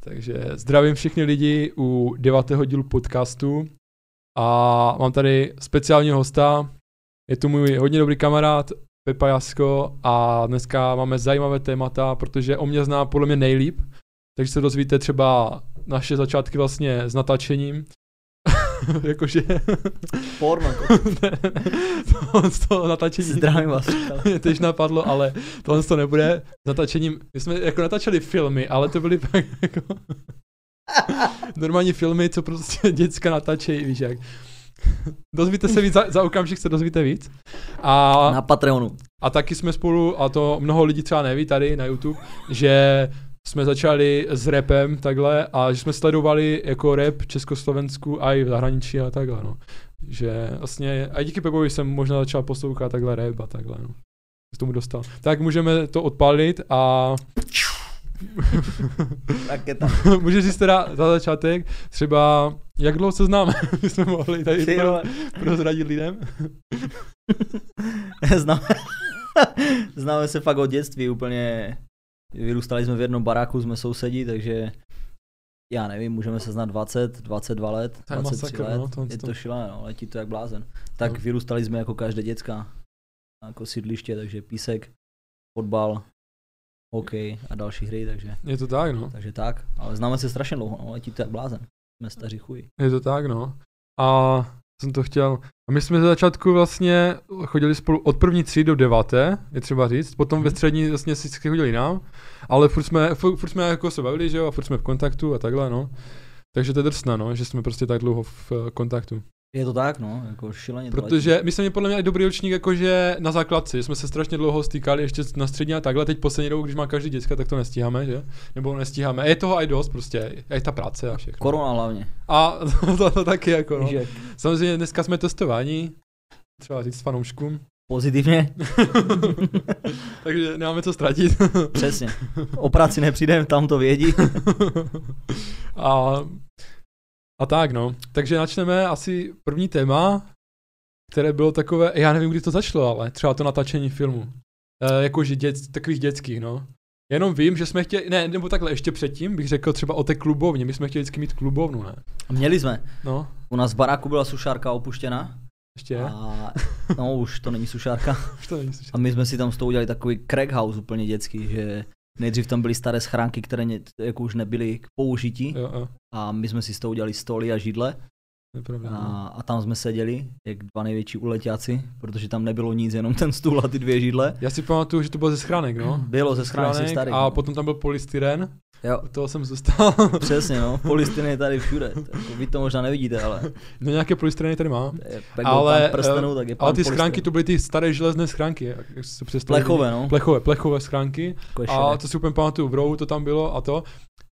Takže zdravím všechny lidi u devátého dílu podcastu. A mám tady speciálního hosta, je tu můj hodně dobrý kamarád Pepa Jasko. A dneska máme zajímavé témata, protože on mě zná podle mě nejlíp, takže se dozvíte třeba naše začátky vlastně s natáčením, jakože... Porno. to, z toho natáčení... Zdravím vás. Mě tež napadlo, ale tohle to nebude. Natáčením, my jsme jako natáčeli filmy, ale to byly pak jako... normální filmy, co prostě děcka natáčejí, víš jak. Dozvíte se víc, za, za okamžik se dozvíte víc. A, Na Patreonu. a taky jsme spolu, a to mnoho lidí třeba neví tady na YouTube, že jsme začali s rapem takhle a že jsme sledovali jako rap Československu a i v zahraničí a takhle, no. Že vlastně, a díky Pepovi jsem možná začal poslouchat takhle rap a takhle, no. K tomu dostal. Tak můžeme to odpalit a Tak je tam. můžeš říct teda za začátek třeba, jak dlouho se známe, my jsme mohli tady Ty pro, prozradit lidem. Známe, známe se fakt od dětství úplně. Vyrůstali jsme v jednom baráku, jsme sousedí, takže já nevím, můžeme se znát 20, 22 let, To je 23 masakr, let, no, je to. šílené, no, letí to jak blázen. Tak No. vyrůstali jsme jako každé děcka, jako sídliště, takže písek, fotbal, hokej a další hry, takže, Je to tak, no. takže tak. Ale známe se strašně dlouho, no, letí to jak blázen. Jsme staří chuj. Je to tak, no. A jsem to chtěl. A my jsme ze začátku vlastně chodili spolu od první třídy do deváté, je třeba říct. Potom ve střední vlastně si vždycky chodili nám, ale furt jsme, furt, furt jsme jako se bavili, že jo, a furt jsme v kontaktu a takhle, no. Takže to je drsné, no, že jsme prostě tak dlouho v kontaktu. Je to tak, no, jako šíleně letí. Protože my jsme měli podle mě i dobrý ročník, jakože na základce, že jsme se strašně dlouho stýkali ještě na střední a takhle. Teď poslední dobu, když má každý děcka, tak to nestíháme, že? Nebo nestíháme. Je toho i dost prostě, je ta práce a všechno. Korona hlavně. A to, to, to taky jako, no. Samozřejmě dneska jsme testováni, třeba říct fanouškům, pozitivně, takže nemáme co ztratit. přesně. O práci nepřijdem, tam to vědí. a, a tak no. Takže načneme asi první téma, které bylo takové, já nevím, kdy to začalo, ale třeba to natáčení filmu. E, jakože dět, takových dětských, no. Jenom vím, že jsme chtěli, ne, nebo takhle, ještě předtím bych řekl třeba o té klubovně, my jsme chtěli vždycky mít klubovnu, ne? Měli jsme. No, U nás v baráku byla sušárka opuštěna. ještě, A, no už to není sušárka. už to není slyšet. A my jsme si tam s tou udělali takový crack house úplně dětský, že nejdřív tam byly staré schránky, které ně, jako už nebyly k použití. Jo, jo, A my jsme si s tou udělali stoly a židle. pravda. no. A, a tam jsme seděli, jak dva největší uletáci, protože tam nebylo nic, jenom ten stůl a ty dvě židle. Já si pamatuju, že to bylo ze schránek, no. Bylo ze schránek si starý. a potom tam byl polystyren, Jo, u toho jsem zůstal. přesně no, polystyrén je tady všude. Jako vy to možná nevidíte, ale no nějaké polystyreny tady pak Ale, eh, tak je Ale ty schránky to byly ty staré železné schránky, jak představíte. Plechové, no. Plechové, plechové schránky. Je A to si úplně pamatuju, v rohu to tam bylo a to.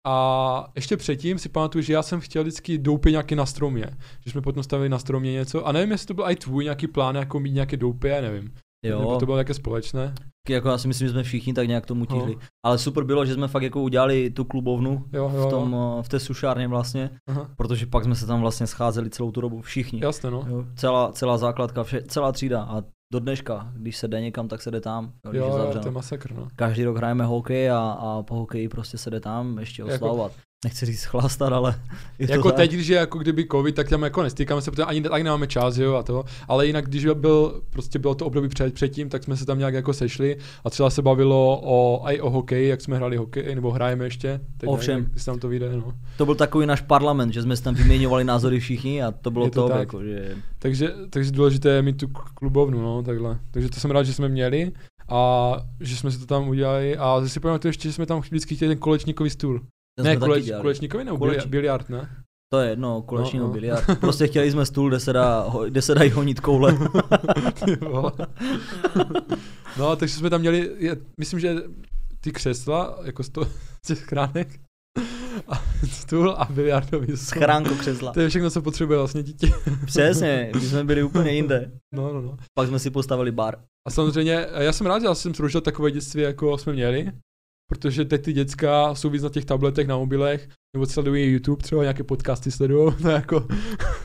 A ještě předtím si pamatuju, že já jsem chtěl vždycky doupě nějaké na stromě. Že jsme potom stavili na stromě něco. A nevím, jestli to byl i tvůj nějaký plán, jako mít nějaké doupě, já nevím. Nebo Jo, to bylo nějaké společné. jako já si myslím, že jsme všichni tak nějak tomu tihli. No. Ale super bylo, že jsme fakt jako udělali tu klubovnu Jo, jo, v, tom, jo. eh, v té sušárně vlastně, Aha. protože pak jsme se tam vlastně scházeli celou tu dobu všichni. Jasně, no. Jo, celá, celá základka, vše, celá třída a do dneška, když se jde někam, tak se jde tam. Jo, když Jo, je jo, to je masakr, no. Každý rok hrajeme hokej a, a po hokeji prostě se jde tam ještě Jako- oslavovat. Nechci říct chlastat, ale je to jako tak. teď, když je jako kdyby covid, tak tam jako nestýkáme se, protože ani, ani nemáme čas, jo, a to. Ale jinak, když byl, prostě bylo to období před, předtím, tak jsme se tam nějak jako sešli a třeba se bavilo o, i o hokeji, jak jsme hráli hokej, nebo hrajeme ještě. Teď Ovšem. nevím, jestli tam to vyjde, no. To byl takový náš parlament, že jsme si tam vyměňovali názory všichni a to bylo Je to to, tak. jako, že Takže, takže důležité je mít tu klubovnu, no, takhle. Takže to jsem rád, že jsme měli a že jsme si to tam udělali a si pamatuju ještě, že jsme tam vždycky chtěli ten kolečníkový stůl. Ten ne, dělali. kolečníkový nebo Koleč... biliard, ne? To je jedno, koleční No, no, biliard. Prostě chtěli jsme stůl, kde se, dá, kde se dají honit koule. No, takže jsme tam měli, je, myslím, že ty křesla, jako z těch schránek, a stůl a biliardový stůl. Schránko křesla. To je všechno, co potřebuje vlastně dítě. Přesně, my jsme byli úplně jinde. No, no, no. Pak jsme si postavili bar. A samozřejmě, já jsem rád, že já jsem zrušil takové dětství, jako jsme měli, protože teď ty děcka jsou víc na těch tabletech, na mobilech, nebo sledují YouTube, třeba nějaké podcasty sledují, no jako,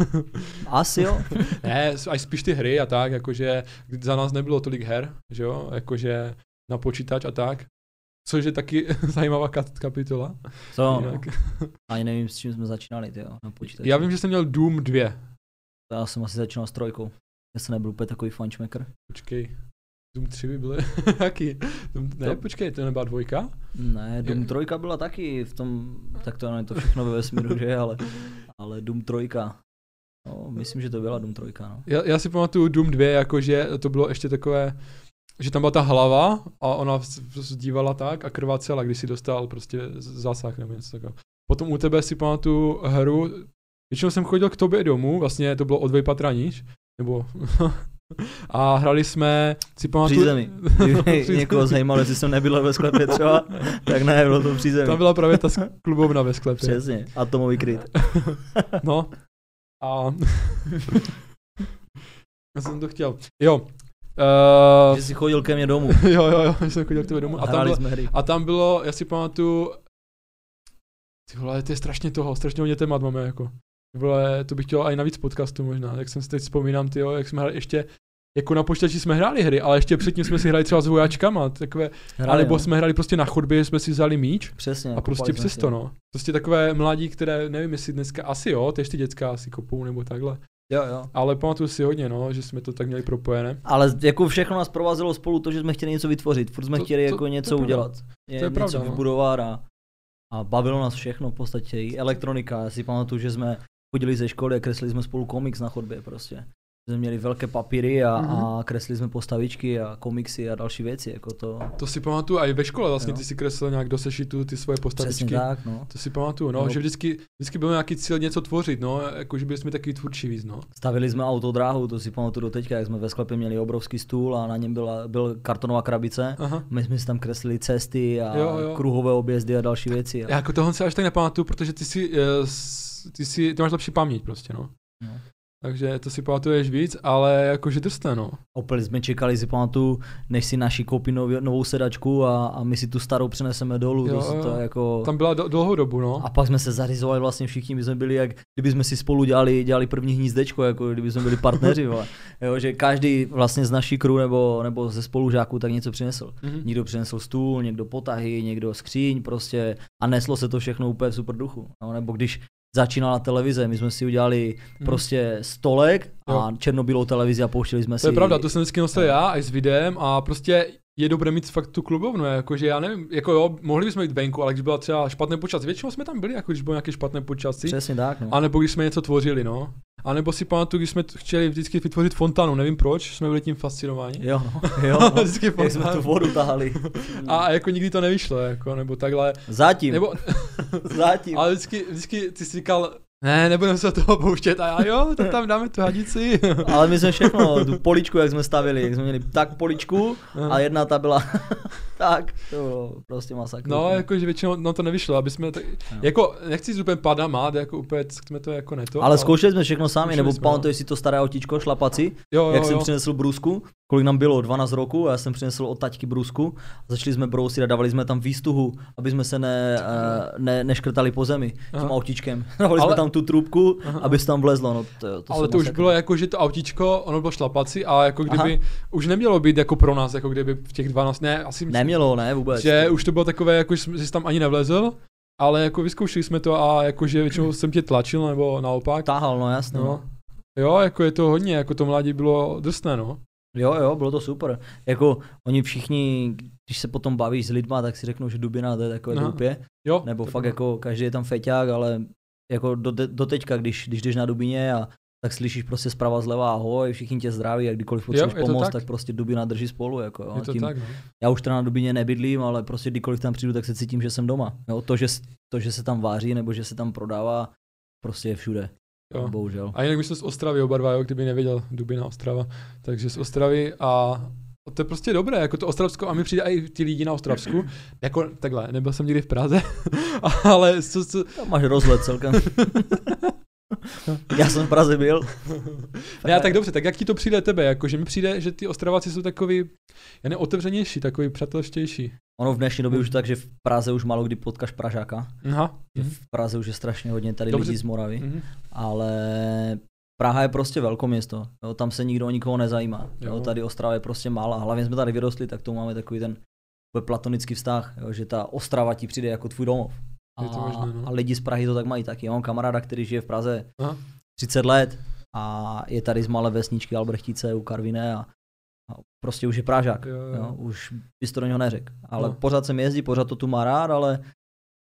Asi jo. ne, až spíš ty hry a tak, jakože za nás nebylo tolik her, že jo, jakože na počítač a tak, což je taky zajímavá kapitola. To, Jinak. ani nevím, s čím jsme začínali, ty jo, na počítači. Já vím, že jsem měl Doom 2. Já jsem asi začínal s trojkou. Já jsem nebyl úplně takový fančmaker. Počkej, Doom 3 by byly jaký? Doom, ne, To- počkej, to nebyla dvojka? Ne, Doom Je- trojka byla taky v tom, tak to je to všechno ve vesmíru, že, ale, ale Doom trojka. No, myslím, že to byla Doom trojka, no. Já, já si pamatuju Doom 2, jakože to bylo ještě takové, že tam byla ta hlava a ona dívala tak a krvácela, když si dostal prostě zásah nebo něco takového. Potom u tebe si pamatuju hru, většinou jsem chodil k tobě domů, vlastně to bylo o dvě patra níž, nebo a hrali jsme, si pamatuju... Přízemí. Kdyby někoho zajímalo, jestli jsem nebyl ve sklepě třeba, tak ne, bylo to přízemí. Tam byla právě ta klubovna ve sklepě. Přesně, atomový kryt. No. A... Já jsem to chtěl. Jo. Uh, Že jsi chodil ke mně domů. jo, jo, jo, že jsem chodil k tebe domů. A A tam, hráli bylo, jsme hry. a tam bylo, já si pamatuju, ty vole, to je strašně toho, strašně hodně témat máme jako. Vole, to bych chtěl i navíc podcastu možná, jak jsem si teď vzpomínám, ty jak jsme hráli ještě, jako na počítači jsme hráli hry, ale ještě předtím jsme si hráli třeba s vojáčkama, takové, Hráli, anebo no. jsme hráli prostě na chodbě, jsme si vzali míč Přesně. a prostě přes to, no. Prostě takové mladí, které, nevím jestli dneska, asi jo, ty ještě děcka asi kopou nebo takhle. Jo, jo. Ale pamatuju si hodně, no, že jsme to tak měli propojené. Ale jako všechno nás provázelo spolu to, že jsme chtěli něco vytvořit. Furt jsme To- chtěli to- jako to je něco pravda. udělat. Je, To je něco pravda, no. vybudovat a, a bavilo nás všechno v podstatě. I elektronika. Já si pamatuju, že jsme chodili ze školy a kreslili jsme spolu komiks na chodbě prostě. Jsme měli velké papíry a, Mhm. a kreslili jsme postavičky a komiksy a další věci. Jako to, To si pamatuju, a i ve škole vlastně Jo. ty si kreslil nějak do sešitu ty svoje přesně postavičky. tak, no. To si pamatuju, no, No. že vždycky, vždycky byl nějaký cíl něco tvořit, no, jakože byli jsme takový tvůrčí víc, no. Stavili jsme autodráhu, to si pamatuju do teďka, jak jsme ve sklepě měli obrovský stůl a na něm byla, byl kartonová krabice. Aha. My jsme si tam kreslili cesty a Jo, jo. kruhové objezdy a další věci. Já jako toho se až tak nepamatuju, protože ty si, eh, ty si, ty máš lepší paměť prostě, no. No. Takže to si pamatuješ víc, ale jakože drsné, no. Opět jsme čekali, si pamatuju, než si naši koupí nový, novou sedačku a, a my si tu starou přeneseme dolů. Jo, to, to, jako... Tam byla do, dlouhou dobu, no. A pak jsme se zařizovali vlastně všichni, my jsme byli jak, kdyby jsme si spolu dělali, dělali první hnízdečko, jako kdyby jsme byli partneři, vole. jo, že každý vlastně z naší crew nebo, nebo ze spolužáků tak něco přinesl. Mhm. Někdo přinesl stůl, někdo potahy, někdo skříň prostě a neslo se to všechno úplně v super duchu. No, nebo když začínala televize, my jsme si udělali Mhm. prostě stolek a černobílou televizi a pouštěli jsme si... To je pravda, to jsem vždycky nosil No. já, i s videem a prostě je dobré mít fakt tu klubovnu, jakože já nevím, jako jo, mohli bychom jít venku, ale když byla třeba špatné počasí, většinou jsme tam byli, jako když bylo nějaké špatné počasí, Přesně tak, no. a nebo když jsme něco tvořili, no. A nebo si pamatuju, když jsme chtěli vždycky vytvořit fontánu, nevím proč, jsme byli tím fascinováni. Jo, no, jo, no. Vždycky jak jsme tu fontánu. vodu tahali. A jako nikdy to nevyšlo, jako, nebo takhle. Zatím, Nebo, zatím. ale vždycky, vždycky ty jsi říkal, ne, nebudeme se toho pouštět. A já, jo, tak tam dáme tu hadici. Ale my jsme všechno, tu poličku, jak jsme stavili, jak jsme měli tak poličku a jedna ta byla tak, to bylo prostě masakr. No, jakože většinou no, to nevyšlo, aby jsme tak, Jo. jako, nechci úplně padamát, jako úplně jsme to jako neto. ale zkoušeli jsme všechno sami, nebo no. pamatuješ si to staré autíčko, šlapaci, jo, jo, jak jsem jo. přinesl brusku, kolik nám bylo, 12 roku, a já jsem přinesl od taťky brusku, začali jsme brousit a dávali jsme tam výstuhu, aby jsme se ne, eh, ne, neškrtali po zemi tím Aha. autíčkem. Dávali Ale- jsme tam tu trubku, Aha. aby se tam vlezlo, no to, to ale to už bylo jako, že to autíčko, ono bylo šlapací a jako kdyby, Aha. už nemělo být jako pro nás, jako kdyby v těch 12, ne, asi myslím, Nemělo, ne, vůbec. že už to bylo takové, jako, že jsi tam ani nevlezl, ale jako vyzkoušeli jsme to a jakože většinou jsem tě tlačil, nebo naopak. Táhal, no jasně. No. No. Jo, jako je to hodně, jako to mládí bylo drsné, no. Jo, jo, bylo to super. Jako oni všichni, když se potom bavíš s lidma, tak si řeknou, že Dubina to je takové Aha. doupě. Jo. Nebo fakt bylo. jako každý je tam feťák, ale jako do, do teďka, když, když jdeš na Dubině a tak slyšíš prostě zprava zleva ahoj, všichni tě zdraví a kdykoliv potřebuješ pomoct, tak. tak. prostě Dubina drží spolu. Jako, jo. Je to Tím, tak, no. Já už teda na Dubině nebydlím, ale prostě kdykoliv tam přijdu, tak se cítím, že jsem doma. Jo. To, že, to, že se tam váří nebo že se tam prodává, prostě je všude. Jo. Bohužel. A jinak my jsme z Ostravy oba dva, jo, kdyby nevěděl Dubina Ostrava. Takže z Ostravy a to je prostě dobré, jako to Ostravsko a mi přijde i ti lidi na Ostravsku, jako takhle, nebyl jsem nikdy v Praze, ale co, co, Tam máš rozhled celkem. Já jsem v Praze byl. ne, tak dobře, tak jak ti to přijde tebe, jako že mi přijde, že ty Ostraváci jsou takový, já ne, otevřenější, takový přátelštější. Ono v dnešní době už tak, že v Praze už málo kdy potkáš Pražáka. Aha. Mhm. V Praze už je strašně hodně tady Dobře. lidí z Moravy, Mhm. ale Praha je prostě velkoměsto. Jo, tam se nikdo o nikoho nezajímá. Jo. Jo. tady Ostrava je prostě malá. Hlavně jsme tady vyrostli, tak to máme takový ten platonický vztah, jo, že ta Ostrava ti přijde jako tvůj domov. A, Je to možné, no. a lidi z Prahy to tak mají taky. Já mám kamaráda, který žije v Praze Aha. 30 let a je tady z malé vesničky Albrechtice u Karviné a, a prostě už je Pražák. Jo, jo. Jo, už bys to do něho neřekl. Ale No. pořád sem jezdí, pořád to tu má rád, ale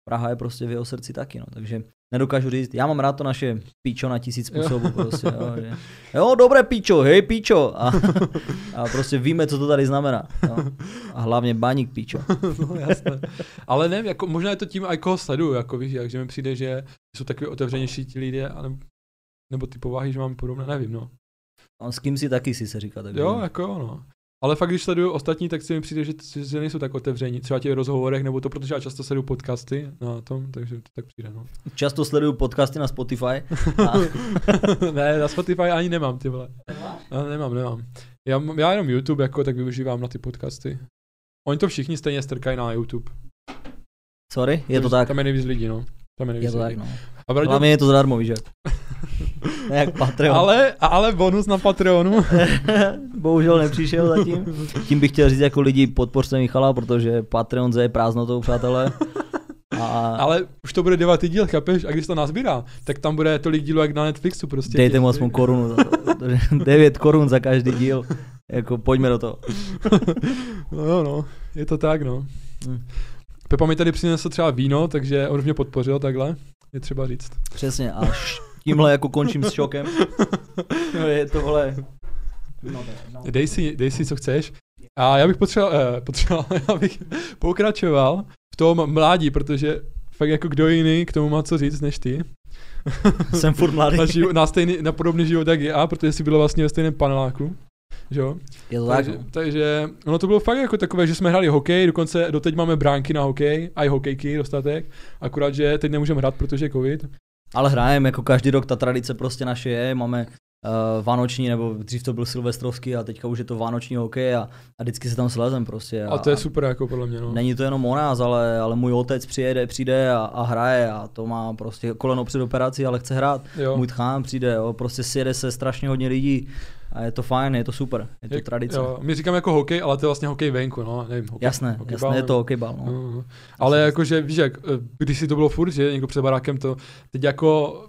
Praha je prostě v jeho srdci taky, no. Takže nedokážu říct, já mám rád to naše píčo na tisíc způsobů prostě, jo, že, jo, dobré píčo, hej píčo. A, a prostě víme, co to tady znamená. Jo. A hlavně baník píčo. no, jasné. Ale nevím, jako, možná je to tím, jak ho sleduju, jako víš, jak, že mi přijde, že jsou takový otevřenější ti lidé, nebo, nebo ty povahy, že mám podobné, nevím, no. A s kým si taky si se říká. Takže... Jo, jako jo, no. Ale fakt, když sleduju ostatní, tak si mi přijde, že, že nejsou tak otevření. Třeba těch rozhovorech, nebo to, protože já často sleduju podcasty na tom, takže to tak přijde, no. Často sleduju podcasty na Spotify. A... ne, na Spotify ani nemám, ty vole. Já nemám, nemám. Já, já jenom YouTube, jako, tak využívám na ty podcasty. Oni to všichni stejně strkají na YouTube. Sorry, je to tak. Tam je nejvíc lidí, no. Tam je nejvíc Je to tak, lidí. no. A pravdě- Hlavně je to zadarmo, víš jak. Ne jak Patreon. ale, ale bonus na Patreonu. Bohužel nepřišel zatím. Tím bych chtěl říct jako lidi podpořte Michala, protože Patreon je prázdnotou, přátelé. A ale už to bude devátý díl, chápeš? A když to nazbírá, tak tam bude tolik dílů, jak na Netflixu prostě. dejte mu aspoň korunu. za to, protože 9 korun za každý díl. Jako pojďme do toho. No jo, no. Je to tak, no. Hm. Pepa mi tady přinesl třeba víno, takže on mě podpořil takhle. Je třeba říct. Přesně. A tímhle jako končím s šokem. No, je to vole. No, no. Dej si, dej si, co chceš. A já bych potřeboval, eh, potřeboval já bych pokračoval v tom mládí, protože fakt jako kdo jiný k tomu má co říct než ty. Jsem furt mladý. na, živo, na, stejný, na podobný život jak já, protože jsi byl vlastně ve stejném paneláku. Že jo? Je to tak. takže, no. takže, ono to bylo fakt jako takové, že jsme hráli hokej, dokonce doteď máme bránky na hokej, a i hokejky dostatek, akorát, že teď nemůžeme hrát, protože je covid. Ale hrajeme, jako každý rok ta tradice prostě naše je, máme uh, vánoční, nebo dřív to byl silvestrovský a teďka už je to vánoční hokej a, a vždycky se tam slezem prostě. A to je super jako podle mě, no. Není to jenom o nás, ale, ale můj otec přijede, přijde a, a hraje a to má prostě koleno před operací, ale chce hrát. Jo. Můj tchán přijde, jo, prostě sjede se strašně hodně lidí a je to fajn, je to super, je to Jak- tradice. Jo, my říkáme jako hokej, ale to je vlastně hokej venku, no, nevím. Hokej, Jasné, hokejbal, jasné, je to hokejbal. No. No, no. Ale jakože, víš jak, eh, když si to bylo furt, že někdo před barákem to, teď jako,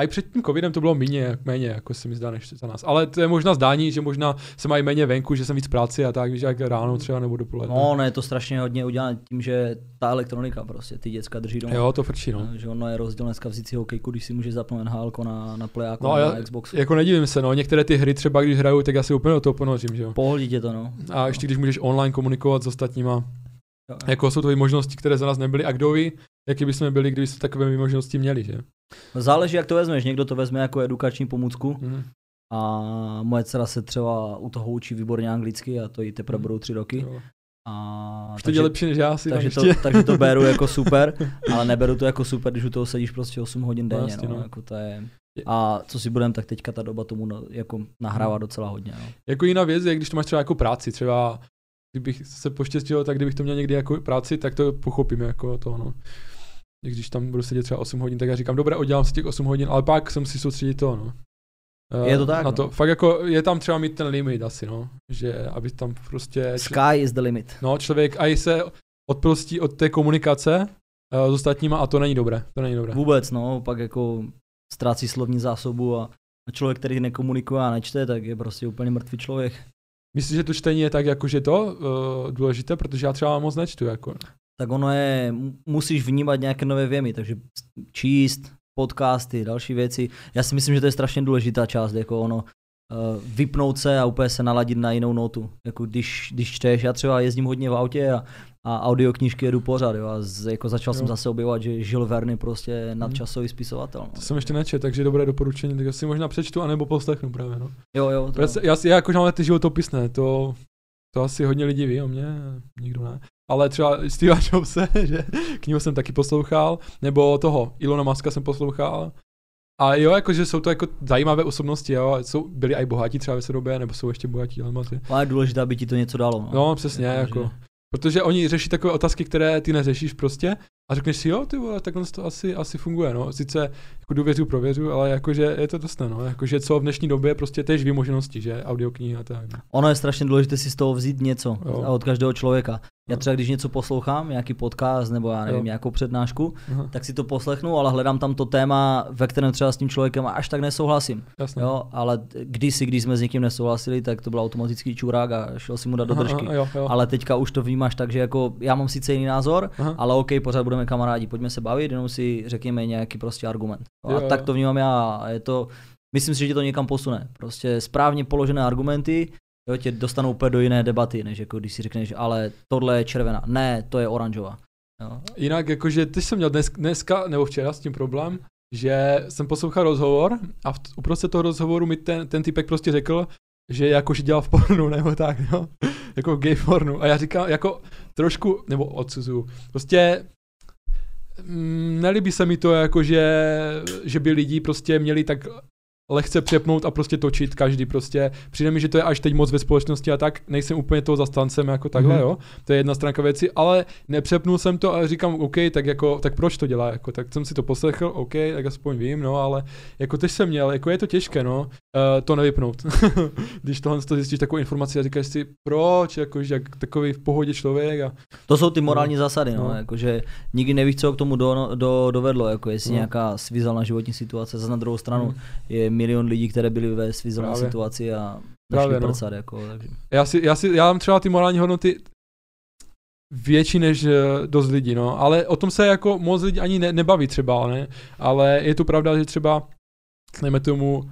a i před tím covidem to bylo méně, méně, jako se mi zdá, než za nás. Ale to je možná zdání, že možná se mají méně venku, že jsem víc práci a tak, víš, jak ráno třeba nebo dopoledne. No, ne, je to strašně hodně udělané tím, že ta elektronika prostě, ty děcka drží doma. Jo, to frčí, no. Že ono je rozdíl dneska vzít si hokejku, když si můžeš zapnout NHL na, na playaku, No na já- Xboxu. Jako nedivím se, no, některé ty hry třeba, když hraju, tak já si úplně o to ponořím, že jo. Pohodí tě to, no. A ještě když můžeš online komunikovat s ostatníma, Jo. jako jsou to i možnosti, které za nás nebyly a kdo ví, jaký bychom byli, kdyby jsme takové možnosti měli, že? Záleží, jak to vezmeš. Někdo to vezme jako edukační pomůcku Mhm. a moje dcera se třeba u toho učí výborně anglicky a to jí teprve Mhm. budou tři roky. Jo. A Už to je lepší než já si takže, tam to, takže to beru jako super, ale neberu to jako super, když u toho sedíš prostě 8 hodin denně. jasně, No, no. Jako to je... A co si budem, tak teďka ta doba tomu no, jako nahrává docela hodně. No. Jako jiná věc je, když to máš třeba jako práci, třeba kdybych se poštěstil, tak kdybych to měl někdy jako práci, tak to pochopím jako to, no. Když tam budu sedět třeba 8 hodin, tak já říkám, dobré, oddělám si těch 8 hodin, ale pak jsem si soustředit to, no. Eh, Je to tak, Na no. to. Fakt jako je tam třeba mít ten limit asi, no. Že aby tam prostě... Sky is the limit. No, člověk a i se odprostí od té komunikace uh, s ostatníma a to není dobré. To není dobré. Vůbec, no, pak jako ztrácí slovní zásobu a a člověk, který nekomunikuje a nečte, tak je prostě úplně mrtvý člověk. Myslíš, že to čtení je tak jakože to uh, důležité, protože já třeba moc nečtu, jako. Tak ono je, mu- musíš vnímat nějaké nové věmy, takže číst, podcasty, další věci. Já si myslím, že to je strašně důležitá část, jako ono, uh, vypnout se a úplně se naladit na jinou notu. Jako když, když čteš, já třeba jezdím hodně v autě a, a audioknížky jedu pořád, jo, a z, jako začal Jo. jsem zase objevovat, že Žil Verne prostě je nadčasový spisovatel. No. To jsem ještě nečet, takže dobré doporučení, tak si možná přečtu, anebo poslechnu právě, no. Jo, jo, to, Já, si- já, jako mám ty životopisné, to, to asi hodně lidí ví o mě, nikdo ne. Ale třeba Steve Jobse, že knihu jsem taky poslouchal, nebo toho Ilona Maska jsem poslouchal. A jo, jakože jsou to jako zajímavé osobnosti, jo, jsou, byli i bohatí třeba ve své době, nebo jsou ještě bohatí, ale máte. ale je důležité, aby ti to něco dalo. No, No, přesně, Jako, jako. že- Protože oni řeší takové otázky, které ty neřešíš prostě a řekneš si, jo, ty vole, takhle to asi, asi funguje, no. Sice jako důvěřu, prověřu, ale jakože je to dostane, no. Jakože co v dnešní době prostě též ví možnosti, že audioknihy a tak. no. Ono je strašně důležité si z toho vzít něco Jo. od každého člověka. Já třeba když něco poslouchám, nějaký podcast nebo já nevím, Jo. nějakou přednášku, Aha, tak si to poslechnu, ale hledám tam to téma, ve kterém třeba s tím člověkem až tak nesouhlasím. jasně. Jo, ale kdysi, když jsme s někým nesouhlasili, tak to byl automatický čurák a šel si mu dát do držky. aha, jo, jo. Ale teďka už to vnímáš tak, že jako já mám sice jiný názor, Aha. ale OK, pořád budeme kamarádi, pojďme se bavit, jenom si řekněme nějaký prostě argument. Jo, Jo, a jo. tak to vnímám já je to, myslím si, že tě to někam posune. Prostě správně položené argumenty, jo, tě dostanou úplně do jiné debaty, než jako když si řekneš, ale tohle je červená, ne, to je oranžová. Jo. Jinak jakože ty jsem měl dnes, dneska nebo včera s tím problém, že jsem poslouchal rozhovor a v, uprostřed toho rozhovoru mi ten, ten typek prostě řekl, že jakože dělal v pornu nebo tak, jo, jako v gay pornu. A já říkám, jako trošku, nebo odsuzuju, prostě mm, nelíbí se mi to, jako že, že by lidi prostě měli tak lehce přepnout a prostě točit každý prostě. Přijde mi, že to je až teď moc ve společnosti a tak nejsem úplně toho zastancem jako takhle, Mhm. mm-hmm. jo. To je jedna stránka věci, ale nepřepnul jsem to a říkám, OK, tak jako, tak proč to dělá, jako, tak jsem si to poslechl, OK, tak aspoň vím, no, ale jako teď jsem měl, jako je to těžké, no, uh, to nevypnout. Když tohle to zjistíš takovou informaci a říkáš si, proč, jakože jak takový v pohodě člověk a To jsou ty morální zásady, no, No. jakože nikdy nevíš, co k tomu do, do, dovedlo, jako jestli No. nějaká svízelná životní situace, zase na druhou stranu Hmm. je milion lidí, které byly ve svízelné Právě. situaci a Právě, začali no. prcat, jako, takže. já si, já si, já mám třeba ty morální hodnoty větší než eh, dost lidí, no, ale o tom se jako moc lidí ani ne, nebaví třeba, ne, ale je to pravda, že třeba, nejme tomu,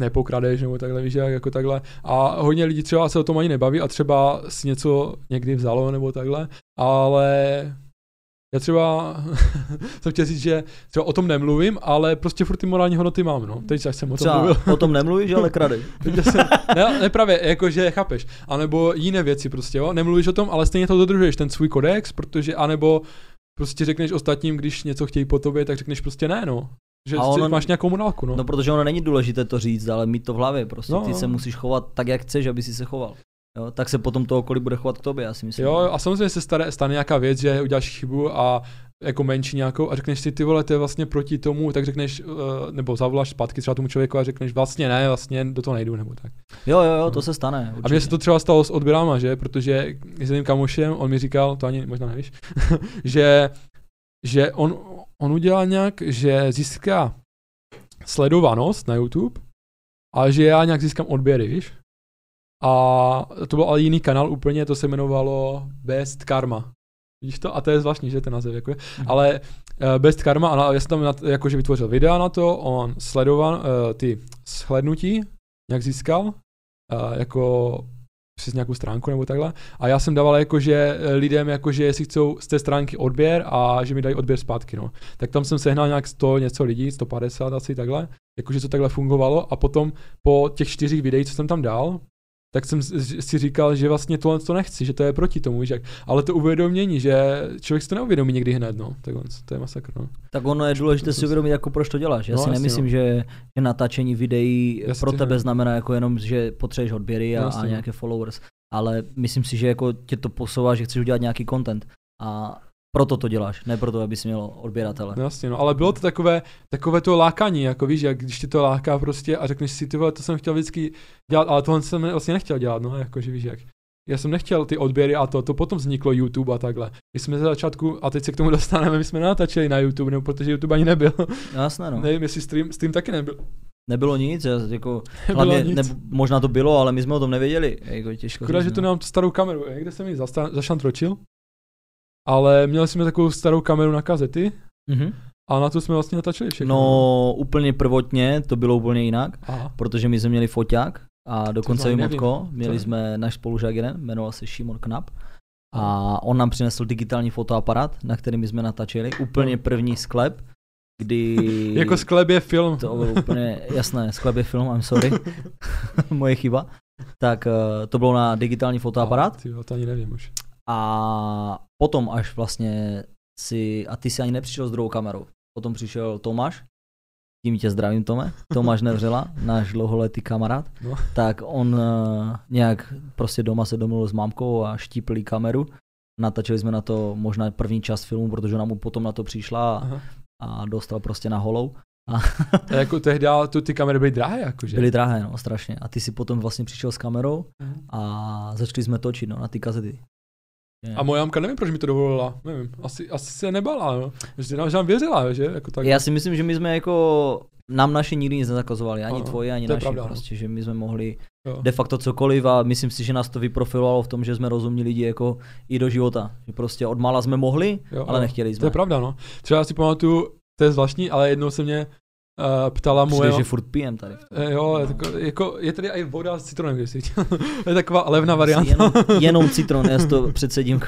nepokradeš nebo takhle, víš, jak, jako takhle. A hodně lidí třeba se o tom ani nebaví a třeba si něco někdy vzalo nebo takhle, ale já třeba jsem chtěl říct, že třeba o tom nemluvím, ale prostě furt ty morální hodnoty mám, no. Teď až jsem o tom Třeba mluvil. o tom nemluvíš, ale kradeš. Jsem, ne, ne právě, jakože chápeš, anebo jiné věci prostě, jo, nemluvíš o tom, ale stejně to dodržuješ, ten svůj kodex, protože, anebo prostě řekneš ostatním, když něco chtějí po tobě, tak řekneš prostě ne, no. Že A a ono, máš nějakou morálku, no. No protože ono není důležité to říct, ale mít to v hlavě, prostě No, ty no. se musíš chovat tak, jak chceš, aby si se choval. Jo, tak se potom to okolí bude chovat k tobě, já si myslím. Jo, a samozřejmě se stane, stane nějaká věc, že uděláš chybu a jako menší nějakou a řekneš si, ty vole, to je vlastně proti tomu, tak řekneš, uh, nebo zavoláš zpátky třeba tomu člověku a řekneš, vlastně ne, vlastně do toho nejdu, nebo tak. jo, jo, jo, to se stane. A Určitě. mně se to třeba stalo s odběrama, že? Protože s jedním kamošem, on mi říkal, to ani možná nevíš, že, že on, on udělal nějak, že získá sledovanost na YouTube a že já nějak získám odběry, víš? A to byl ale jiný kanál úplně, to se jmenovalo Best Karma. Vidíš to? A to je zvláštní, že ten název jako je. Mhm. Ale uh, Best Karma, a já jsem tam na, jakože vytvořil videa na to, on sledoval uh, ty shlednutí, jak získal, uh, jako přes nějakou stránku nebo takhle. A já jsem dával jakože eh, lidem, jakože jestli chcou z té stránky odběr a že mi dají odběr zpátky, no. Tak tam jsem sehnal nějak 100 něco lidí, 150 asi takhle, jakože to takhle fungovalo a potom po těch čtyřech videích, co jsem tam dal, tak jsem si říkal, že vlastně tohle to nechci, že to je proti tomu, že ale to uvědomění, že člověk si to neuvědomí někdy hned, no, tak on, to je masakr, no. Tak ono je důležité si uvědomit, jako proč to děláš. Já No, si nemyslím, no. že, že natáčení videí Jasně, pro tebe no. znamená jako jenom, že potřebuješ odběry a, Jasně, a no. nějaké followers, ale myslím si, že jako tě to posouvá, že chceš udělat nějaký content a proto to děláš, ne proto, abys měl odběratele. No jasně, no, ale bylo to takové, takové to lákání, jako víš, jak když ti to láká prostě a řekneš si, ty vole, to jsem chtěl vždycky dělat, ale tohle jsem vlastně nechtěl dělat, no, jakože víš jak. Já jsem nechtěl ty odběry a to, to potom vzniklo YouTube a takhle. My jsme ze začátku, a teď se k tomu dostaneme, my jsme natáčeli na YouTube, nebo protože YouTube ani nebyl. No, jasné, no. Nevím, jestli stream, stream taky nebyl. Nebylo nic, já, jako, Nebylo hlavně, nic. ne, možná to bylo, ale my jsme o tom nevěděli. Jako těžko že to no. nemám tu starou kameru, někde jsem ji zašantročil. Ale měli jsme takovou starou kameru na kazety Mhm. a na to jsme vlastně natáčeli všechno. No úplně prvotně to bylo úplně jinak, Aha. protože my jsme měli foťák a dokonce i. Motko, měli je? jsme náš spolužák jeden, jmenoval se Šimon Knap a on nám přinesl digitální fotoaparát, na kterým jsme natáčeli, úplně první sklep, kdy... Jako sklep je film. To bylo úplně jasné, sklep je film, I'm sorry, moje chyba. Tak eh, to bylo na digitální fotoaparát Ty, jo, to ani nevím už. a potom až vlastně si, a ty si ani nepřišel s druhou kamerou, potom přišel Tomáš, tím tě zdravím Tome, Tomáš Nevřela, náš dlouholetý kamarád, No. tak on uh, nějak prostě doma se domluvil s mámkou a štípli kameru, natáčeli jsme na to možná první část filmu, protože ona mu potom na to přišla a, Aha. a dostal prostě na holou. A jako tehdy to, ty kamery byly drahé, jakože. Byly drahé, no, strašně. A ty si potom vlastně přišel s kamerou Mhm. a začali jsme točit, no, na ty kazety. A moje mamka nevím, proč mi to dovolila, nevím, asi, asi se nebala, no. že nám věřila, že, jako tak. Já si myslím, že my jsme jako, nám naše nikdy nic nezakazovali, ani Ano, tvoje, ani to je naši, pravda, no. prostě, že my jsme mohli jo. de facto cokoliv a myslím si, že nás to vyprofilovalo v tom, že jsme rozumní lidi jako i do života. Že prostě od mala jsme mohli, Jo, ale jo. nechtěli To jsme. je pravda, no. Třeba si pamatuju, to je zvláštní, ale jednou se mě uh, ptala moje... Přijde, že furt pijem tady. Eh, Jo, je, tako, jako, je tady i voda s citronem, když si chtěl. je taková levná varianta. Jenom, jenom citron, já si to předsedím.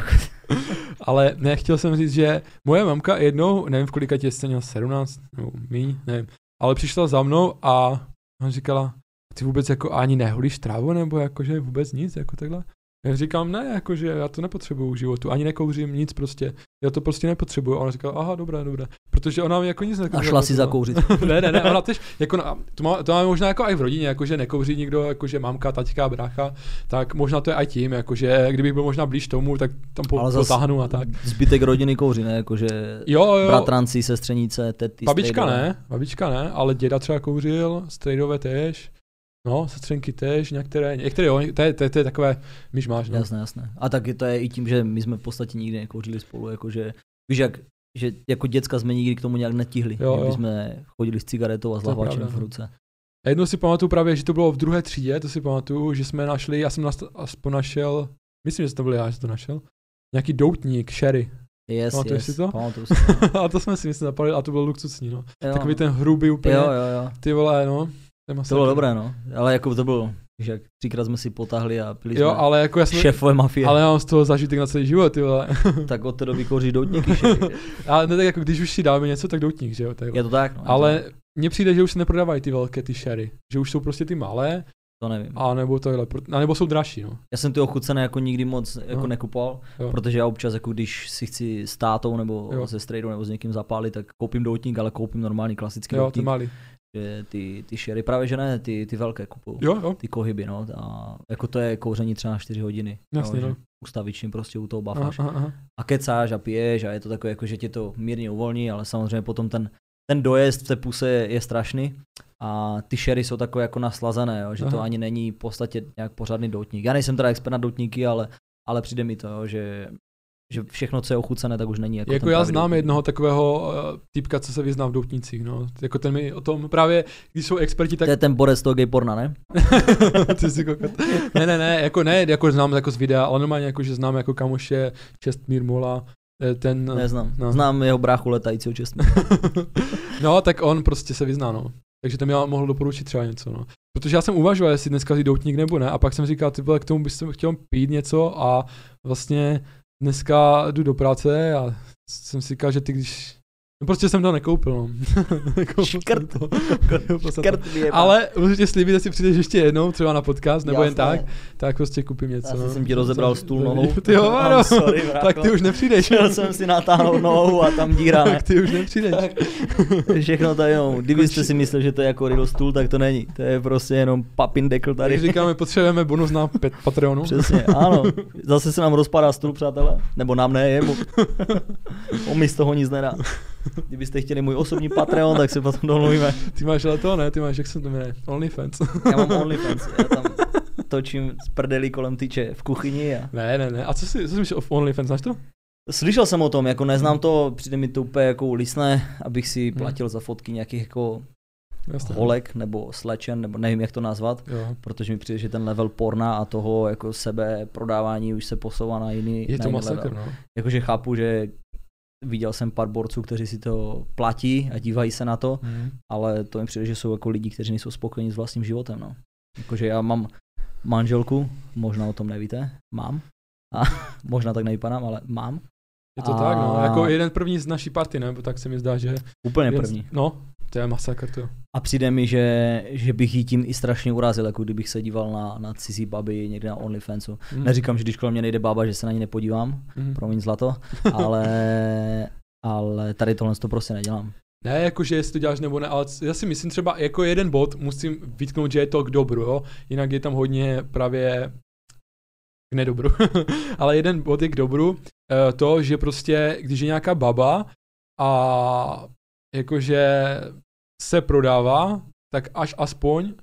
Ale ne, chtěl jsem říct, že moje mamka jednou, nevím v kolika tě jste měl, 17, nebo míň, nevím, ale přišla za mnou a ona říkala, ty vůbec jako ani neholíš trávu, nebo jakože vůbec nic, jako takhle. Já říkám, ne, jakože já to nepotřebuju v životu, ani nekouřím, nic prostě, já to prostě nepotřebuju. A ona říkala, aha, dobré, dobré, protože ona mi jako nic A nekouří. šla si zakouřit. ne, ne, ne, ona tež, jako, na- to, má, to máme možná jako i v rodině, jakože nekouří nikdo, jakože mamka, taťka, brácha, tak možná to je i tím, jakože kdybych byl možná blíž tomu, tak tam po, Ale potáhnu a tak. Zbytek rodiny kouří, ne? Jakože Jo, jo, bratranci, sestřenice, tety, babička ne, babička ne, ale děda třeba kouřil, strejdové tež, no, sestřenky tež, některé, některé jo, to je, to je, to je takové myš máš, no. Jasné, jasné. A taky to je i tím, že my jsme v podstatě nikdy nekouřili spolu, jakože, víš jak, že jako děcka jsme nikdy k tomu nějak netihli, Jo, že jo. jsme chodili s cigaretou a s To pravda, v no. ruce. A jednou si pamatuju právě, že to bylo v druhé třídě, to si pamatuju, že jsme našli, já jsem aspoň našel, myslím, že to byl já, že to našel, nějaký doutník, sherry. Yes, Pamatuješ yes, si to? Pamatuju si. a to jsme si myslím zapalili a to bylo luxusní, no. Jo, Takový no. ten hrubý úplně, Jo, jo, jo. ty vole, no. To, bylo dobré, no. Ale jako to bylo, že jak třikrát jsme si potahli a pili Jo, jsme ale jako já jsem, šéfové mafie, ale já mám z toho zažitek na celý život, vole. tak od té doby kouří doutníky. že? ale ne tak jako když už si dáme něco, tak doutník, že jo. Tak, Je to tak, no. ale mně přijde, že už se neprodávají ty velké, ty sherry. Že už jsou prostě ty malé, To nevím. a nebo tohle, a nebo jsou dražší, no. Já jsem ty ochucené jako nikdy moc jako No. nekupoval, Jo. protože já občas, jako když si chci s tátou nebo Jo. se strejdou nebo s někým zapálit, tak koupím doutník, ale koupím normální klasický Jo, ty doutník. malý. Že ty, ty sherry, právě že ne, ty, ty velké kupuju. Jo, jo, Ty kohyby, no. A jako to je kouření třeba na 4 hodiny. Jasně, že no. Ustavičně prostě u toho bafáš. aha, aha. A kecáš a piješ a je to takové, jako, že tě to mírně uvolní, ale samozřejmě potom ten, ten dojezd v té puse je, je strašný. A ty sherry jsou takové jako naslazené, jo, že to Aha. ani není v podstatě nějak pořádný doutník. Já nejsem teda expert na doutníky, ale, ale přijde mi to, jo, že, že všechno, co je ochucené, tak už není jako Jako já znám doutník. jednoho takového uh, typka, co se vyzná v doutnících, no. Jako ten mi o tom právě, když jsou experti, tak To je ten borec z toho gay porna, ne? Ty jsi kokot. Ne, ne, ne, jako ne, jako znám jako z videa, ale normálně jako, že znám jako kamoše Čestmír Mola, eh, ten... Neznám. no. Znám jeho bráchu letajícího čestně. no, tak on prostě se vyzná, no. Takže to mi mohl doporučit třeba něco, no. Protože já jsem uvažoval, jestli dneska vzít doutník nebo ne, a pak jsem říkal, ty vole, k tomu bych chtěl pít něco a vlastně dneska jdu do práce a jsem si říkal, že ty když... No prostě jsem to nekoupil, no. Škrt. to. Škrt. Ale můžete slíbit, jestli přijdeš ještě jednou, třeba na podcast, nebo jen Jasné. tak, tak prostě koupím něco. Asi no. jsem ti rozebral stůl nohou. Ty jo, sorry, brácho. tak ty už nepřijdeš. Chtěl jsem si natáhnout nohu a tam díra, ne? tak ty už nepřijdeš. Všechno to jenom, kdybyste si mysleli, že to je jako riddle stůl, tak to není. To je prostě jenom papin dekl Tady tady. říkáme, potřebujeme bonus na pet- Patreonu. Přesně, ano. Zase se nám rozpadá stůl, přátelé. Nebo nám ne, jemu. On mi z toho nic nedá. Kdybyste chtěli můj osobní Patreon, tak se potom domluvíme. Ty máš ale to, ne? Ty máš, jak se to jmenuje? OnlyFans. Já mám OnlyFans, já tam točím z prdeli kolem tyče v kuchyni a ne, ne, ne. A co si, co si myslíš o OnlyFans, znáš to? Slyšel jsem o tom, jako neznám to, přijde mi to úplně jako lisné, abych si Hmm. platil za fotky nějakých jako Jasně. holek nebo slečen, nebo nevím jak to nazvat, Jo. protože mi přijde, že ten level porna a toho jako sebe prodávání už se posouvá na jiný, Je na to jiný masakr, level. no. Jakože chápu, že viděl jsem pár borců, kteří si to platí a dívají se na to, Hmm. ale to mi přijde, že jsou jako lidi, kteří nejsou spokojení s vlastním životem, no. Jakože já mám manželku, možná o tom nevíte, mám. A možná tak nevypadám, ale mám. Je to A- tak, no. Jako jeden první z naší party, ne? Bo tak se mi zdá, že... Úplně jeden z- první. No, to je masakr, to. A přijde mi, že, že bych jí tím i strašně urazil, jako kdybych se díval na, na cizí baby někde na OnlyFansu. Hmm. Neříkám, že když kolem mě nejde bába, že se na ní nepodívám, Hmm. promiň zlato, ale, ale tady tohle to prostě nedělám. Ne, jakože jestli to děláš nebo ne, ale já si myslím třeba jako jeden bod musím vytknout, že je to k dobru, jo. Jinak je tam hodně právě k nedobru. ale jeden bod je k dobru, eh, to, že prostě, když je nějaká baba a jakože se prodává, tak až aspoň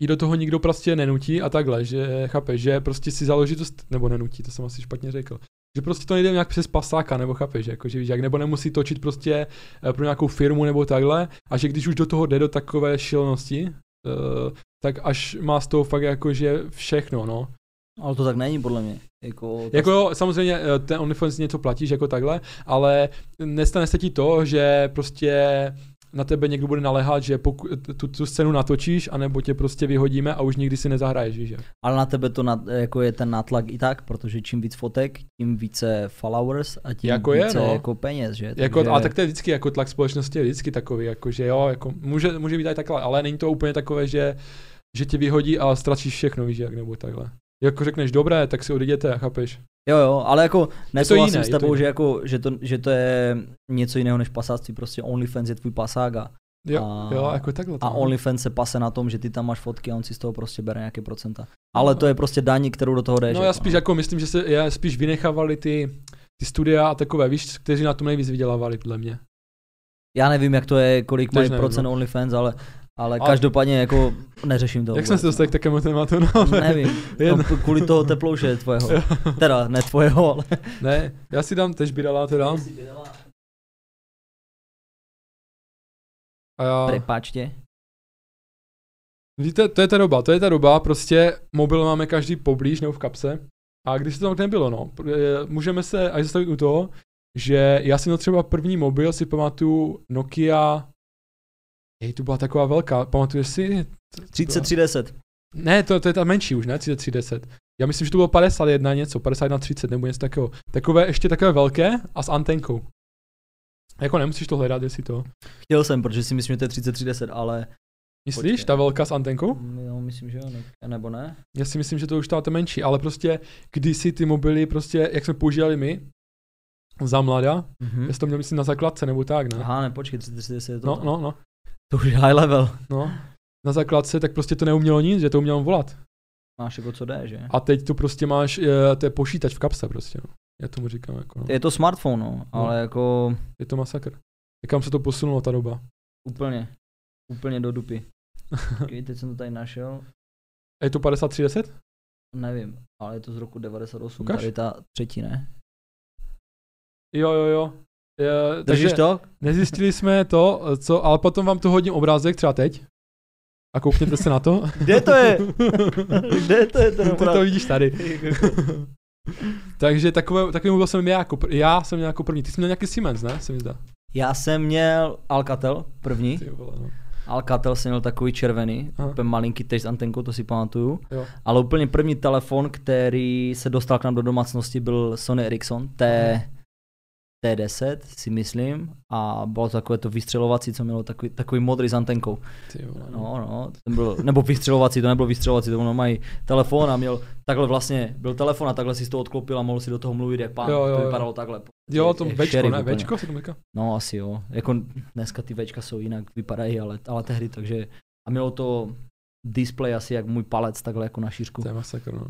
jí do toho nikdo prostě nenutí a takhle, že chápe, že prostě si založí to, st- nebo nenutí, to jsem asi špatně řekl, že prostě to nejde nějak přes pasáka, nebo chápeš, jako, že víš, jak nebo nemusí točit prostě eh, pro nějakou firmu nebo takhle, a že když už do toho jde do takové šilnosti, uh, tak až má z toho fakt jako, že všechno, no. Ale to tak není podle mě. Jako, Jako jo, samozřejmě eh, ten OnlyFans něco platíš jako takhle, ale nestane se ti to, že prostě na tebe někdo bude naléhat, že pokud tu, tu scénu natočíš, anebo tě prostě vyhodíme a už nikdy si nezahraješ, víš, že? Ale na tebe to na, jako je ten nátlak i tak, protože čím víc fotek, tím více followers a tím Jako je, více no. jako peněz, že? Jako, Takže... A tak to je vždycky, jako tlak společnosti je vždycky takový, jako že jo, jako může, může být i takhle, ale není to úplně takové, že, že tě vyhodí a ztratíš všechno, víš, jak nebo takhle. Jako řekneš, dobré, tak si odejděte, chápeš? Jo, jo, ale jako nesouhlasím s tebou, že, jako, že, to, že to je něco jiného než pasáctví, prostě OnlyFans je tvůj pasága. Jo, A- jo, jako takhle. A no. OnlyFans se pase na tom, že ty tam máš fotky a on si z toho prostě bere nějaké procenta. Ale to je prostě daní, kterou do toho jdeš. No já spíš jako myslím, že se já spíš vynechávali ty, ty studia a takové, víš, kteří na tom nejvíc vydělávali, podle mě. Já nevím, jak to je, kolik mají procent no. OnlyFans, ale, ale Ale- každopádně jako neřeším to. Jak jsme vůbec, se dostali no. k takovému tématu, no, ale- Nevím, no, kvůli toho teplouše tvojeho. Teda, ne tvojeho, ale... Ne, já si dám tež birala teda. A já, Prepáčte. víte, to je ta doba, to je ta doba, prostě mobil máme každý poblíž nebo v kapse. A když se to tak nebylo, no, můžeme se až zastavit u toho, že já jsem měl třeba první mobil, si pamatuju Nokia, jej, to byla taková velká, pamatuješ si? To- to 3310. Ne, to, to je ta menší už, ne? 3310. Já myslím, že to bylo 51 něco, 51 30 nebo něco takového. Takové, ještě takové velké a s antenkou. Jako nemusíš to hledat, jestli to. Chtěl jsem, protože si myslím, že to je 3310, ale... Myslíš, Počkej. ta velká s antenkou? Mm, Jo, myslím, že jo, ne, nebo ne. Já si myslím, že to už ta menší, ale prostě kdysi ty mobily, prostě, jak jsme používali my, za mlada, Mhm. já jsem to měl myslím na základce nebo tak, ne? Aha, ne, počkej, 3310 je to. No, no, no, To už je high level. no. Na základce, tak prostě to neumělo nic, že to umělo volat. Máš jako co jde, že? A teď tu prostě máš, eh, to je počítač v kapse prostě, no. Já tomu říkám, jako, no. Je to smartphone, no, ale jako Je to masakr. Kam se to posunulo ta doba? úplně, úplně do dupy. Počkej, teď jsem to tady našel, Je to 5310? nevím, ale je to z roku 98, Ukaž. tady ta třetí, ne? Jo, jo, jo. Je, Držíš to? nezjistili jsme to, co, ale potom vám to hodím obrázek, třeba teď. A koukněte se na to. Kde to je? Kde to je ten Ty to obrázek? vidíš tady. Takže takové, takový mobil jsem já jako, já jsem měl jako první. Ty jsi měl nějaký Siemens, ne? Se mi zdá. Já jsem měl Alcatel, první. Ty vole, no. Alcatel jsem měl takový červený, Aha. úplně malinký, teď s antenkou, to si pamatuju. Jo. Ale úplně první telefon, který se dostal k nám do domácnosti, byl Sony Ericsson T, T10, si myslím. A bylo to takové to vystřelovací, co mělo takový, takový modrý s antenkou. No. No, no, ten byl, nebo vystřelovací, to nebylo vystřelovací, to ono mají telefon a měl, takhle vlastně, byl telefon a takhle si to odklopil a mohl si do toho mluvit jak pán, Jo, jo, to jo. vypadalo takhle. Jo, to jak šerif ne? Včko se to? No asi jo, jako dneska ty Včka jsou jinak, vypadají, ale, ale tehdy, takže, a mělo to display asi jak můj palec, takhle jako na šířku. To je masakr, no.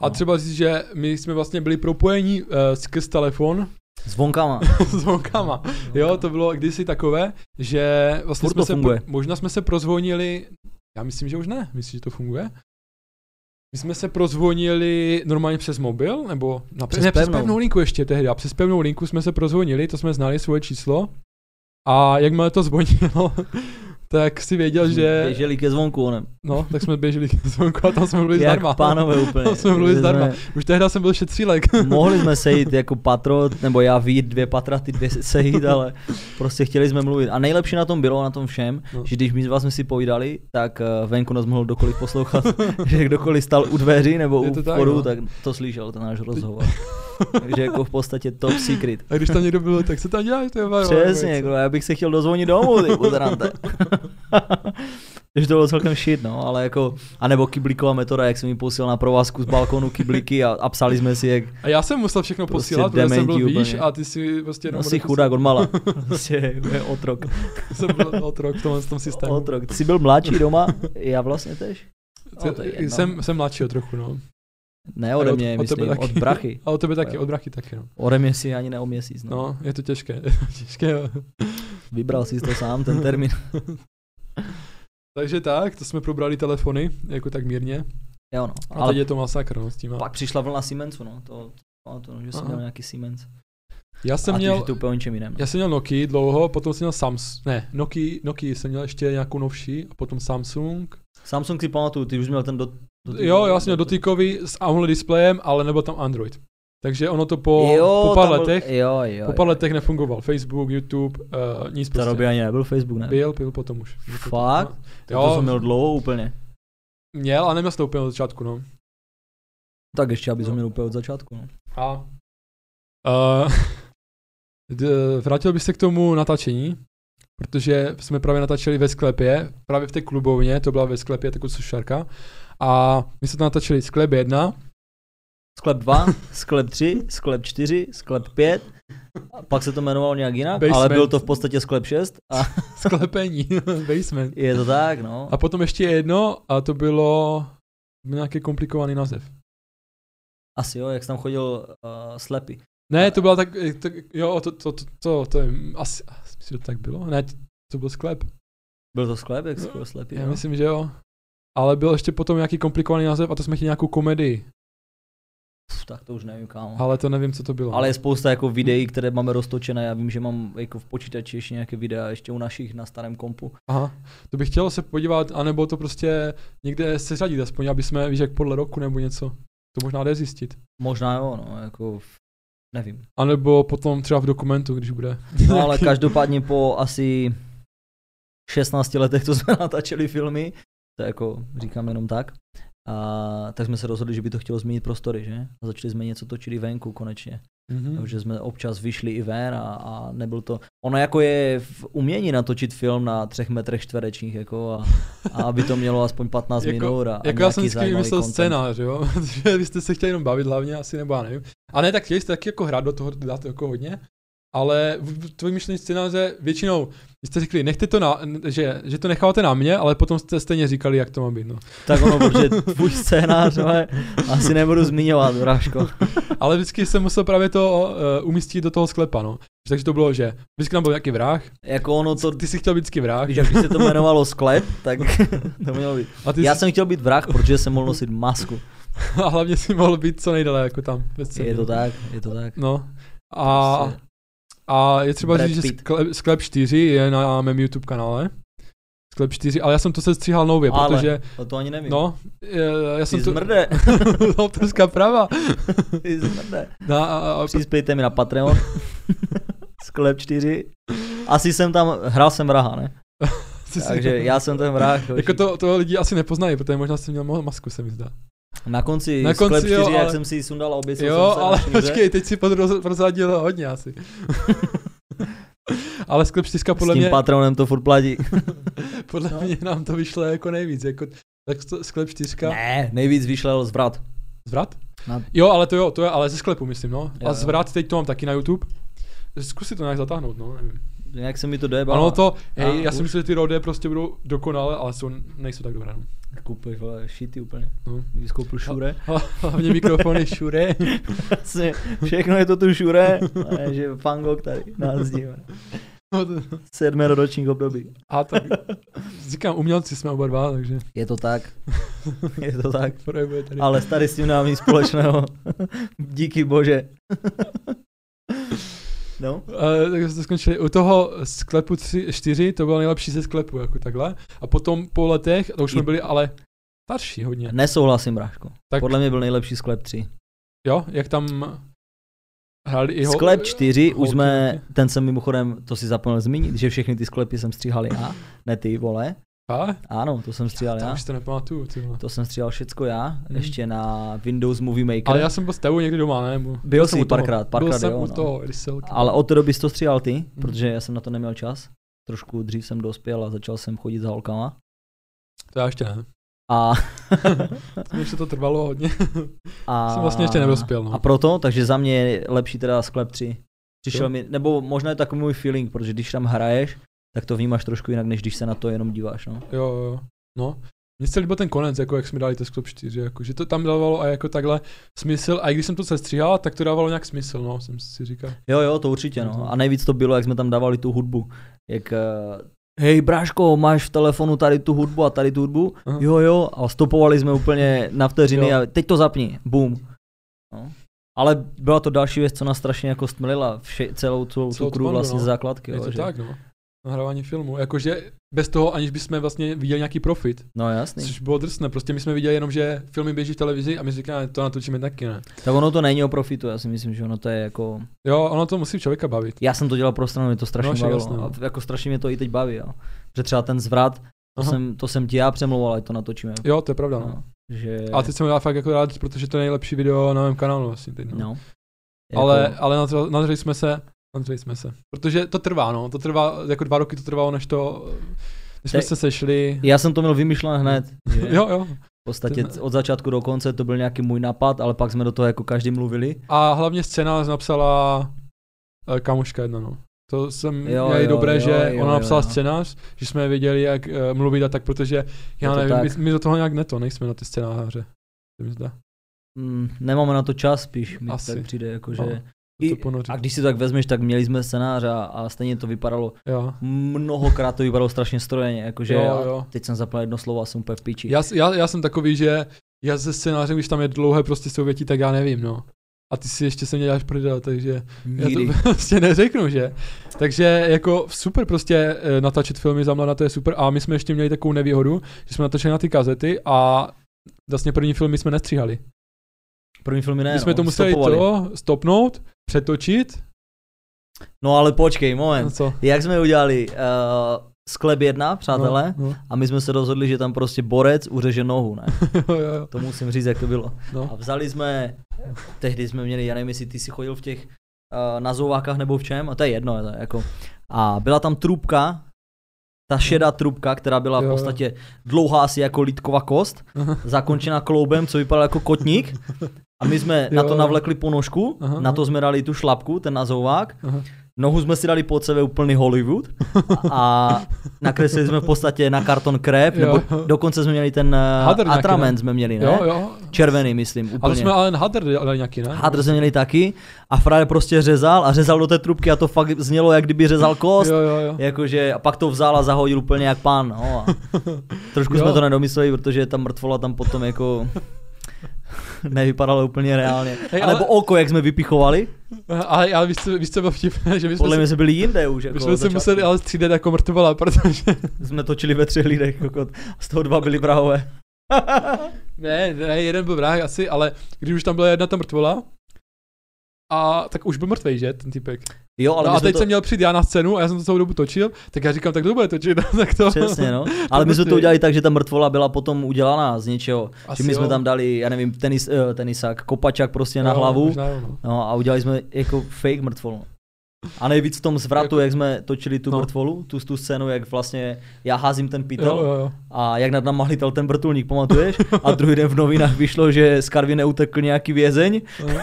A No. třeba říct, že my jsme vlastně byli propojení uh, skrz telefon Zvonkama. s vonkama. Jo, to bylo kdysi takové, že vlastně Furt jsme to se, funguje. pro, možná jsme se prozvonili, já myslím, že už ne, myslím, že to funguje. My jsme se prozvonili normálně přes mobil, nebo na, Přes ne, přes pevnou. pevnou linku ještě tehdy, a přes pevnou linku jsme se prozvonili, to jsme znali svoje číslo. A jakmile to zvonilo, tak si věděl, že... Běželi ke zvonku, onem. No, tak jsme běželi k zvonku a tam jsme mluvili Jak zdarma. pánové úplně. Tam jsme mluvili zdarma. jsme- Už tehdy jsem byl šetřílek. Mohli jsme sejít jako patro, nebo já vít dvě patra, ty dvě sejít, ale prostě chtěli jsme mluvit. A nejlepší na tom bylo, na tom všem, No. že když my z vás jsme si povídali, tak eh, venku nás mohl kdokoliv poslouchat, že kdokoliv stal u dveří nebo u to tak, vchodu, no. tak to slyšel ten náš rozhovor. Takže jako v podstatě top secret. A když tam někdo byl, tak se tam děláš, to je varo, Přesně, nebo jako já bych se chtěl dozvonit domů, ty pozrante. Takže to bylo celkem shit, no, ale jako, anebo kyblíková metoda, jak jsem mi posílal na provázku z balkónu kyblíky a, a psali jsme si, jak A já jsem musel všechno Prostě posílat, protože jsem byl dementi výš úplně. a ty si prostě jenom no, jsi chudák od mala. Prostě je otrok. jsem byl otrok v tomhle tom systému. Otrok. Ty jsi byl mladší doma? Já vlastně tež. No, jsem, jsem mladšího trochu, no. Ne ode od- mě, od myslím, taky. od brachy. A od tebe taky, od brachy taky, no. Ode mě si ani ne o měsíc. No. No, je to těžké, je to těžké, jo. Vybral jsi to sám, ten termín. Takže tak, to jsme probrali telefony, jako tak mírně. Jo no, A ale teď je to masakr, no, s tím. pak přišla vlna Siemensu, no, to, to, to že jsem Aha. měl nějaký Siemens. Já jsem a měl, to úplně něčem jiném. já jsem měl Nokia dlouho, potom jsem měl Samsung, ne, Nokia, Nokia jsem měl ještě nějakou novší, a potom Samsung. Samsung si pamatuju, ty už měl ten do, do Jo, já jsem měl dotýkový s AMOLED displejem, ale nebyl tam Android. Takže ono to po, jo, po pár tam byl- letech, jo, jo, po pár letech nefungoval. Facebook, YouTube, uh, nic To prostě. době ani nebyl Facebook, ne? Byl, byl potom už. Fakt? No. To, to jsem měl dlouho úplně. Měl a neměl jsem to úplně od začátku, no. Tak ještě, abys ho měl úplně od začátku. No. A uh, d- vrátil bych se k tomu natáčení, protože jsme právě natáčeli ve sklepě, právě v té klubovně, to byla ve sklepě, takovou sušarka. A my jsme to natáčeli sklep 1, Sklep 2, sklep 3, sklep 4, sklep 5, a pak se to jmenovalo nějak jinak, Basement. ale byl to v podstatě sklep 6 a sklepení, basement. je to tak, no. A potom ještě jedno a to bylo nějaký komplikovaný název. Asi jo, jak jsi tam chodil uh, slepý. Ne, to byla tak, tak jo, to, to, to, to, to je, asi, asi myslím, že to tak bylo, ne, to byl sklep. Byl to sklep, jak No, slepý, Já jo? myslím, že jo. Ale byl ještě potom nějaký komplikovaný název a to jsme chtěli nějakou komedii. Pff, tak to už nevím, kámo. Ale to nevím, co to bylo. Ale je spousta jako videí, které máme roztočené. Já vím, že mám jako v počítači ještě nějaké videa, ještě u našich na starém kompu. Aha, to bych chtěl se podívat, anebo to prostě někde se řadit aspoň, aby jsme, víš, jak podle roku nebo něco. To možná jde zjistit. Možná jo, no, jako v- nevím. A nebo potom třeba v dokumentu, když bude. No ale každopádně po asi 16 letech, co jsme natáčeli filmy, to jako říkám jenom tak, a tak jsme se rozhodli, že by to chtělo změnit prostory, že? A začali jsme něco točili venku konečně. Mhm. Takže jsme občas vyšli i ven a, a nebyl to... Ono jako je v umění natočit film na třech metrech čtverečních, jako a, a aby to mělo aspoň 15 Jako- minut a, a Jako já jsem vždycky vymyslel content. scénář, jo, že vy jste se chtěli jenom bavit hlavně, asi nebo já nevím. A ne, tak chtěli jste taky jako hrát do toho, dát jako hodně, ale tvojí myšlení scénáře většinou, vy jste řekli, nechte to na, že, že to necháváte na mě, ale potom jste stejně říkali, jak to má být, no. Tak ono, protože tvůj scénář, ale asi nebudu zmiňovat, Bráško. Ale vždycky jsem musel právě to uh, umístit do toho sklepa, no. Takže to bylo, že vždycky tam byl nějaký vrah, Jako ono to, ty si chtěl být vždycky vrah. když jak se to jmenovalo sklep, tak to mělo být. A, ty Já jsi, jsem chtěl být vrah, protože jsem mohl nosit masku. a hlavně si mohl být co nejdéle jako tam. Je to tak, je to tak. No. A, Prostě a je třeba Brad říct, že Pitt. sklep, sklep 4 je na mém YouTube kanále. Sklep 4, ale já jsem to se stříhal nově, Ale, protože, O to ani nevím. no, je- já Ty jsem to... zmrde, Autorská práva. ty zmrde. No, a, a, Přispějte mi na Patreon. Sklep 4. Asi jsem tam, hrál jsem vraha, ne? Takže já jsem ten vrah. Jako to, to lidi asi nepoznají, protože možná jsem měl masku, se mi zdá. Na konci, Na konci, sklep 4, jo, jak ale- jsem si ji sundal a oběsil Jo, jsem se ale počkej, teď si prozradil hodně asi. ale sklep 4 S podle tím mě, patronem to furt platí. podle no. mě nám to vyšlo jako nejvíc, jako, tak to- sklep 4. ne, nejvíc vyšlel zvrat. Zvrat? Na- Jo, ale to jo, to je ale ze sklepu, myslím, no. Jo, a jo. zvrat teď to mám taky na YouTube. Zkus si to nějak zatáhnout, no, nevím. Jak se mi to dojebalo. Ano, to, A, hej, já už. si myslím, že ty rode prostě budou dokonale, ale jsou, nejsou tak dobré, no. Koupíš, vole, šity úplně. no. Když koupil šure. Hlavně mikrofony šure. Vlastně všechno je to tu šure. A že fangok tady nás dívá. No, to- Sedmé ročník období. a tak, říkám, umělci jsme oba dva, takže Je to tak. Je to tak. projevuje tady. Ale tady s tím nám nic společného. Díky bože. No, Uh, takže jsme to skončili. U toho sklepu 3, 4 to bylo nejlepší ze sklepu, jako takhle. A potom po letech, to už jsme byli ale starší hodně. nesouhlasím, bráško. Tak- Podle mě byl nejlepší sklep 3. Jo, jak tam hráli i ho... Sklep 4, už holky jsme, ten jsem mimochodem, to si zapomněl zmínit, že všechny ty sklepy jsem stříhal já, ne ty, vole. A? Ano, to jsem stříhal To já. už to nepamatuju, ty vole. To jsem stříhal všecko já, Mhm. ještě na Windows Movie Maker. Ale já jsem byl s tebou někdy doma, ne? Byl jsem jsi párkrát, párkrát Byl jsem jo, u no. toho, když se Ale od té doby jsi to stříhal ty, Mhm. protože já jsem na to neměl čas. Trošku dřív jsem dospěl a začal jsem chodit za holkama. To já ještě ne. A, To mi ještě to trvalo hodně. a, Jsem vlastně ještě nedospěl, no. A proto, takže za mě je lepší teda sklep 3. Přišel mi, nebo možná je takový můj feeling, protože když tam hraješ, tak to vnímáš trošku jinak, než když se na to jenom díváš. No. Jo, jo. No. Mně se líbil ten konec, jako jak jsme dali to sklep 4, jako, že to tam dávalo a jako takhle smysl, a i když jsem to sestříhal, tak to dávalo nějak smysl, no, jsem si říkal. Jo, jo, to určitě. No. A nejvíc to bylo, jak jsme tam dávali tu hudbu. Jak eh, hej bráško, máš v telefonu tady tu hudbu a tady tu hudbu? Aha. Jo, jo. A stopovali jsme úplně na vteřiny Jo. a teď to zapni. Boom. No. Ale byla to další věc, co nás strašně jako stmlila vše, celou, celou Celou tu kru vlastně no. základky. Je jo, to že? tak, no. Nahrávání filmu. Jakože bez toho, aniž bychom vlastně viděli nějaký profit. No jasný. Což bylo drsné. Prostě my jsme viděli jenom, že filmy běží v televizi a my si říkáme, to natočíme taky, ne? Tak ono to není o profitu, já si myslím, že ono to je jako... Jo, ono to musí člověka bavit. Já jsem to dělal pro stranu, mě to strašně No, bavilo. jasně, no. A jako strašně mě to i teď baví, jo. Že třeba ten zvrat, to Aha. jsem, to jsem ti já přemlouval, ať to natočíme. Jo, to je pravda, no. No, že... A teď jsem udělal fakt jako rád, protože to je nejlepší video na mém kanálu vlastně teď, no. No. Ale, Jako, ale nadřeli, nadřeli jsme se, nadřeli jsme se. Protože to trvá, no, to trvá, jako dva roky to trvalo, než to, než jsme Te- se sešli. Já jsem to měl vymyšlen hned. Jo, jo. V podstatě Ten- od začátku do konce to byl nějaký můj nápad, ale pak jsme do toho jako každý mluvili. A hlavně scénář napsala eh, kamoška jedna, no. To jsem Jo, jo, je jo, dobré, jo, že jo, ona jo, napsala jo. scénář, že jsme věděli, jak uh, mluvit a tak, protože já to nevím, my, tak. my, do toho nějak neto, nejsme na ty scénáře. To mi zdá. Mm, nemáme na to čas, spíš mi Asi. tak přijde, jako No, že... To ponořit. a když si to tak vezmeš, tak měli jsme scénář a, a stejně to vypadalo, Jo. mnohokrát to vypadalo strašně strojeně, jakože Jo, já- jo. teď jsem zapal jedno slovo a jsem úplně v piči. Já, já, já, jsem takový, že já se scénářem, když tam je dlouhé prostě souvětí, tak já nevím, no. A ty si ještě se mě děláš prdel, takže já Nikdy. to prostě neřeknu, že? Takže jako super prostě eh, natáčet filmy za mladá, to je super. A my jsme ještě měli takovou nevýhodu, že jsme natočili na ty kazety a vlastně první filmy jsme nestříhali. První filmy ne, my jsme no, to museli stopovali. to stopnout, přetočit. No ale počkej, moment. No co? Jak jsme udělali? Uh, sklep jedna, přátelé, No, a my jsme se rozhodli, že tam prostě borec uřeže nohu, ne? no, jo, jo, To musím říct, jak to bylo. no. A vzali jsme, tehdy jsme měli, já nevím, jestli ty si chodil v těch uh, na zouvákách nebo v čem, a to je jedno, to je jako. A byla tam trubka, ta šedá trubka, která byla v Jo, jo. podstatě dlouhá asi jako lítková kost, zakončená kloubem, co vypadalo jako kotník. A my jsme na Jo, to jo. navlekli ponožku, Aha, na to jsme dali tu šlapku, ten nazouvák. Aha. Nohu jsme si dali pod sebe úplný Hollywood a nakreslili jsme v podstatě na karton krép, Jo, nebo dokonce jsme měli ten Hadr uh, nějaký, atrament ne? jsme měli, ne? jo, jo. Červený, myslím, úplně. Ale jsme ale na hadr dělali nějaký, ne? Hadr jsme měli taky a frajer prostě řezal a řezal do té trubky a to fakt znělo, jak kdyby řezal kost. Jo, jo, jo. Jakože, a pak to vzal a zahodil úplně jak pán. No, a trošku Jo. jsme to nedomysleli, protože ta mrtvola tam potom jako nevypadala úplně reálně. Hej, A nebo ale- oko, jak jsme vypichovali, Ale, ale víš, co, víš, co bylo vtipné, že my jsme, podle mě jsme byli jinde už. Jako my jsme se začátku. museli ale střídat jako mrtvola, protože... Jsme točili ve třech lidech, kokot. z toho dva byli brahové. ne, ne, jeden byl vrah asi, ale když už tam byla jedna ta mrtvola, a tak už byl mrtvej, že, ten typek. Jo, ale no a jsme teď to... jsem měl přijít já na scénu a já jsem to celou dobu točil, tak já říkám, tak kdo bude točit, tak to... Přesně, no. Ale my jsme to prostě- udělali tak, že ta mrtvola byla potom udělaná z něčeho. Asi že my jsme jo. tam dali, já nevím, tenis, uh, tenisák, kopačák prostě na Jo, hlavu. možná jo, no. No a udělali jsme jako fake mrtvolu. A nejvíc v tom zvratu, Jako- jak jsme točili tu No. mrtvolu, tu, tu scénu, jak vlastně já házím ten pytel Jo, jo, jo. a jak nad náma lítal ten vrtulník, pamatuješ? A druhý den v novinách vyšlo, že z Karvy neutekl nějaký vězeň No.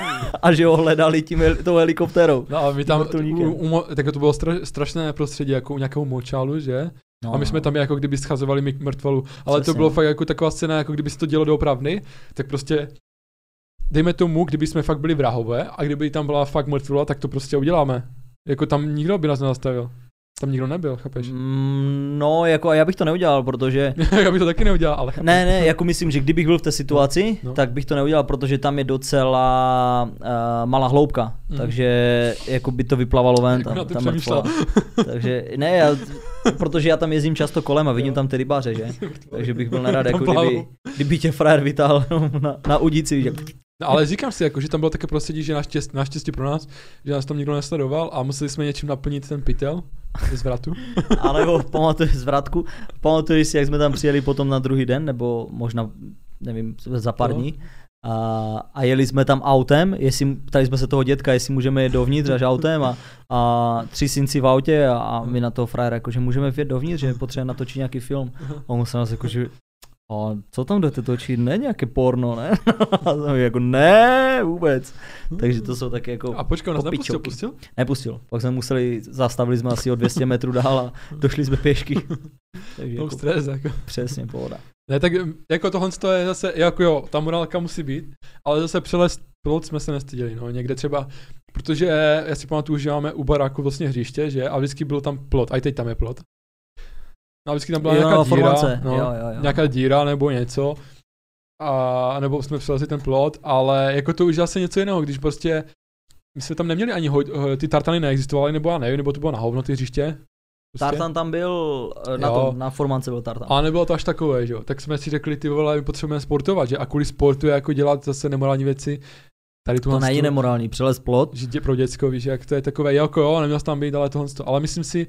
a že ho hledali tím hel- tou helikoptérou. No a my tam, u, u, tak to bylo stra, strašné prostředí, jako u nějakého močálu, že? No, a my jsme tam jako kdyby schazovali mrtvolu. Ale Přesně. to bylo fakt jako taková scéna, jako kdyby se to dělo doopravdy, tak prostě dejme tomu, kdyby jsme fakt byli vrahové a kdyby tam byla fakt mrtvola, tak to prostě uděláme. Jako tam nikdo by nás nezastavil. Tam nikdo nebyl, chápeš? Mm, No, jako a já bych to neudělal, protože Já bych to taky neudělal, ale chápeš. Ne, ne, jako myslím, že kdybych byl v té situaci, No. tak bych to neudělal, protože tam je docela uh, malá hloubka, Mhm. takže jako by to vyplavalo ven, tam, na to tam. Takže ne, já, protože já tam jezdím často kolem a vidím tam ty rybáře, že? Takže bych byl nerad, jako kdyby, kdyby tě frajer vytáhl na, na udici, že No, ale říkám si, jako, že tam bylo také prostředí, že naštěstí, naštěstí pro nás, že nás tam nikdo nesledoval a museli jsme něčím naplnit ten pytel z vratu. A nebo pamatuješ z vratku, pamatuješ si, jak jsme tam přijeli potom na druhý den, nebo možná, nevím, za pár No. dní. A, a jeli jsme tam autem, jestli, ptali jsme se toho dětka, jestli můžeme jet dovnitř až autem a, a tři synci v autě a, a my na toho frajera, jako, že můžeme vjet dovnitř, že potřebujeme natočit nějaký film. A on se nás jako, že a co tam jdete točit? Ne nějaké porno, ne? A jsem jako ne, vůbec. Takže to jsou taky jako... A počkej, on nás nepustil, pustil? Nepustil. Pak jsme museli, zastavili jsme asi o 200 metrů dál a došli jsme pěšky. Takže No, jako, stres, jako. přesně, pohoda. Ne, tak jako tohle to je zase, jako jo, ta morálka musí být, ale zase přelez plot jsme se nestyděli, no, někde třeba, protože já si pamatuju, že máme u baráku vlastně hřiště, že, a vždycky byl tam plot, a i teď tam je plot. A vždycky tam byla Jo, nějaká no, díra, no, Jo, jo, jo. nějaká díra nebo něco. A, nebo jsme přelezli ten plot, ale jako to už zase něco jiného, když prostě my jsme tam neměli ani ho, ty tartany neexistovaly, nebo já nevím, nebo to bylo na hovno ty hřiště. Prostě. Tartan tam byl, eh, na, Jo. tom, na formance byl Tartan. A nebylo to až takové, že jo. Tak jsme si řekli, ty vole, my potřebujeme sportovat, že a kvůli sportu je jako dělat zase nemorální věci. Tady to není nemorální, přelez plot. že dě, pro děcko, víš, jak to je takové, jako jo, neměl tam být, ale tohle, to. ale myslím si,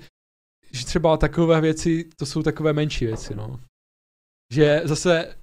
že třeba takové věci, to jsou takové menší věci, no. Že zase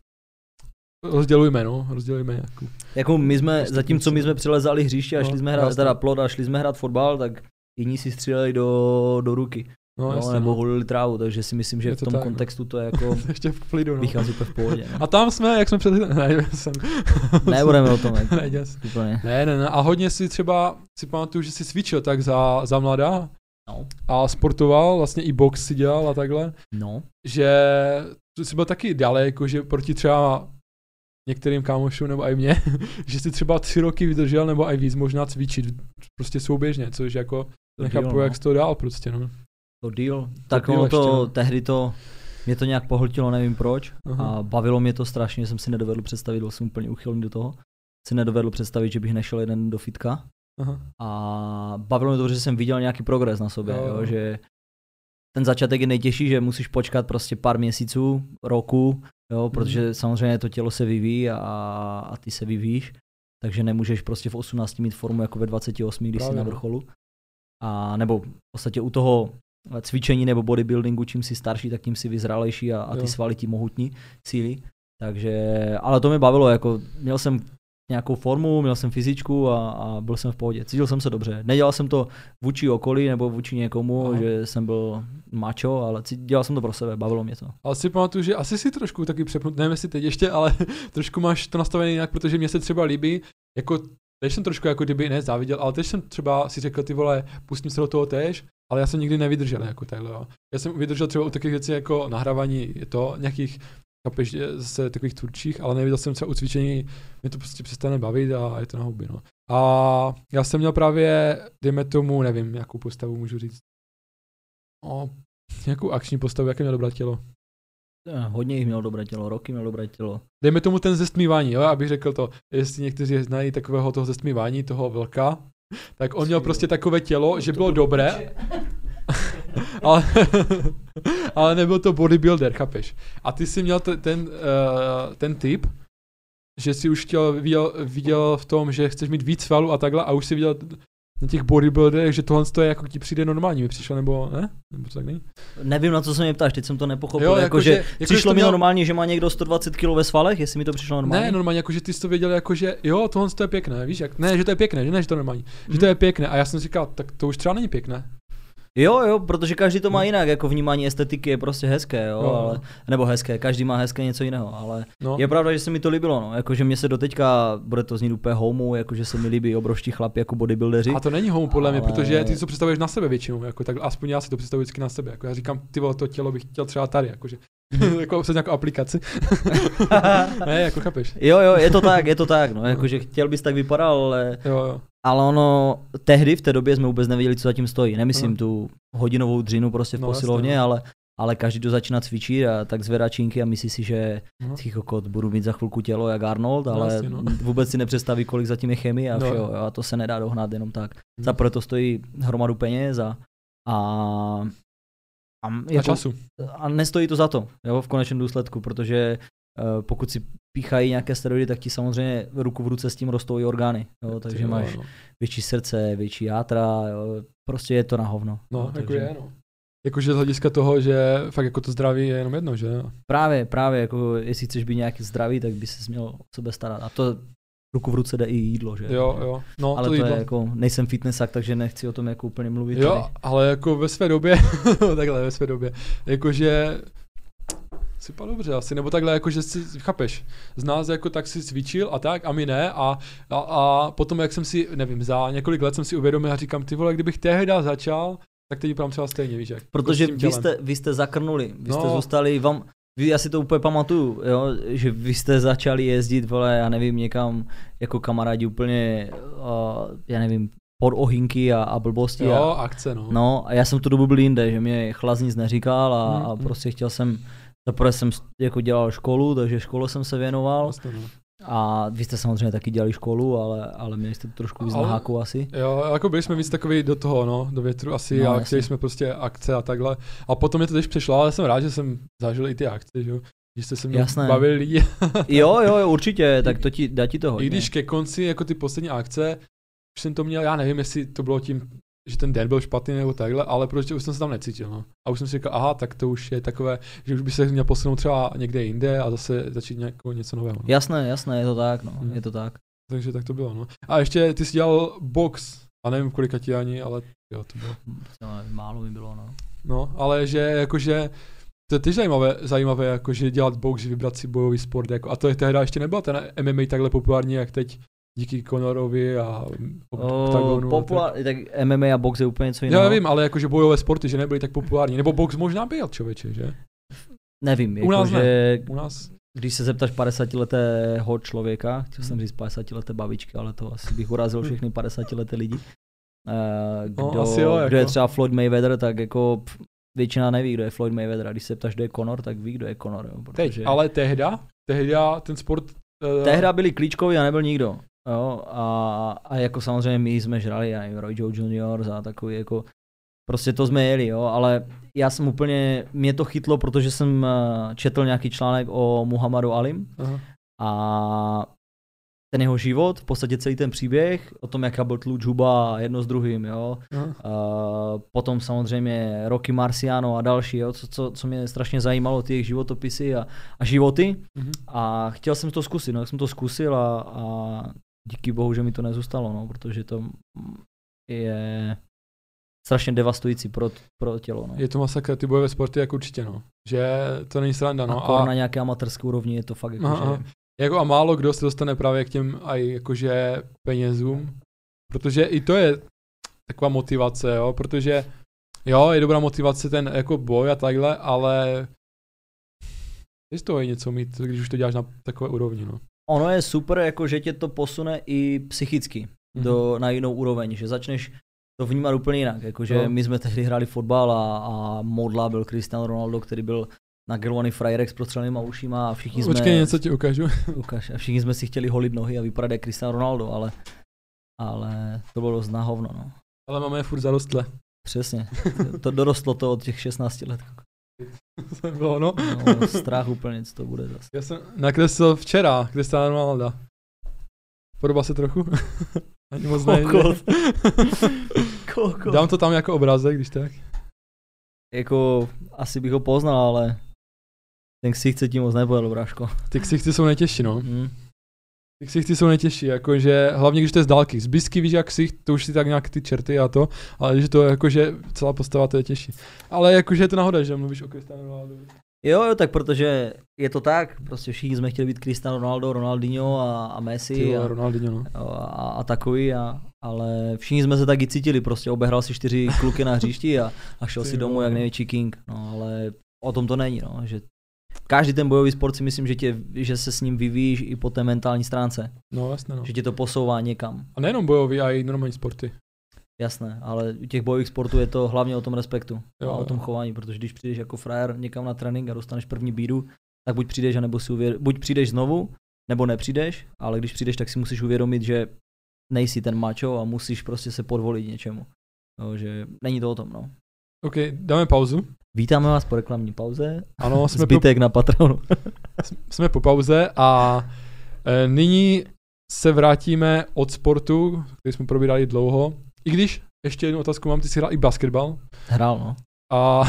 rozdělujme, no, rozdělujme nějakou. Jako my jsme, Prostě zatímco my kluci. jsme přelezali hřiště a No, šli jsme hrát, jasně. teda plot a šli jsme hrát fotbal, tak jiní si stříleli do, do ruky. No, No, jasně, nebo no. hulili trávu, takže si myslím, že v to tom tak, no. kontextu to je jako Ještě v klidu, no. vychází úplně v pohodě. No. A tam jsme, jak jsme před... Ne, jsem... Nebudeme o tom, jako, ne, úplně. ne, ne, ne, a hodně si třeba, si pamatuju, že jsi cvičil tak za, za mladá No. a sportoval, vlastně i box si dělal a takhle. no. že to jsi byl taky daleko, že proti třeba některým kámošům nebo i mě, že si třeba tři roky vydržel nebo i víc možná cvičit prostě souběžně, což jako To nechápu, díl, jak no. to dál prostě, no. To deal. Tak deal ono to, ještě, no. tehdy to, mě to nějak pohltilo, nevím proč. Aha. A bavilo mě to strašně, jsem si nedovedl představit, byl jsem úplně uchylný do toho. Si nedovedl představit, že bych nešel jeden do fitka. Aha. A bavilo mě to, že jsem viděl nějaký progres na sobě, Jo, jo, že ten začátek je nejtěžší, že musíš počkat prostě pár měsíců, roku, jo, protože samozřejmě to tělo se vyvíjí a, a ty se vyvíjíš, takže nemůžeš prostě v 18 mít formu jako ve 28, když Právě, jsi na no. vrcholu. A nebo v podstatě u toho cvičení nebo bodybuildingu, čím jsi starší, tak tím si vyzrálejší a, a ty Jo. svaly ti mohutní síly. Takže, ale to mě bavilo, jako měl jsem nějakou formu, měl jsem fyzičku a, a byl jsem v pohodě. Cítil jsem se dobře. Nedělal jsem to vůči okolí nebo vůči někomu, Aha. Že jsem byl macho, ale dělal jsem to pro sebe, bavilo mě to. Ale si pamatuju, že asi si trošku taky přepnut, nevím jestli teď ještě, ale trošku máš to nastavené jinak, protože mě se třeba líbí, jako teď jsem trošku jako kdyby ne záviděl, ale teď jsem třeba si řekl, ty vole, pustím se do toho tež, ale já jsem nikdy nevydržel jako takhle, jo. Já jsem vydržel třeba u takových věcí jako nahrávání je to, nějakých chápeš, že zase takových tvůrčích, ale neviděl jsem třeba u cvičení, mě to prostě přestane bavit a je to na houby, no. A já jsem měl právě, dejme tomu, nevím, jakou postavu můžu říct. O, nějakou akční postavu, jaké měl dobré tělo. Eh, Hodně jich měl dobré tělo, roky měl dobré tělo. Dejme tomu ten zestmívání, jo, abych řekl to, jestli někteří znají takového toho zestmívání, toho velka, tak on měl prostě takové tělo, že bylo dobré, ale, ale nebyl to bodybuilder, chápeš? A ty jsi měl t- ten, uh, ten typ, že si už chtěl, viděl, viděl v tom, že chceš mít víc svalů a takhle a už si viděl na těch bodybuilderech, že tohle to je jako ti přijde normální, mi přišlo, nebo ne? Nebo to tak není? Nevím, na co se mě ptáš, teď jsem to nepochopil. Jo, jako, jakože že- jako, přišlo mi měl- normálně, že má někdo 120 kg ve svalech, jestli mi to přišlo normálně. Ne, normálně, jako že ty jsi to věděl, jako že jo, tohle to je pěkné, víš jak? Ne, že to je pěkné, že ne, že to je normální. Že to je pěkné. A já jsem říkal, tak to už třeba není pěkné. Jo, jo, protože každý to má jinak, jako vnímání estetiky je prostě hezké, jo, No. ale, nebo hezké, každý má hezké něco jiného, ale No. je pravda, že se mi to líbilo, no, jakože mě se doteďka, bude to znít úplně homu, jakože se mi líbí obrovští chlapi jako bodybuildeři. A to není homo podle mě, Ale- protože ty si to představuješ na sebe většinou, jako tak aspoň já si to představuji vždycky na sebe. Jako já říkám, ty vole, to tělo bych chtěl třeba tady, jakože, jako přes nějakou aplikaci. ne, jako chápeš. Jo, jo, je to tak, je to tak, no, jakože chtěl bys tak vypadal, ale, Jo, jo. ale ono, tehdy v té době jsme vůbec nevěděli, co zatím stojí, nemyslím Aha. tu hodinovou dřinu prostě v No, posilovně, jasně, no. ale, ale každý, kdo začíná cvičit a tak zvedá činky a myslí si, že No. kokot, budu mít za chvilku tělo jak Arnold, ale jasně, no. vůbec si nepředstaví, kolik zatím je chemie a No. všeho, jo, a to se nedá dohnat jenom tak. Hmm. Za prvé to stojí hromadu peněz a, a, a, A jako, času. a nestojí to za to, jo, v konečném důsledku, protože uh, pokud si píchají nějaké steroidy, tak ti samozřejmě ruku v ruce s tím rostou i orgány, jo, takže vole, máš no. větší srdce, větší játra, jo, prostě je to na hovno. No, jo, jako takže je, no. Jakože z hlediska toho, že fakt jako to zdraví je jenom jedno, že? Právě, právě, jako jestli chceš být nějaký zdravý, tak by se měl o sebe starat. A to ruku v ruce jde i jídlo, že? Jo, jo. No, Ale to to, jídlo. je jako, nejsem fitnessák, takže nechci o tom jako úplně mluvit. Jo, tady. ale jako ve své době, takhle ve své době, jakože sypal dobře asi, nebo takhle, jakože si, chápeš, z nás jako tak si cvičil a tak a my ne a, a, a potom jak jsem si, nevím, za několik let jsem si uvědomil a říkám, ty vole, kdybych tehdy začal, tak teď vypadám třeba stejně, víš jak. jako Protože tím vy jste, vy jste zakrnuli, vy jste No. zůstali, vám, já si to úplně pamatuju, jo, že vy jste začali jezdit, vole, já nevím, někam jako kamarádi úplně, uh, já nevím, pod ohinky a, a blbosti. Jo, a, akce, no. no a já jsem tu dobu byl jinde, že mě chlaz nic neříkal a, Mhm, a mhm. prostě chtěl jsem, zaprvé jsem jako dělal školu, takže škole jsem se věnoval Vlastně, no. A vy jste samozřejmě taky dělali školu, ale, ale měli jste to trošku víc Ale- háku asi. Jo, jako byli jsme víc takový do toho, no, do větru asi No, a chtěli jsme prostě akce a takhle. A potom mě to teď přešlo, ale jsem rád, že jsem zažil i ty akce, že jo. Že jste se mnou Jasné. bavili lidi. Jo, jo, jo, určitě, tak to ti, dá ti to hodně. I když ke konci, jako ty poslední akce, už jsem to měl, já nevím, jestli to bylo tím, že ten den byl špatný nebo takhle, ale prostě už jsem se tam necítil. No. A už jsem si říkal, aha, tak to už je takové, že už by se měl posunout třeba někde jinde a zase začít nějakou, něco nového. No. Jasné, jasné, je to tak, no, Mhm. je to tak. Takže tak to bylo. No. A ještě ty jsi dělal box, a nevím kolika ti ani, ale jo, to bylo. No, málo mi bylo, no. No, ale že jakože to je teď zajímavé, zajímavé jakože dělat box, vybrat si bojový sport, jako, a to je tehdy ještě nebyla ten MMA takhle populární, jak teď díky Conorovi a Octagonu. populár, tak MMA a box je úplně něco tak. jiného. Já vím, ale jakože bojové sporty, že nebyly tak populární. Nebo box možná byl, člověče, že? Nevím, jako, nás ne. že U nás. když se zeptáš 50-letého člověka, chtěl jsem říct 50-leté babičky, ale to asi bych urazil všechny 50-leté lidi. Eh, Kdo, No, asi jo, jako. kdo je třeba Floyd Mayweather, tak jako pff, většina neví, kdo je Floyd Mayweather. A když se ptáš, kdo je Conor, tak ví, kdo je Conor. Jo, Teď, protože ale tehda, tehda ten sport... Uh, Tehda byli klíčkoví a nebyl nikdo. Jo, a, a jako samozřejmě my jsme žrali, já nevím, Roy Joe Junior a takový jako, prostě to jsme jeli, jo, ale já jsem úplně, mě to chytlo, protože jsem eh, četl nějaký článek o Muhammadu Alim Aha. a ten jeho život, v podstatě celý ten příběh, o tom, jaká byl tluč huba jedno s druhým, jo. Uh, potom samozřejmě Rocky Marciano a další, jo, co, co, co mě strašně zajímalo, ty jejich životopisy a, a životy. Mhm. A chtěl jsem to zkusit, no, tak jsem to zkusil a, a díky bohu, že mi to nezůstalo, no, protože to je strašně devastující pro, pro tělo, no. Je to masakr, ty bojové sporty jako určitě, no. Že to není sranda, No, no. a na nějaké amatérské úrovni je to fakt jako, Aha, že... Jako a málo kdo se dostane právě k těm aj jakože penězům, protože i to je taková motivace, jo, protože jo, je dobrá motivace ten jako boj a takhle, ale je z toho i něco mít, když už to děláš na takové úrovni, no. Ono je super, jako že tě to posune i psychicky Mhm. do, na jinou úroveň, že začneš to vnímat úplně jinak, jakože No. my jsme tehdy hráli fotbal a, a modla byl Cristiano Ronaldo, který byl nagelovaný frajerek s prostřelenýma ušima a všichni jsme... Počkej, něco ti ukážu. Ukaž. A všichni jsme si chtěli holit nohy a vypadat jak Cristiano Ronaldo, ale, ale to bylo dost na hovno, no. ale máme je furt zarostlé. Přesně. To dorostlo to od těch 16 let. To bylo, no. No, strach úplně, co to bude zase. Já jsem nakreslil včera Cristiano Ronaldo. Podobá se trochu? Ani moc. Kokot. Kokot. Dám to tam jako obrázek, když tak. Jako, asi bych ho poznal, ale ten ksicht se tím moc nepojel, bráško. Ty ksichty jsou nejtěžší, no. Hm. Ty ksichty jsou nejtěžší, jakože hlavně když to je z dálky. Z blízky víš jak ksicht, to už si tak nějak ty čerty a to, ale když to jakože celá postava, to je těžší. Ale jakože je to náhoda, že mluvíš o Cristiano Ronaldo. Jo, jo, tak protože je to tak, prostě všichni jsme chtěli být Cristiano Ronaldo, Ronaldinho a, a Messi Ty a, Ronaldinho, no. a, a takový, a, ale všichni jsme se taky cítili, prostě obehrál si čtyři kluky na hřišti a, a šel Ty si domů jak největší king, no ale o tom to není, no, že každý ten bojový sport si myslím, že, tě, že se s ním vyvíjíš i po té mentální stránce, No jasně, no. že tě to posouvá někam. A nejenom bojový, ale i normální sporty. Jasné, ale u těch bojových sportů je to hlavně o tom respektu Jo, a o tom chování, protože když přijdeš jako frajer někam na trénink a dostaneš první bídu, tak buď přijdeš, anebo si uvěd... buď přijdeš znovu, nebo nepřijdeš, ale když přijdeš, tak si musíš uvědomit, že nejsi ten mačo a musíš prostě se podvolit něčemu. No, že není to o tom, no. OK, dáme pauzu. Vítáme vás po reklamní pauze. Ano, jsme po, Zbytek na Patronu. jsme po pauze a e, nyní se vrátíme od sportu, který jsme probírali dlouho. I když, ještě jednu otázku mám, ty jsi hrál i basketbal. Hrál, no. A,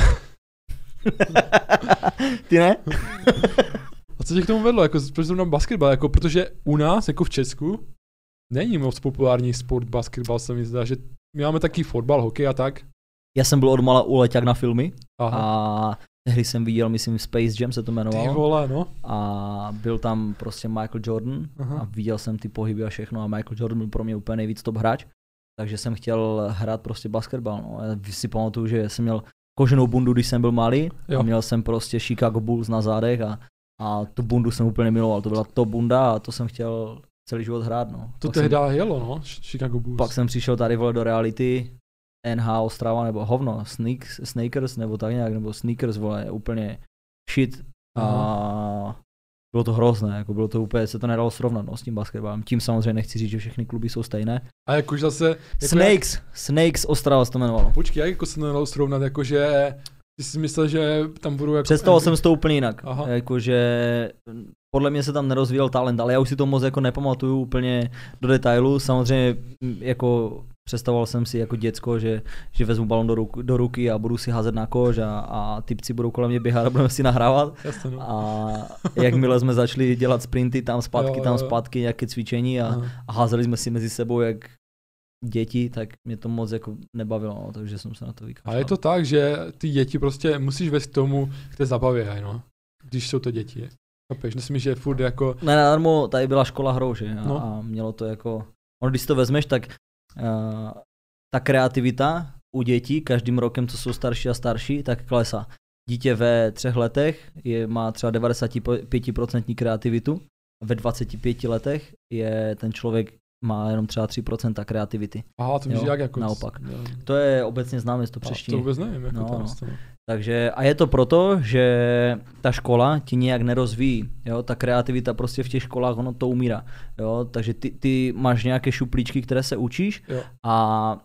Ty ne? a co tě k tomu vedlo? Jako, proč zrovna basketbal? Jako, protože u nás, jako v Česku, není moc populární sport basketbal, se mi zdá, že my máme taky fotbal, hokej a tak. Já jsem byl odmala uleťák na filmy Aha. a tehdy jsem viděl, myslím, Space Jam se to Ty jmenovalo. vole, no. a byl tam prostě Michael Jordan Aha. a viděl jsem ty pohyby a všechno a Michael Jordan byl pro mě úplně nejvíc top hráč, takže jsem chtěl hrát prostě basketbal. No. Já si pamatuju, že jsem měl koženou bundu, když jsem byl malý Jo. a měl jsem prostě Chicago Bulls na zádech a, a tu bundu jsem úplně miloval, to byla to bunda a to jsem chtěl celý život hrát, no. To tehdy jsem, jelo, no, Ch- Chicago Bulls. pak jsem přišel tady vole do reality, NH Ostrava nebo hovno, Sneaks, Snakers nebo tak nějak, nebo Sneakers, vole, úplně shit. A bylo to hrozné, jako bylo to úplně, se to nedalo srovnat no, s tím basketbalem. Tím samozřejmě nechci říct, že všechny kluby jsou stejné. A jakož zase... Jako Snakes, Snakes Ostrava se to jmenovalo. Počkej, jak jako se to nedalo srovnat, jakože ty jsi myslel, že tam budou jako... Představoval jsem si to úplně jinak. Aha. Jakože podle mě se tam nerozvíjel talent, ale já už si to moc jako nepamatuju úplně do detailu. Samozřejmě jako představoval jsem si jako děcko, že, že vezmu balon do, ruk, do ruky a budu si házet na kož a, a typci budou kolem mě běhat a budeme si nahrávat. Jasně, no. A jakmile jsme začali dělat sprinty tam zpátky, Jo, tam jo, jo. zpátky, nějaké cvičení a, a házeli jsme si mezi sebou jak děti, tak mě to moc jako nebavilo, no, takže jsem se na to vykašlal. A je to tak, že ty děti prostě musíš vést k tomu, k té zabavě, no. Když jsou to děti. Chápeš? Myslím, že furt jako... Ne, nadarmo tady byla škola hrou, že? A, No. a mělo to jako... Ono, když si to vezmeš, tak ta kreativita u dětí každým rokem, co jsou starší a starší, tak klesá. Dítě ve třech letech je, má třeba 95% kreativitu, ve 25 letech je ten člověk má jenom třeba 3% kreativity. Aha, to víš jak jako... naopak. Jo. To je obecně známé z to přeští. to vůbec nevím, jako No, to no. Takže a je to proto, že ta škola ti nějak nerozvíjí, jo, ta kreativita prostě v těch školách, ono to umírá, jo, takže ty, ty máš nějaké šuplíčky, které se učíš Jo. a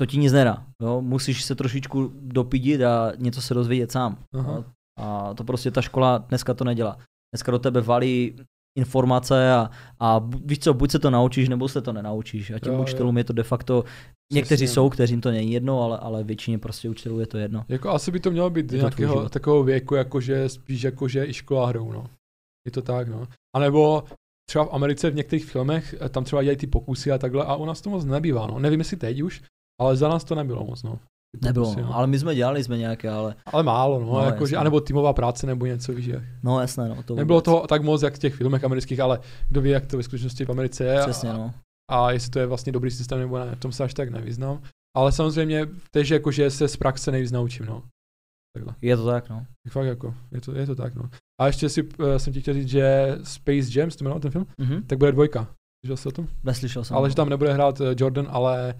to ti nic nedá, jo, musíš se trošičku dopidit a něco se dozvědět sám, Aha. jo? a to prostě ta škola dneska to nedělá. Dneska do tebe valí informace a, a víš co, buď se to naučíš, nebo se to nenaučíš. A těm Jo, jo. učitelům je to de facto, někteří Přesně. jsou, kteřím to není jedno, ale, ale většině prostě učitelů je to jedno. Jako asi by to mělo být Je nějakého takového věku, jakože spíš jakože i škola hrou, no. Je to tak, no. A nebo třeba v Americe v některých filmech, eh, tam třeba dělají ty pokusy a takhle a u nás to moc nebývá, no. Nevím, jestli teď už, ale za nás to nebylo moc, no. Nebylo, no. ale my jsme dělali jsme nějaké, ale ale málo, no, No, jakože, jasně. anebo týmová práce nebo něco, víš, jak. no jasné, no. To Nebylo vůbec. toho tak moc, jak v těch filmech amerických, ale kdo ví, jak to ve skutečnosti v Americe je. Přesně, a, no. a jestli to je vlastně dobrý systém nebo ne, v tom se až tak nevyznám. Ale samozřejmě tež jakože se z praxe nejvíc naučím, no. Takhle. Je to tak, no. Fakt jako, je to, je to tak, no. A ještě si, uh, jsem ti chtěl říct, že Space Jam, to jmenoval ten film? Mhm. Tak bude dvojka. Slyšel jsi o tom? Neslyšel jsem. Ale že tam nebude hrát eh, Jordan, ale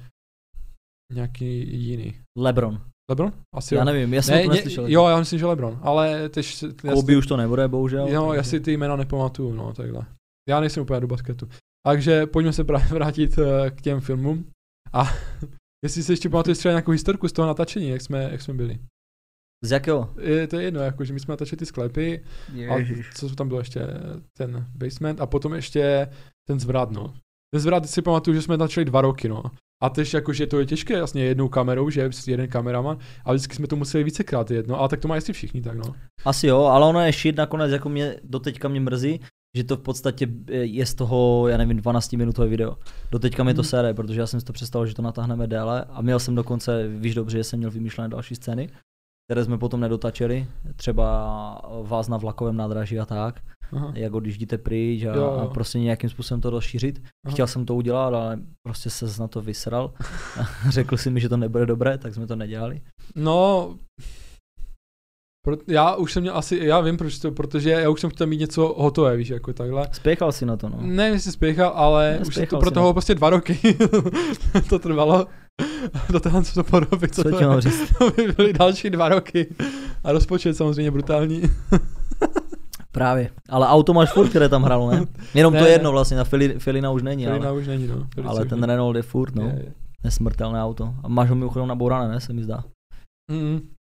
nějaký jiný. Lebron. LeBron? Asi Já jo. nevím, já jsem ne, to ne, neslyšel. jo, já myslím, že LeBron, ale tež... Kobe už to nebude, bohužel. Jo, takže- já si ty jména nepamatuju, no, takhle. Já nejsem úplně do basketu. Takže pojďme se právě vrátit eh, k těm filmům. A jestli si ještě pamatuješ třeba nějakou historku z toho natáčení, jak jsme, jak jsme byli. Z jakého? Je, to je jedno, jako, že my jsme natáčeli ty sklepy, a co tam bylo ještě, ten basement a potom ještě ten zvrat, no. Ten zvrat si pamatuju, že jsme natáčeli dva roky, no. A tež jako, že to je těžké vlastně jednou kamerou, že jeden kameraman, a vždycky jsme to museli vícekrát jedno, ale tak to mají asi všichni, tak no. Asi jo, ale ono je shit nakonec, jako mě doteďka mě mrzí, že to v podstatě eh, je z toho, já nevím, 12 minutové video. Doteďka mě to Mhm. sere, protože já jsem si to představil, že to natáhneme déle a měl jsem dokonce, víš dobře, že jsem měl vymýšlené další scény, které jsme potom nedotačili, třeba vás na vlakovém nádraží a tak, Aha. jak odjíždíte pryč a, Jo, jo. a prostě nějakým způsobem to rozšířit. Aha. Chtěl jsem to udělat, ale prostě se na to vysral. Řekl si mi, že to nebude dobré, tak jsme to nedělali. No, pro, já už jsem měl asi, já vím proč to, protože já už jsem chtěl mít něco hotové, víš, jako takhle. Spěchal si na to, no. Ne, jestli spěchal, ale Ne, už to pro toho to. prostě dva roky to trvalo. Do toho co to porobit, co, Co to to by byly další dva roky. A rozpočet samozřejmě brutální. Právě. Ale auto máš furt, které tam hrál, ne? Jenom Ne, to jedno vlastně, na Fili, Filina už není, Felina ale, už není, no. Felice ale ten. Renault je furt, no. Je, je. Nesmrtelné auto. A máš ho mimochodem nabourané, ne, se mi zdá. Mm,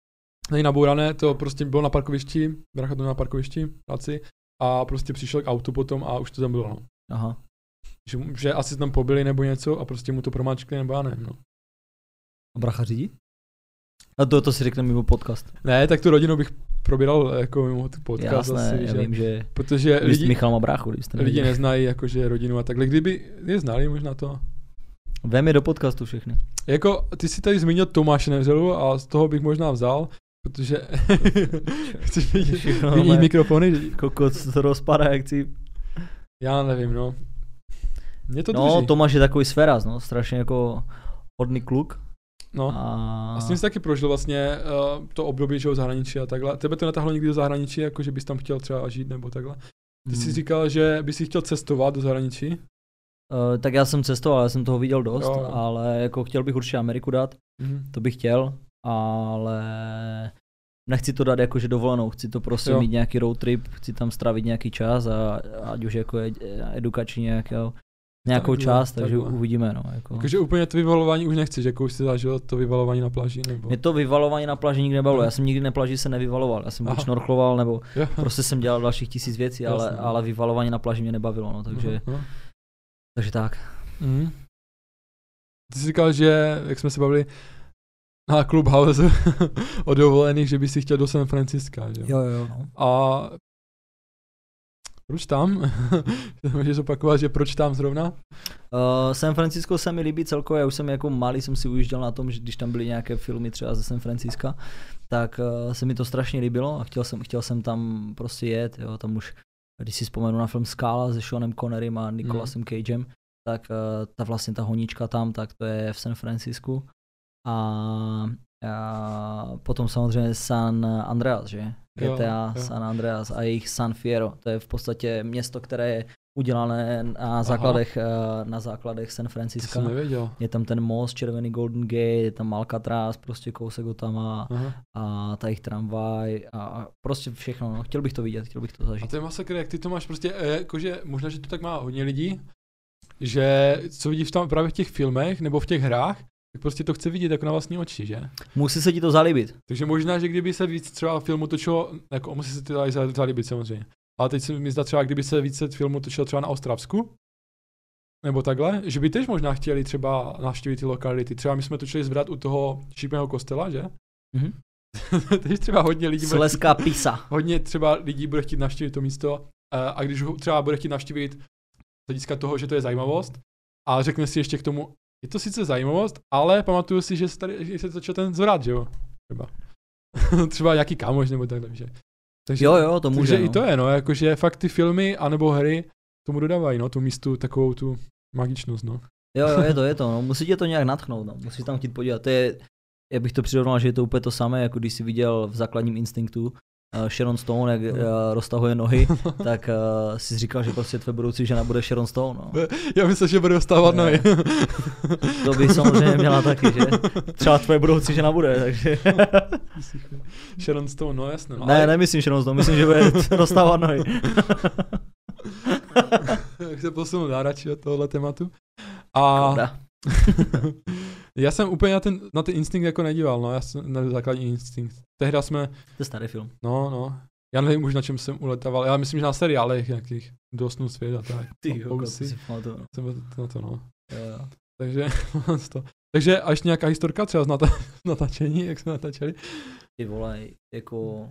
není nabourané, to prostě bylo na parkovišti, brácha to na parkovišti, práci, a prostě přišel k autu potom a už to tam bylo, no. Aha. Že, že asi tam pobili nebo něco a prostě mu to promáčkli, nebo já nevím, no. A bracha řídí? A to, to si řekne mimo podcast. Ne, tak tu rodinu bych probíral jako mimo podcast Jasné, asi, já že, vím, že protože lidi, Michal má bráchu, lidi neznají jakože rodinu a takhle. Kdyby je znali možná to. Vem je do podcastu všechny. Jako, ty si tady zmínil Tomáše Nevřelu a z toho bych možná vzal, protože chceš vidět, Všechno, vidět mikrofony? Kokot se to rozpadá, jak si... Já nevím, no. Mě to No, drží. Tomáš je takový sferaz, no, strašně jako hodný kluk. No. A... A s tím jsi taky prožil vlastně uh, to období, že v zahraničí a takhle. Tebe to netahlo někdy do zahraničí, jako že bys tam chtěl třeba žít nebo takhle. Ty jsi Hmm. říkal, že bys chtěl cestovat do zahraničí. Uh, tak já jsem cestoval, já jsem toho viděl dost, Jo, ale jako chtěl bych určitě Ameriku dát, Mhm. to bych chtěl, ale nechci to dát jakože dovolenou, chci to prostě Jo. mít nějaký road trip, chci tam strávit nějaký čas a ať už jako ed, edukační nějakou, nějakou Takhle, část, takže takhle. uvidíme. No, jako. Takže úplně to vyvalování už nechceš, jako už jsi zažil to vyvalování na pláži, nebo? Mě to vyvalování na pláži nikdy nebavilo, Mhm. já jsem nikdy na pláži se nevyvaloval, já jsem buď šnorchloval, nebo Jo. prostě jsem dělal dalších tisíc věcí, ale, Jasně. ale vyvalování na pláži mě nebavilo, no, takže, aha. takže tak. Mhm. Ty jsi říkal, že, jak jsme se bavili na Clubhouse o dovolených, že by si chtěl do San Franciska, že? Jo, jo, jo. No. A proč tam? Můžeš opakovat, že proč tam zrovna? Uh, San Francisco se mi líbí celkově, já už jsem jako malý jsem si ujížděl na tom, že když tam byly nějaké filmy třeba ze San Francisca, tak uh, se mi to strašně líbilo a chtěl jsem, chtěl jsem tam prostě jet, jo, tam už, když si vzpomenu na film Skála se Seanem Connerym a Nicolasem Cagem, tak uh, ta vlastně ta honíčka tam, tak to je v San Francisku a, a potom samozřejmě San Andreas, že? Jo, GTA jo. San Andreas a jejich San Fierro, to je v podstatě město, které je udělané na základech, eh, na základech San Francisca. nevěděl. Je tam ten most, červený Golden Gate, je tam Alcatraz, prostě kousek od tam a, Aha. a ta jejich tramvaj a, a prostě všechno, no. chtěl bych to vidět, chtěl bych to A zažít. to je masakr, jak ty to máš prostě, eh, jakože možná, že to tak má hodně lidí, že co vidíš tam právě v těch filmech nebo v těch hrách, tak prostě to chce vidět jako na vlastní oči, že? Musí se ti to zalíbit. Takže možná, že kdyby se víc třeba filmu točilo, jako musí se to i za- zalíbit samozřejmě. Ale teď se mi zdá třeba, kdyby se více filmu točilo třeba na Ostravsku, nebo takhle, že by tež možná chtěli třeba navštívit ty lokality. Třeba my jsme točili zvrat u toho šípného kostela, že? Mhm. teď třeba hodně lidí bude chtít, Sleská pisa. hodně třeba lidí bude chtít navštívit to místo eh, a když ho třeba bude chtít navštívit z hlediska toho, že to je zajímavost a řekne si ještě k tomu, je to sice zajímavost, ale pamatuju si, že se tady že se točil ten zvrat, že jo? Třeba. třeba nějaký kámoš nebo takhle, že? Takže, Jo, jo, to může. takže no. i to je, no, jakože fakt ty filmy anebo hry tomu dodávají, no, tu místu takovou tu magičnost, no. Jo, jo, je to, je to, no. musí tě to nějak natchnout, no. musíš tam chtít podívat. To je, já bych to přirovnal, že je to úplně to samé, jako když jsi viděl v základním instinktu uh, Sharon Stone, jak uh, roztahuje nohy, tak uh, si říkal, že prostě tvoje budoucí žena bude Sharon Stone. No. Já myslím, že bude Jo. nohy. To by samozřejmě měla taky, že? Třeba tvoje budoucí žena bude, takže... Sharon Stone, no jasně. No, ne, nemyslím Sharon Stone, myslím, že bude rozstávat nohy. Jak se posunu dál radši od tohohle tématu. A. já jsem úplně na ten, na ten instinkt jako nedíval, no, já jsem na základní instinkt. Tehda jsme, To je starý film. no, no, já nevím už na čem jsem uletával, já myslím, že na seriálech nějakých dosnů svět a tak. Ty jo, to si pamatuju. no. Jsem byl na to, no. Jo, jo. Takže, to. Takže až nějaká historka třeba z, nata- z natáčení, jak jsme natáčeli. Ty vole, jako...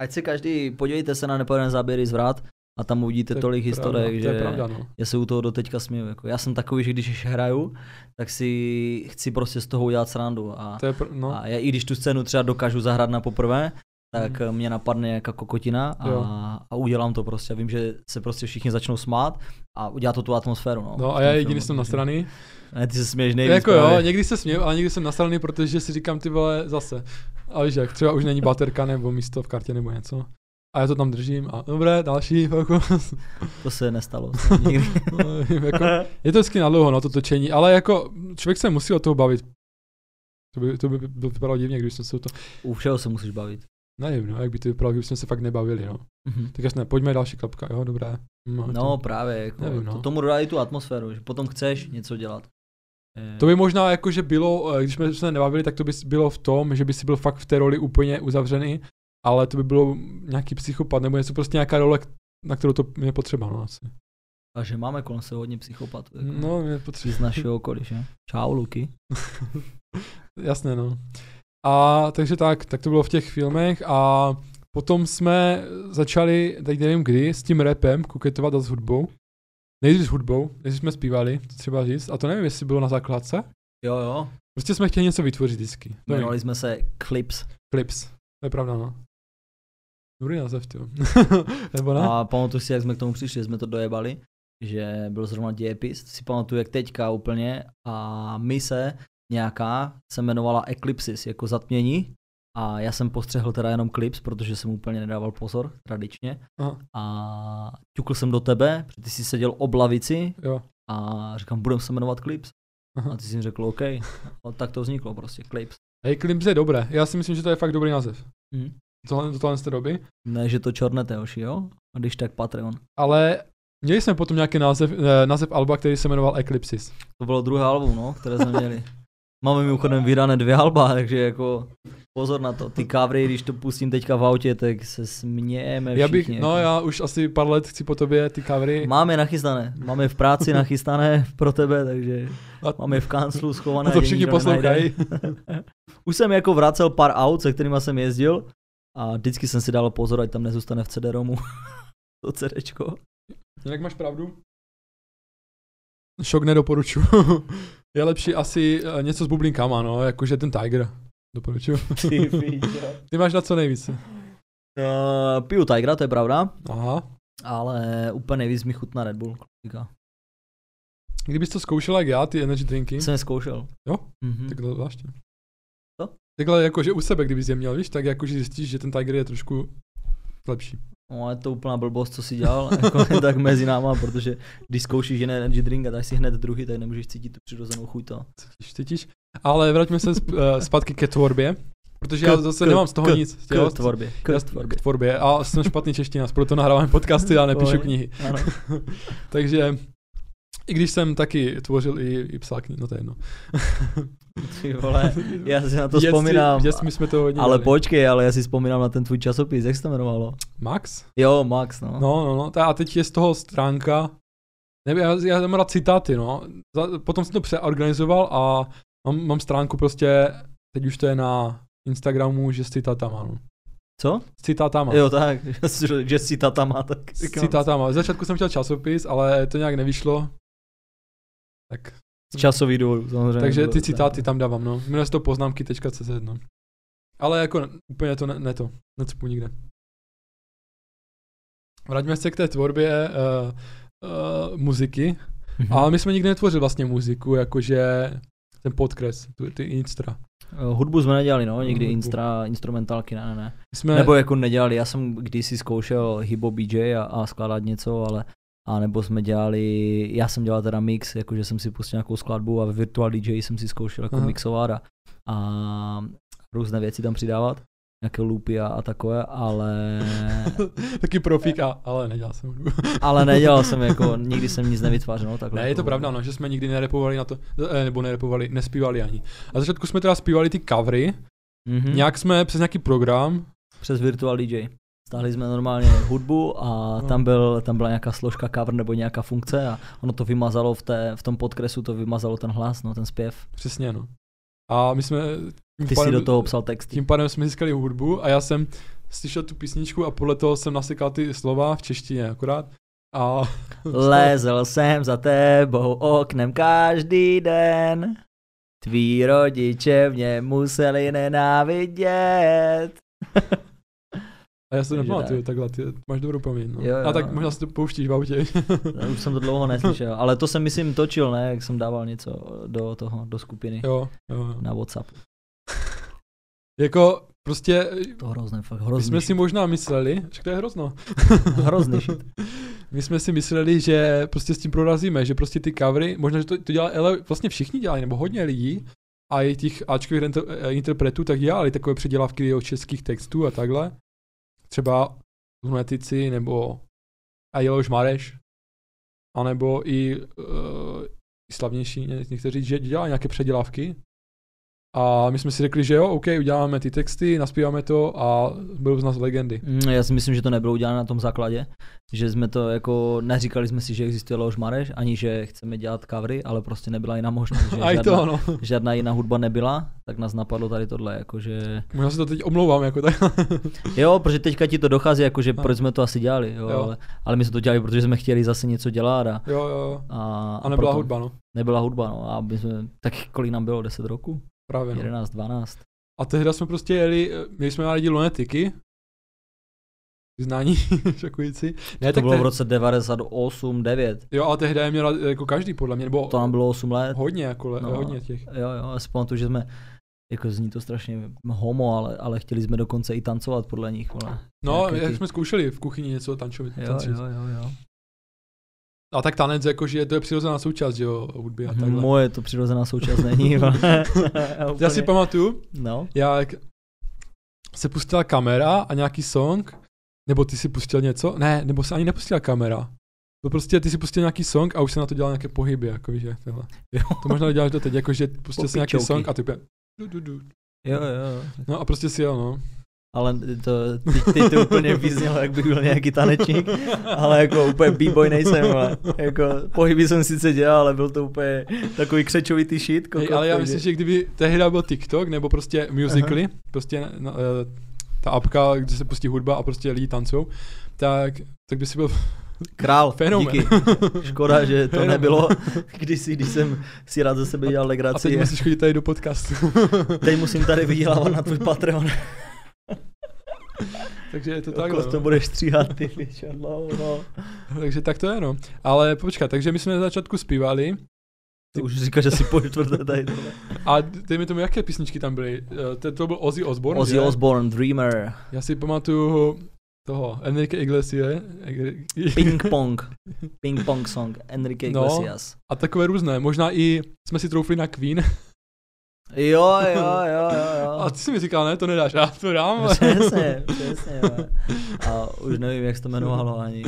Ať se každý, podívejte se na nepovedené záběry zvrat a tam uvidíte To tolik To že je pravda, no. já se u toho doteďka směju. Jako. Já jsem takový, že když hraju, tak si chci prostě z toho udělat srandu. A, To je, pr- no. a já i když tu scénu třeba dokážu zahrát na poprvé, tak Mhm. mě napadne nějaká kokotina Jo. a, a udělám to prostě. Vím, že se prostě všichni začnou smát a udělá to tu atmosféru. No, No a já jediný jsem takže- nasraný. Ne, ty se směješ nejvíc. Jako jo, někdy se směju, ale někdy jsem nasraný, protože si říkám ty vole zase. A víš jak, třeba už není baterka nebo místo v kartě nebo něco. A já to tam držím a dobré, další fokus. To se nestalo. No, jako, je to vždycky na dlouho, no, to točení, ale jako člověk se musí o toho bavit. To by, to by bylo vypadalo divně, když jsme se o to... U všeho se musíš bavit. Nevím, no, jak by to vypadalo, kdybychom se fakt nebavili, no. Mhm. Tak jasně, pojďme další klapka, jo, dobré. No, No to, právě, jako, Nevím, no. to, tomu dodá i tu atmosféru, že potom chceš něco dělat. To by možná jako, že bylo, eh, když jsme se nebavili, tak to by bylo v tom, že by si byl fakt v té roli úplně uzavřený, ale to by bylo nějaký psychopat, nebo něco prostě nějaká role, na kterou to je potřeba, no asi. A že máme kolem se hodně psychopatů. Jako, No, je z potřeba. našeho okolí, že? Čau, Luky. Jasné, no. A takže tak, tak to bylo v těch filmech a potom jsme začali, teď nevím kdy, s tím rapem koketovat a s hudbou. Nejdřív s hudbou, než jsme zpívali, to třeba říct, a to nevím, jestli bylo na základce. Jo, jo. Prostě jsme chtěli něco vytvořit vždycky. Jmenovali jsme se Clips. Clips. To je pravda, no. Dobrý název, ty. Nebo ne? A pamatuju si, jak jsme k tomu přišli, jsme to dojebali, že byl zrovna dějepis, si pamatuju jak teďka úplně a mise nějaká se jmenovala Eclipsis, jako zatmění a já jsem postřehl teda jenom Clips, protože jsem úplně nedával pozor, tradičně Aha. a ťukl jsem do tebe, protože ty jsi seděl ob lavici Jo. A říkám, budeme se jmenovat Clips. Aha. A ty jsi mi řekl, OK. A tak to vzniklo prostě, Clips. Hej, Klims je dobré. Já si myslím, že to je fakt dobrý název. Hm. Tohle, tohle z té doby. Ne, že to čornete, oši, jo? A když tak Patreon. Ale měli jsme potom nějaký název, eh, název alba, který se jmenoval Eclipsis. To bylo druhé album, no, které jsme měli. Máme mimochodem vydané dvě alba, takže jako pozor na to. Ty covery, když to pustím teďka v autě, tak se smějeme Já bych, všichni. no já už asi pár let chci po tobě ty covery. Máme nachystané, máme v práci nachystané pro tebe, takže A- máme v kanclu schované. A to všichni poslouchají. Už jsem jako vracel pár aut, se kterými jsem jezdil a vždycky jsem si dal pozor, ať tam nezůstane v CD-ROMu to CDčko. Jinak máš pravdu. Šok nedoporučuji. je lepší asi eh, něco s bublinkama, no, jakože ten Tiger. Doporučuji. Ty máš na co nejvíce. Uh, piju Tigera, to je pravda, Aha. ale úplně nejvíc mi chutná Red Bull. klasika. Kdybys to zkoušel jak já, ty energy drinky, Jsem zkoušel. Jo? Mhm. tak to zvláštně. Takhle jakože u sebe, kdybys je měl, víš, tak jakože zjistíš, že ten Tiger je trošku lepší. No, je to úplná blbost, co si dělal, jako, tak mezi náma, protože když zkoušíš jeden energy drink a dáš si hned druhý, tak nemůžeš cítit tu přirozenou chuť to. Cítíš, cítíš. Ale vraťme se sp- eh, zpátky ke tvorbě, protože já K- zase k- nemám z toho k- nic. K jo? tvorbě, Já- k tvorbě. K tvorbě. A jsem špatný čeština, proto nahráváme podcasty a nepíšu knihy. Takže i když jsem taky tvořil i, i psal knihy, no to je jedno. Ty vole, já si na to V dětství- vzpomínám. V dětství jsme to hodně Ale dělali. počkej, ale já si vzpomínám na ten tvůj časopis, jak se to jmenovalo? Max? Jo, Max, no. No, no, no. Ta- A teď je z toho stránka, nevím, já, já mám rád citáty, no. Za, potom jsem to přeorganizoval a mám, mám stránku prostě, teď už to je na Instagramu, že s citátama, no. Co? S citátama. Jo, tak, že- tata má, tak S citátama. Z začátku jsem chtěl časopis, ale to nějak nevyšlo. Tak, Z časový důvodů, samozřejmě. takže ty citáty tam dávám, no. Jmenuje se to poznámky.cz, no. Ale jako úplně to ne, ne to, necpu nikde. Vraťme se k té tvorbě uh, uh, muziky. Mhm. Ale my jsme nikdy netvořili vlastně muziku, jakože ten podkres, tu, ty instra. Eh, Hudbu jsme nedělali, no, nikdy Hudbu. instra, instrumentálky, ne, ne, ne. Jsme, Nebo jako nedělali, já jsem kdysi zkoušel hybo BJ a, a skládat něco, ale a nebo jsme dělali, já jsem dělal teda mix, jakože jsem si pustil nějakou skladbu a ve Virtual DJ jsem si zkoušel jako Aha. mixovat a, a různé věci tam přidávat, nějaké loopy a, a takové, ale, taky profík, a, ale nedělal jsem hudbu. ale nedělal jsem jako, nikdy jsem nic nevytvářel, no, takhle. Ne, je jako to pravda, no, že jsme nikdy nerepovali na to, eh, nebo nerepovali, nespívali ani. A začátku jsme teda zpívali ty covery, Mhm. nějak jsme přes nějaký program, Přes Virtual DJ. Stáhli jsme normálně hudbu a No. tam, byl, tam byla nějaká složka cover nebo nějaká funkce a ono to vymazalo v, té, v tom podkresu, to vymazalo ten hlas, no, ten zpěv. přesně, no. A my jsme... tím Ty si do toho psal texty. Tím pádem jsme získali hudbu a já jsem slyšel tu písničku a podle toho jsem nasekal ty slova v češtině akorát. A Lezl jsem za tebou oknem každý den. Tví rodiče mě museli nenávidět. A já se nepamatuju, tak. takhle, ty máš dobrou paměť, no. Jo, jo. A tak možná si to pouštíš v autě. No, Už jsem to dlouho neslyšel, ale to jsem myslím točil, ne, jak jsem dával něco do toho, do skupiny jo, jo, jo. na WhatsApp. Jako prostě, To hrozné, fakt my hrozný. jsme si možná mysleli, že to je hrozno. Hrozný shit. My jsme si mysleli, že prostě s tím prorazíme, že prostě ty covery, možná, že to, to dělali, ale vlastně všichni dělali, nebo hodně lidí, a i těch Ačkových eh, interpretů tak dělali takové předělávky od českých textů a takhle. Třeba Lunetici nebo a Jeloš Mareš, anebo i, uh, i slavnější ně- někteří, že dělali nějaké předělávky. A my jsme si řekli, že jo, OK, uděláme ty texty, naspíváme to a budou z nás legendy. Mm, Já si myslím, že to nebylo udělané na tom základě, že jsme to jako, neříkali jsme si, že existuje Leoš Mareš, ani že chceme dělat covery, ale prostě nebyla jiná možnost, že A i žádná, to, no. žádná jiná hudba nebyla, tak nás napadlo tady tohle, jakože, Možná se to teď omlouvám, jako tak. jo, protože teďka ti to dochází, jakože No. proč jsme to asi dělali, jo, Jo. Ale, ale my jsme to dělali, protože jsme chtěli zase něco dělat a, jo, jo, jo. a, A nebyla proto- hudba, no. Nebyla hudba, no, a my jsme, tak kolik nám bylo, 10 roku? Právě, no. 11, 12. A tehdy jsme prostě jeli, eh, měli jsme rádi lunetiky. Vyznání šokující. Ne, To bylo te- v roce 98, 9, Jo, ale tehdy je měla jako každý podle mě, nebo to nám bylo 8 let. hodně, jako, le- No. hodně těch. Jo, jo, já si pamatuju, že jsme, jako zní to strašně homo, ale, ale chtěli jsme dokonce i tancovat podle nich, vole. No, jak ty- jsme zkoušeli v kuchyni něco tančovat. Jo, jo, jo, jo. A tak tanec, jakože to je přirozená součást, že jo, hudby a takhle. Moje to přirozená součást není. Já si pamatuju, No, jak se pustila kamera a nějaký song, nebo ty si pustil něco, ne, nebo se ani nepustila kamera. To prostě ty si pustil nějaký song a už se na to dělal nějaké pohyby, jakože tohle. jo, To možná děláš doteď, jakože pustil si nějaký song a ty úplně, jo, jo. No a prostě si jel, no. Ale to, ty, ty to úplně vyznělo, jak bych byl nějaký tanečník, ale jako úplně b-boy nejsem. Ale jako pohyby jsem sice dělal, ale byl to úplně takový křečovitý shit. Kokot, ale já myslím, že kdyby tehdy byl TikTok, nebo prostě Musically, prostě no, eh, ta apka, kde se pustí hudba a prostě lidi tancou, tak, tak by si byl Král, Fenomén. díky. Škoda, že to Fenomén. nebylo kdysi, když jsem si rád ze sebe dělal a legraci. teď musíš chodit tady do podcastu. Teď musím tady vydělávat na tvůj Patreon. Takže je to takhle. to No. budeš stříhat, ty no, no. Takže tak to je, no. Ale počkat, takže my jsme na začátku zpívali Ty už říkáš, že si po čtvrté tady tohle. a dejme tomu, jaké písničky tam byly. Eh, To, to byl Ozzy Osbourne, Ozzy? Osbourne, Dreamer, Já si pamatuju toho Enrique Iglesias Ping Pong, Ping Pong song, Enrique No. Iglesias. a takové různé. Možná i jsme si troufli na Queen. Jo, jo, jo, jo, jo. A ty si mi říkal, ne, to nedáš, já to dám. Přesně, přesně. jo. A už nevím, jak se to jmenovalo ani.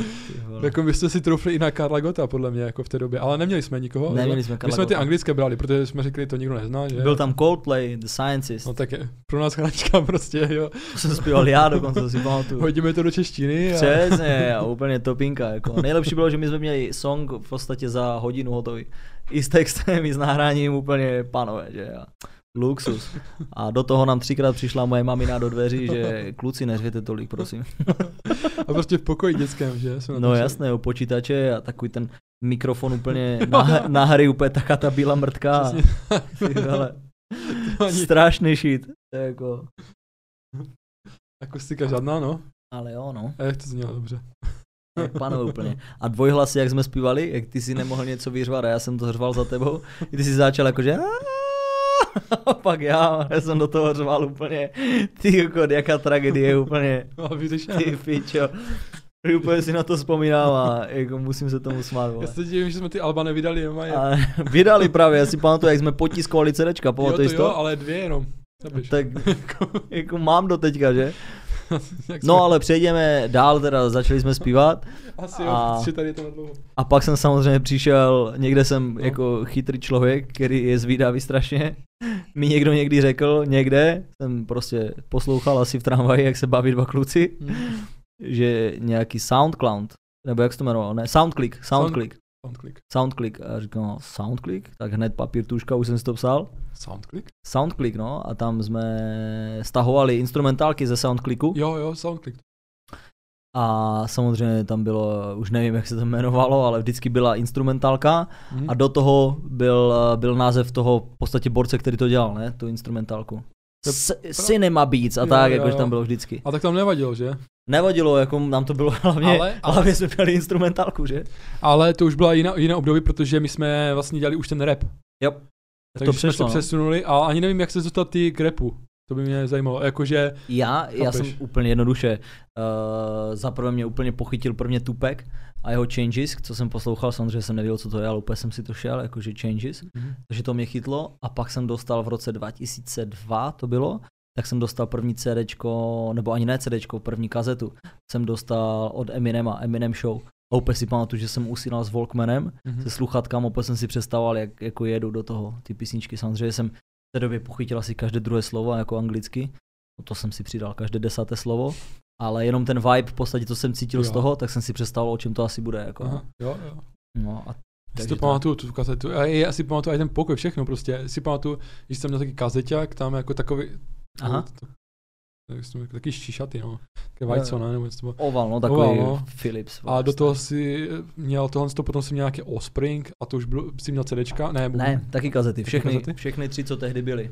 Jako vy jste si troufli i na Karla Gota, podle mě, jako v té době, ale neměli jsme nikoho. Neměli jsme My Karla jsme ty anglické brali, protože jsme řekli, to nikdo nezná, že? Byl tam Coldplay, The Scientist. No tak je, pro nás hračka prostě, jo. To jsem zpíval já dokonce, si pamatuju. Hodíme to do češtiny a... Přesně, a úplně topinka. Jako. Nejlepší bylo, že my jsme měli song v podstatě za hodinu hotový. I s textem, i s nahráním úplně panové, že luxus. A do toho nám třikrát přišla moje mamina do dveří, že kluci neřvěte tolik, prosím. a prostě v pokoji dětském, že? Jsme No jasné, o počítače a takový ten mikrofon úplně na, na hry, úplně taká ta bílá mrtka. To ani strašný shit. To je jako, akustika žádná, no. ale jo, no. A jak to znělo dobře. Jak panuje úplně. A dvojhlasy, jak jsme zpívali, jak ty si nemohl něco vyřvat a já jsem to řval za tebou, ty jsi začal jakože a pak já, já jsem do toho řval úplně, ty jako, jaká tragédie úplně, No, ty pičo. Úplně si na to vzpomínám a jako musím se tomu smát. Já Vole. se divím, že jsme ty Alba nevydali, jenom je. A vydali právě, já si pamatuju, jak jsme potiskovali CDčka, jo, to pamatuješ jo, to? ale dvě jenom. Tak Jako, jako mám do teďka, že? No ale přejdeme dál, teda začali jsme zpívat Asi jo, a- že tady to dlouho. A pak jsem samozřejmě přišel, někde jsem No. jako chytrý člověk, který je zvídavý strašně. Mi někdo někdy řekl, někde, jsem prostě poslouchal asi v tramvaji, jak se baví dva kluci, Hm. že nějaký SoundCloud, nebo jak se to jmenovalo, ne, SoundClick, SoundClick, Soundclick. SoundClick. A říkám, no, SoundClick, tak hned papír, tuška, už jsem si to psal. Soundclick? SoundClick, no, a tam jsme stahovali instrumentálky ze SoundClicku. Jo, jo, Soundclick. A samozřejmě tam bylo, už nevím, jak se to jmenovalo, ale vždycky byla instrumentálka Hm. a do toho byl, byl název toho v podstatě borce, který to dělal, ne? Tu instrumentálku. S- Cinema Beats a Jo, tak, jakože tam bylo vždycky. A tak tam nevadilo, že? Nevadilo, jako nám to bylo hlavně, Ale- ale, hlavně jsme měli instrumentálku, že? Ale to už byla jiná, jiná období, protože my jsme vlastně dělali už ten rap. Jo. Takže to jsme přešlo, se no. přesunuli a ani nevím, jak se dostal ty k rapu. To by mě zajímalo. Jakože, Já, já jsem Chápeš? úplně jednoduše, uh, zaprvé mě úplně pochytil prvně Tupek a jeho Changes, co jsem poslouchal, samozřejmě jsem nevěděl, co to je, ale úplně jsem si to šel, jakože Changes. Takže to mě chytlo a pak jsem dostal v roce 2002 to bylo, tak jsem dostal první CDčko, nebo ani ne CDčko, první kazetu jsem dostal od Eminema, Eminem Show. A úplně si pamatuju, že jsem usínal s Walkmanem, Mhm. se sluchatkama, úplně jsem si představoval, jak jako jedu do toho, ty písničky. Samozřejmě jsem v té době pochytil asi každé druhé slovo, jako anglicky. No to jsem si přidal každé desáté slovo. Ale jenom ten vibe, v podstatě, co jsem cítil z Jo. toho, tak jsem si představoval, o čem to asi bude. Jako. Aha, jo, jo. No, a Já si to to- pamatuju, tu kazetu. A já si pamatuju i ten pokoj, všechno prostě. Si pamatuju, že jsem měl taky kazeťák, tam jako takový, Aha. To, tak jsem- taky šišaty, no. Také vajco, ne? Nebo něco to bylo. Oval, no, takový Oval, no. Philips. A do toho si měl tohle, to potom jsem měl nějaký Offspring a to už bylo, si měl CDčka, ne? Ne, taky kazety. Všechny, kazety? všechny tři, co tehdy byly.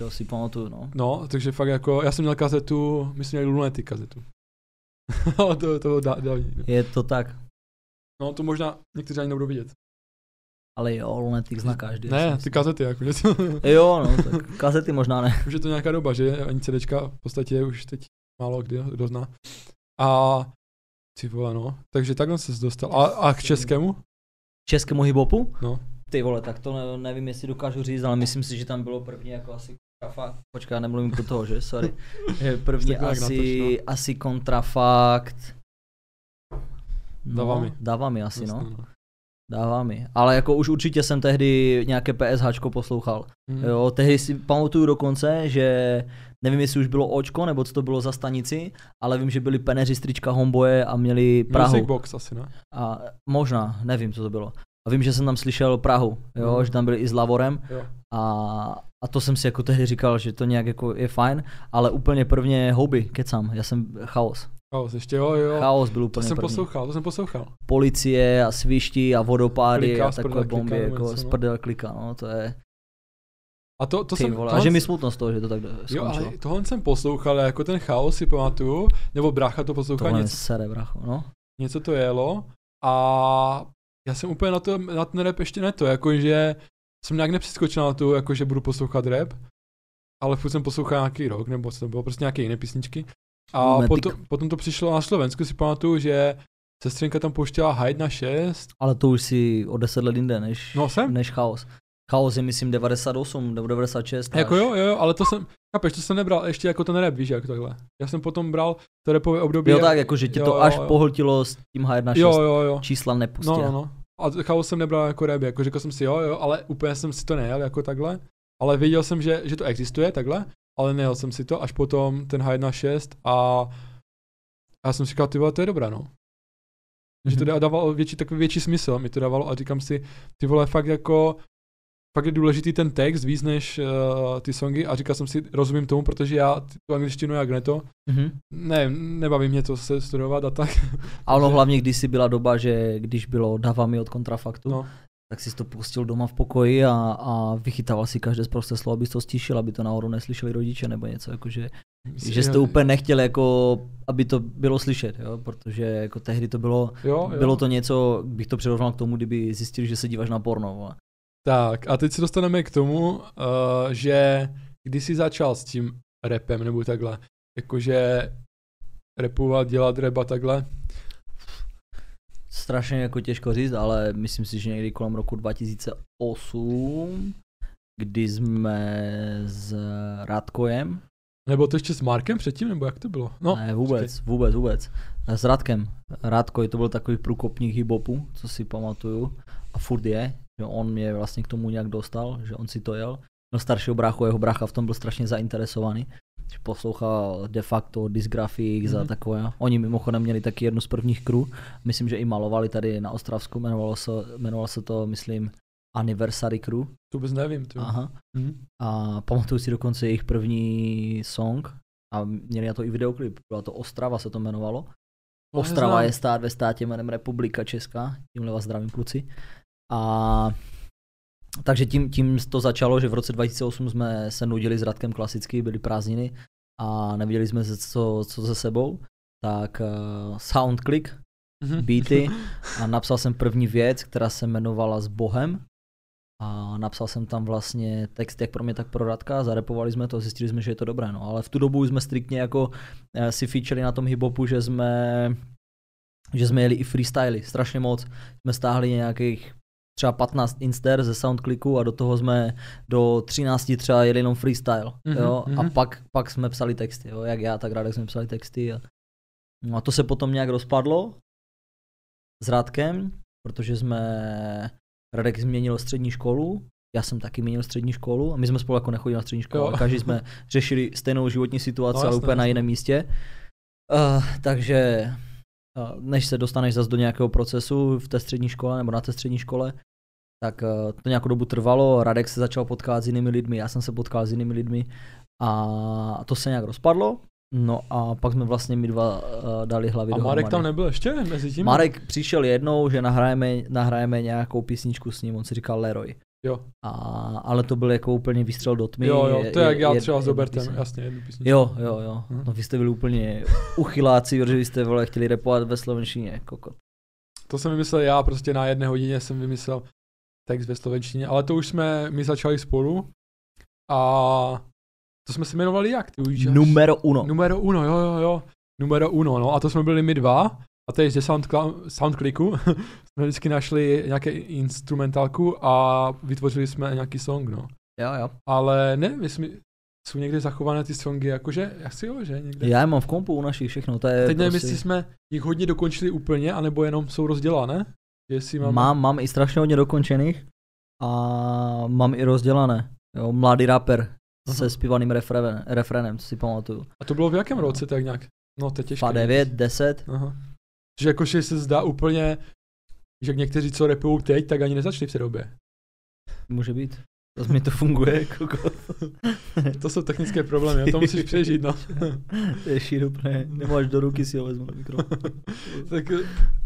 To si pamatuju, no. No, takže fakt jako, já jsem měl kazetu, my jsme měli Lunatic kazetu. To, to bylo dá- dávně. Je to tak. No, to možná někteří ani nebudou vidět. Ale jo, Lunatic zná každý. ne, ty kazety, jako, že to, Jo, no, tak kazety možná ne. už je to nějaká doba, že ani CDčka v podstatě už teď málo kdy, kdo zná. A ty vole, no. Takže takhle se dostal. A, a k českému? českému hiphopu? No. Ty vole, tak to ne, nevím, jestli dokážu říct, ale myslím si, že tam bylo první jako asi kontrafakt. Počkej, já nemluvím do toho, že? Sorry. První asi, natoč, asi kontrafakt. No, Dává mi. Dává mi asi, no. Jasně, Dává mi. Ale jako už určitě jsem tehdy nějaké PSHčko poslouchal. Mhm. Jo, tehdy si pamatuju dokonce, že nevím, jestli už bylo očko, nebo co to bylo za stanici, ale vím, že byli peneři strička Homeboje a měli Prahu. Music Box asi, ne? A možná, nevím, co to bylo. A vím, že jsem tam slyšel Prahu, jo, Mhm. že tam byli i s Lavorem Jo. a, a to jsem si jako tehdy říkal, že to nějak jako je fajn, ale úplně prvně houby, kecám, já jsem chaos. Chaos, ještě jo, jo. Chaos byl to úplně jsem první. poslouchal, to jsem poslouchal. Policie a svišti a vodopády Klika, a takové bomby, jako něco, z no. prdele klika, no, to je, A to, to ty jsem, vole, a tohle že mi jsem- smutno z toho, že to tak Jo, skončilo. ale tohle jsem poslouchal, jako ten chaos si pamatuju, nebo brácha to poslouchal, Tohle něco, sere, bracho, no. něco to jelo a já jsem úplně na, to, na ten rap ještě ne to, jakože jsem nějak nepřeskočil na to, jakože budu poslouchat rap, ale furt jsem poslouchal nějaký rok, nebo co to bylo, prostě nějaké jiné písničky. A potom, potom to přišlo na Slovensku, si pamatuju, že sestřenka tam pouštěla Hyde na 6. Ale to už si o 10 let jinde, než, No jsem. než chaos. Chaos je myslím 98 nebo 96. Jako jo, jo, jo, ale to jsem, chápeš, to jsem nebral ještě jako ten rap, víš, jak takhle. Já jsem potom bral to rapové období. Jo tak, jako že tě jo, to jo, až jo. pohltilo s tím H1 Jo, jo, jo. čísla nepustě. No, no, no. A chaos jsem nebral jako rap, jako řekl jsem si jo, jo, ale úplně jsem si to nejel jako takhle. Ale věděl jsem, že, že to existuje takhle, ale nejel jsem si to až potom ten H1.6 a já jsem si říkal, ty vole, to je dobré, no. Že to Mhm. dá- dávalo větší, takový větší smysl, mi to dávalo a říkám si, ty vole, fakt jako, fakt je důležitý ten text víc než uh, ty songy a říkal jsem si, rozumím tomu, protože já tu angličtinu jak neto, Mhm. ne, nebaví mě to se studovat a tak. A ono hlavně, když si byla doba, že když bylo Davami od kontrafaktu, No, tak si to pustil doma v pokoji a, a vychytával si každé prosté slovo, aby to stišil, aby to náhodou neslyšeli rodiče nebo něco, jakože, myslím, že jste úplně nechtěli, jako, aby to bylo slyšet, jo? protože jako tehdy to bylo, jo, jo. bylo to něco, bych to přirovnal k tomu, kdyby zjistili, že se díváš na porno. vole. Tak a teď se dostaneme k tomu, uh, že když jsi začal s tím repem nebo takhle, jakože repovat, dělat rap a takhle, Strašně jako těžko říct, ale myslím si, že někdy kolem roku 2008, kdy jsme s Radkojem, nebo to ještě s Markem předtím, nebo jak to bylo? No, ne vůbec, vůbec, vůbec, s Radkem. Radkoj to byl takový průkopník hiphopu, co si pamatuju, a furt je, že on mě vlastně k tomu nějak dostal, že on si to jel. No staršího bráchu, jeho brácha v tom byl strašně zainteresovaný. Poslouchal de facto Disgraphics mm-hmm. a Mhm. takové. Oni mimochodem měli taky jednu z prvních crew. Myslím, že i malovali tady na Ostravsku. Jmenovalo se, jmenovalo se to, myslím, Anniversary Crew. to vůbec nevím. To. Aha. Hm. A pamatuju si dokonce jejich první song. A měli na to i videoklip. Byla to Ostrava, se to jmenovalo. No, Ostrava je stát ve státě jménem Republika Česká, tímhle vás zdravím kluci. A takže tím, tím to začalo, že v roce 2008 jsme se nudili s Radkem klasicky, byly prázdniny a nevěděli jsme, se co, co se sebou, tak uh, Soundclick, Mhm. beaty a napsal jsem první věc, která se jmenovala S Bohem a napsal jsem tam vlastně text jak pro mě, tak pro Radka, zarepovali jsme to, zjistili jsme, že je to dobré, no ale v tu dobu jsme striktně jako eh, si featureli na tom hiphopu, že jsme že jsme jeli i freestyly, strašně moc. Jsme stáhli nějakých třeba 15 inster ze Soundclicku a do toho jsme do 13 třeba jeli jenom freestyle, Mhm, jo, a mhm. pak, pak jsme psali texty, jo, jak já, tak Radek jsme psali texty a, no a to se potom nějak rozpadlo s Radkem, protože jsme, Radek změnil střední školu, já jsem taky měnil střední školu a my jsme spolu jako nechodili na střední školu, Jo. ale každý jsme řešili stejnou životní situaci, No, ale úplně na jasné. jiném místě. Uh, takže než se dostaneš zase do nějakého procesu v té střední škole nebo na té střední škole, tak uh, to nějakou dobu trvalo, Radek se začal potkávat s jinými lidmi, já jsem se potkal s jinými lidmi a to se nějak rozpadlo. No a pak jsme vlastně my dva uh, dali hlavy A. Marek tam nebyl ještě mezi tím? Marek přišel jednou, že nahrajeme, nahrajeme nějakou písničku s ním, on si říkal Leroy. Jo. A, ale to byl jako úplně výstřel do tmy. Jo, jo, to je jak já je- třeba s Robertem, jasně, jednu písničku. Jo, jo, jo. Hm. No vy jste byli úplně uchyláci, protože vy jste vole, chtěli repovat ve slovenštině, kokot. To jsem vymyslel já, prostě na jedné hodině jsem vymyslel text ve slovenštině, ale to už jsme, my začali spolu a to jsme se jmenovali jak, ty už? Numero uno. Numero uno, jo, jo, jo. Numero uno, no a to jsme byli my dva a teď ze Soundcla- Soundclicku jsme vždycky našli nějaké instrumentálku a vytvořili jsme nějaký song, no. Jo, jo. Ale nevím, jestli jsou někde zachované ty songy, jakože, asi jo, že někde. Já je mám v kompu u našich všechno, to je Teď nevím, prostě... jestli jsme jich hodně dokončili úplně, anebo jenom jsou rozdělané. Jestli máme... Mám, mám i strašně hodně dokončených a mám i rozdělané. Jo, mladý rapper se zpívaným refren, refrenem, co si pamatuju. A to bylo v jakém roce tak nějak? No, to je těžké. Pa 9, 10, Aha. Že jakože se zdá úplně, že někteří, co repují teď, tak ani nezačali v té době. může být. To mi to funguje, koko. To jsou technické problémy, a to musíš přežít, no. to je šír úplně, nemáš do ruky si ho vezmu mikro. tak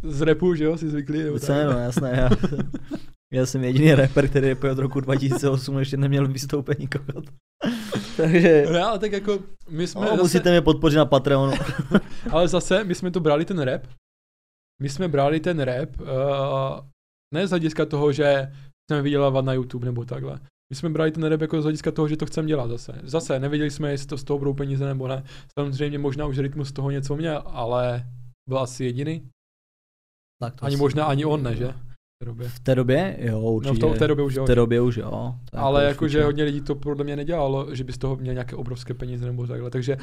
z repu, že jo, si zvyklí. nebo Co no, jasné, já, já jsem jediný rapper, který rapuje od roku 2008, ještě neměl vystoupení kokot. Takže Ne, ale tak jako, my jsme no, zase, musíte mě podpořit na Patreonu. ale zase, my jsme to brali ten rap, my jsme brali ten rap, uh, ne z hlediska toho, že chceme vydělávat na YouTube nebo takhle. My jsme brali ten rap jako z hlediska toho, že to chceme dělat zase. Zase, nevěděli jsme, jestli to z toho budou peníze nebo ne. Samozřejmě možná už rytmus z toho něco měl, ale byl asi jediný. Tak to Ani asi- možná ani on ne, že? V té době. V té době? Jo, No určitě. v, to, v té době už jo. V té době už jo. Je Ale jakože hodně lidí to podle mě nedělalo, že by z toho měl nějaké obrovské peníze nebo takhle. Takže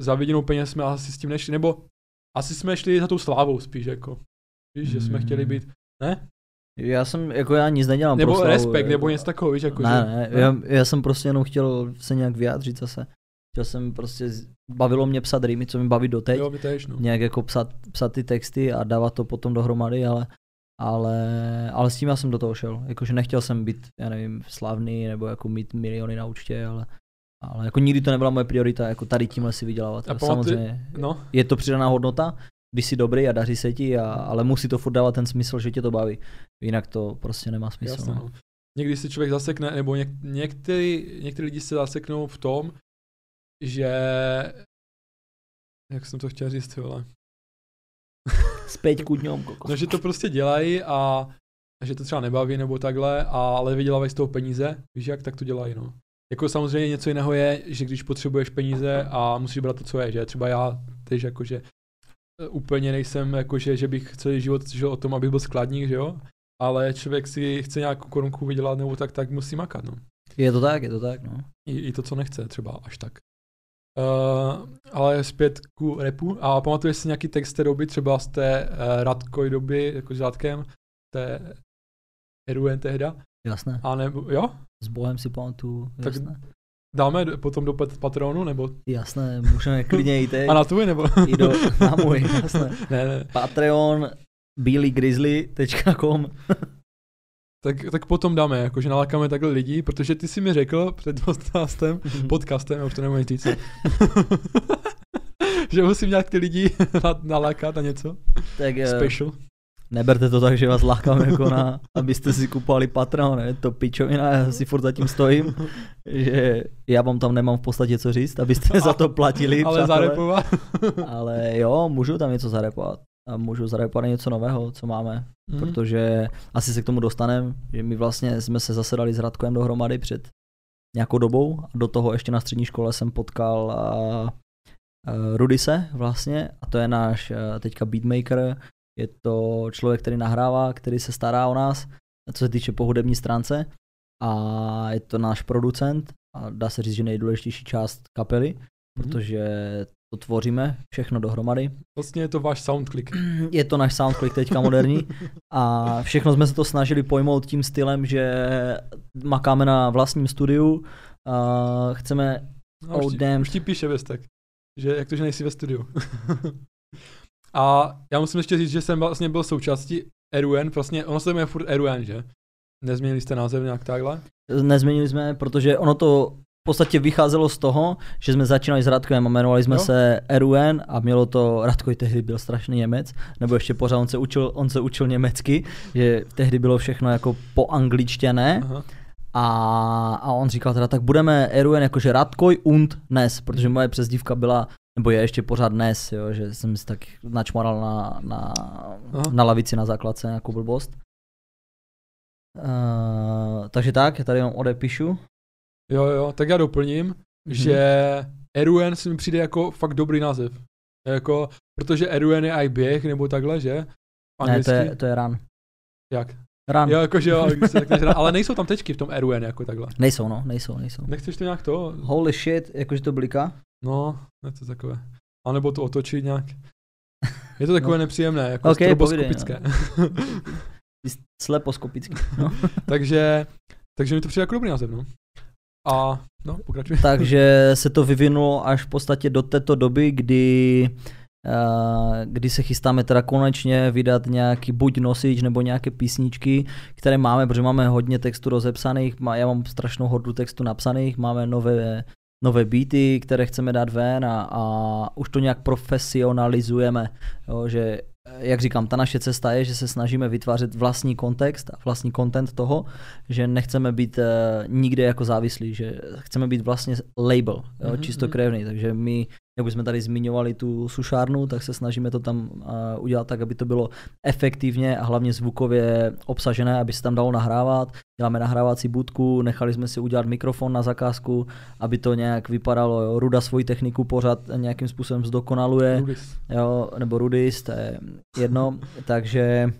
za vidinou peněz jsme asi s tím nešli, nebo asi jsme šli za tou slávou spíš jako. Víš, že jsme Hmm. chtěli být, ne? Já jsem, jako já nic nedělám Nebo pro slavu, respekt, jako- nebo něco takového, víš, jako ne, že, ne, já, já, jsem prostě jenom chtěl se nějak vyjádřit zase. Chtěl jsem prostě, bavilo mě psat rýmy, co mi baví doteď. Jo, též, no. Nějak jako psat, psat ty texty a dávat to potom dohromady, ale, ale, ale s tím já jsem do toho šel. Jakože nechtěl jsem být, já nevím, slavný nebo jako mít miliony na účtě, ale, ale jako nikdy to nebyla moje priorita, jako tady tímhle si vydělávat. A pamatuj- Samozřejmě No, je to přidaná hodnota, když jsi dobrý a daří se ti, a, ale musí to furt dávat ten smysl, že tě to baví. Jinak to prostě nemá smysl. jasně, no. no. Někdy si člověk zasekne, nebo něk, některý, některý lidi se zaseknou v tom, že jak jsem to chtěl říct, ty vole. Zpět ku dňom, kokos. No, že to prostě dělají a, a že to třeba nebaví nebo takhle, a, ale vydělávají z toho peníze, víš jak, tak to dělají, no. Jako samozřejmě něco jiného je, že když potřebuješ peníze a musíš brát to, co je, že třeba já tež jakože e, úplně nejsem jakože, že bych celý život žil o tom, abych byl skladník, že jo, ale člověk si chce nějakou korunku vydělat nebo tak, tak musí makat, no. Je to tak, je to tak, no. I, i to, co nechce třeba až tak. Uh, ale zpět ku repu. A pamatuješ si nějaký text té doby, třeba z té uh, Radkoj doby, jako s Radkem, té Eruen tehda? Jasné. A nebo, jo? S Bohem si pamatuju, Tak- jasné. Dáme potom do pat- patronu, nebo? Jasné, můžeme klidně jít teď. A na tvůj, nebo? I do, na můj, jasné. ne, ne. Patreon, bílygrizzly.com Tak, tak potom dáme, jakože nalákáme takhle lidi, protože ty si mi řekl před podcastem, podcastem, já už to nemůžu říct, že musím nějak ty lidi na- nalákat na něco Tak eh, special. Neberte to tak, že vás lákám jako na, abyste si kupovali Patreon, ne? to pičovina, já si furt zatím stojím, že já vám tam nemám v podstatě co říct, abyste za to platili, Ale přátelé. zarepovat. Ale jo, můžu tam něco zarepovat. A můžu zarepovat něco nového, co máme. Mhm. Protože asi se k tomu dostaneme, že my vlastně jsme se zasedali s Radkojem dohromady před nějakou dobou. A do toho ještě na střední škole jsem potkal uh, uh, Rudise vlastně a to je náš teďka beatmaker. Je to člověk, který nahrává, který se stará o nás, co se týče po hudební stránce. A je to náš producent a dá se říct, že nejdůležitější část kapely, Mhm. protože to tvoříme všechno dohromady. Vlastně je to váš soundclick. Je to náš soundclick teďka moderní a všechno jsme se to snažili pojmout tím stylem, že makáme na vlastním studiu, a chceme No, Oh, už, ti, damn. už ti píše Vestek, že jak to, že nejsi ve studiu. a já musím ještě říct, že jsem vlastně byl součástí Eruen, vlastně ono se jmenuje furt Eruen, že? Nezměnili jste název nějak takhle? Nezměnili jsme, protože ono to v podstatě vycházelo z toho, že jsme začínali s Radkojem a jmenovali jsme Jo. se RUN a mělo to, Radkoj tehdy byl strašný Němec, nebo ještě pořád on se učil, on se učil německy, že tehdy bylo všechno jako po angličtěné Aha. a, a on říkal teda, tak budeme RUN jakože Radkoj und Nes, protože moje přezdívka byla, nebo je ještě pořád Nes, jo, že jsem si tak načmaral na, na, Aha. na lavici na základce nějakou blbost. Uh, takže tak, já tady jenom odepíšu. Jo, jo, tak já doplním, Mhm. že Eruen si mi přijde jako fakt dobrý název. Jako, protože Eruen je i běh, nebo takhle, že? Ne, to je, to je ran. Jak? Run. Jo, jakože jo, řekneš, ale nejsou tam tečky v tom RUN jako takhle. Nejsou, no, nejsou, nejsou. Nechceš to nějak to? Holy shit, jakože to bliká. No, je to takové. A nebo to otočit nějak. Je to takové No. nepříjemné, jako Ok, stroboskopické. Ty jsi Sleposkopický. No. takže, takže mi to přijde jako dobrý název, no. A, no, pokračuj. Takže se to vyvinulo až v podstatě do této doby, kdy eh, kdy se chystáme teda konečně vydat nějaký buď nosič nebo nějaké písničky, které máme, protože máme hodně textu rozepsaných, já mám strašnou hordu textu napsaných, máme nové, nové beaty, které chceme dát ven a, a už to nějak profesionalizujeme, jo, že jak říkám, ta naše cesta je, že se snažíme vytvářet vlastní kontext a vlastní content toho, že nechceme být uh, nikde jako závislí, že chceme být vlastně label, jo, Mhm, čistokrevný, takže my, jak už jsme tady zmiňovali tu sušárnu, tak se snažíme to tam uh, udělat tak, aby to bylo efektivně a hlavně zvukově obsažené, aby se tam dalo nahrávat. Děláme nahrávací budku, nechali jsme si udělat mikrofon na zakázku, aby to nějak vypadalo, jo. Ruda svoji techniku pořád nějakým způsobem zdokonaluje Rudis. jo, nebo Rudis, to je jedno, takže,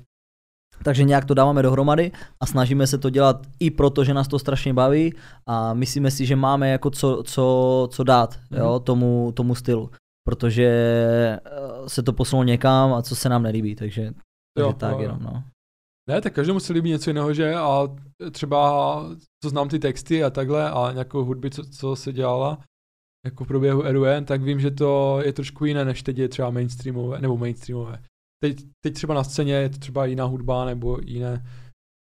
takže nějak to dáváme dohromady a snažíme se to dělat i proto, že nás to strašně baví a myslíme si, že máme jako co, co, co dát jo, Mhm. tomu, tomu stylu, protože eh, se to posunulo někam a co se nám nelíbí, takže, takže Jo, tak jo, jo. jenom, no. Ne, tak každému se líbí něco jiného, že? A třeba, co znám ty texty a takhle a nějakou hudby, co, co se dělala, jako v průběhu RUN, tak vím, že to je trošku jiné, než teď je třeba mainstreamové, nebo mainstreamové. Teď, teď třeba na scéně je to třeba jiná hudba nebo jiné,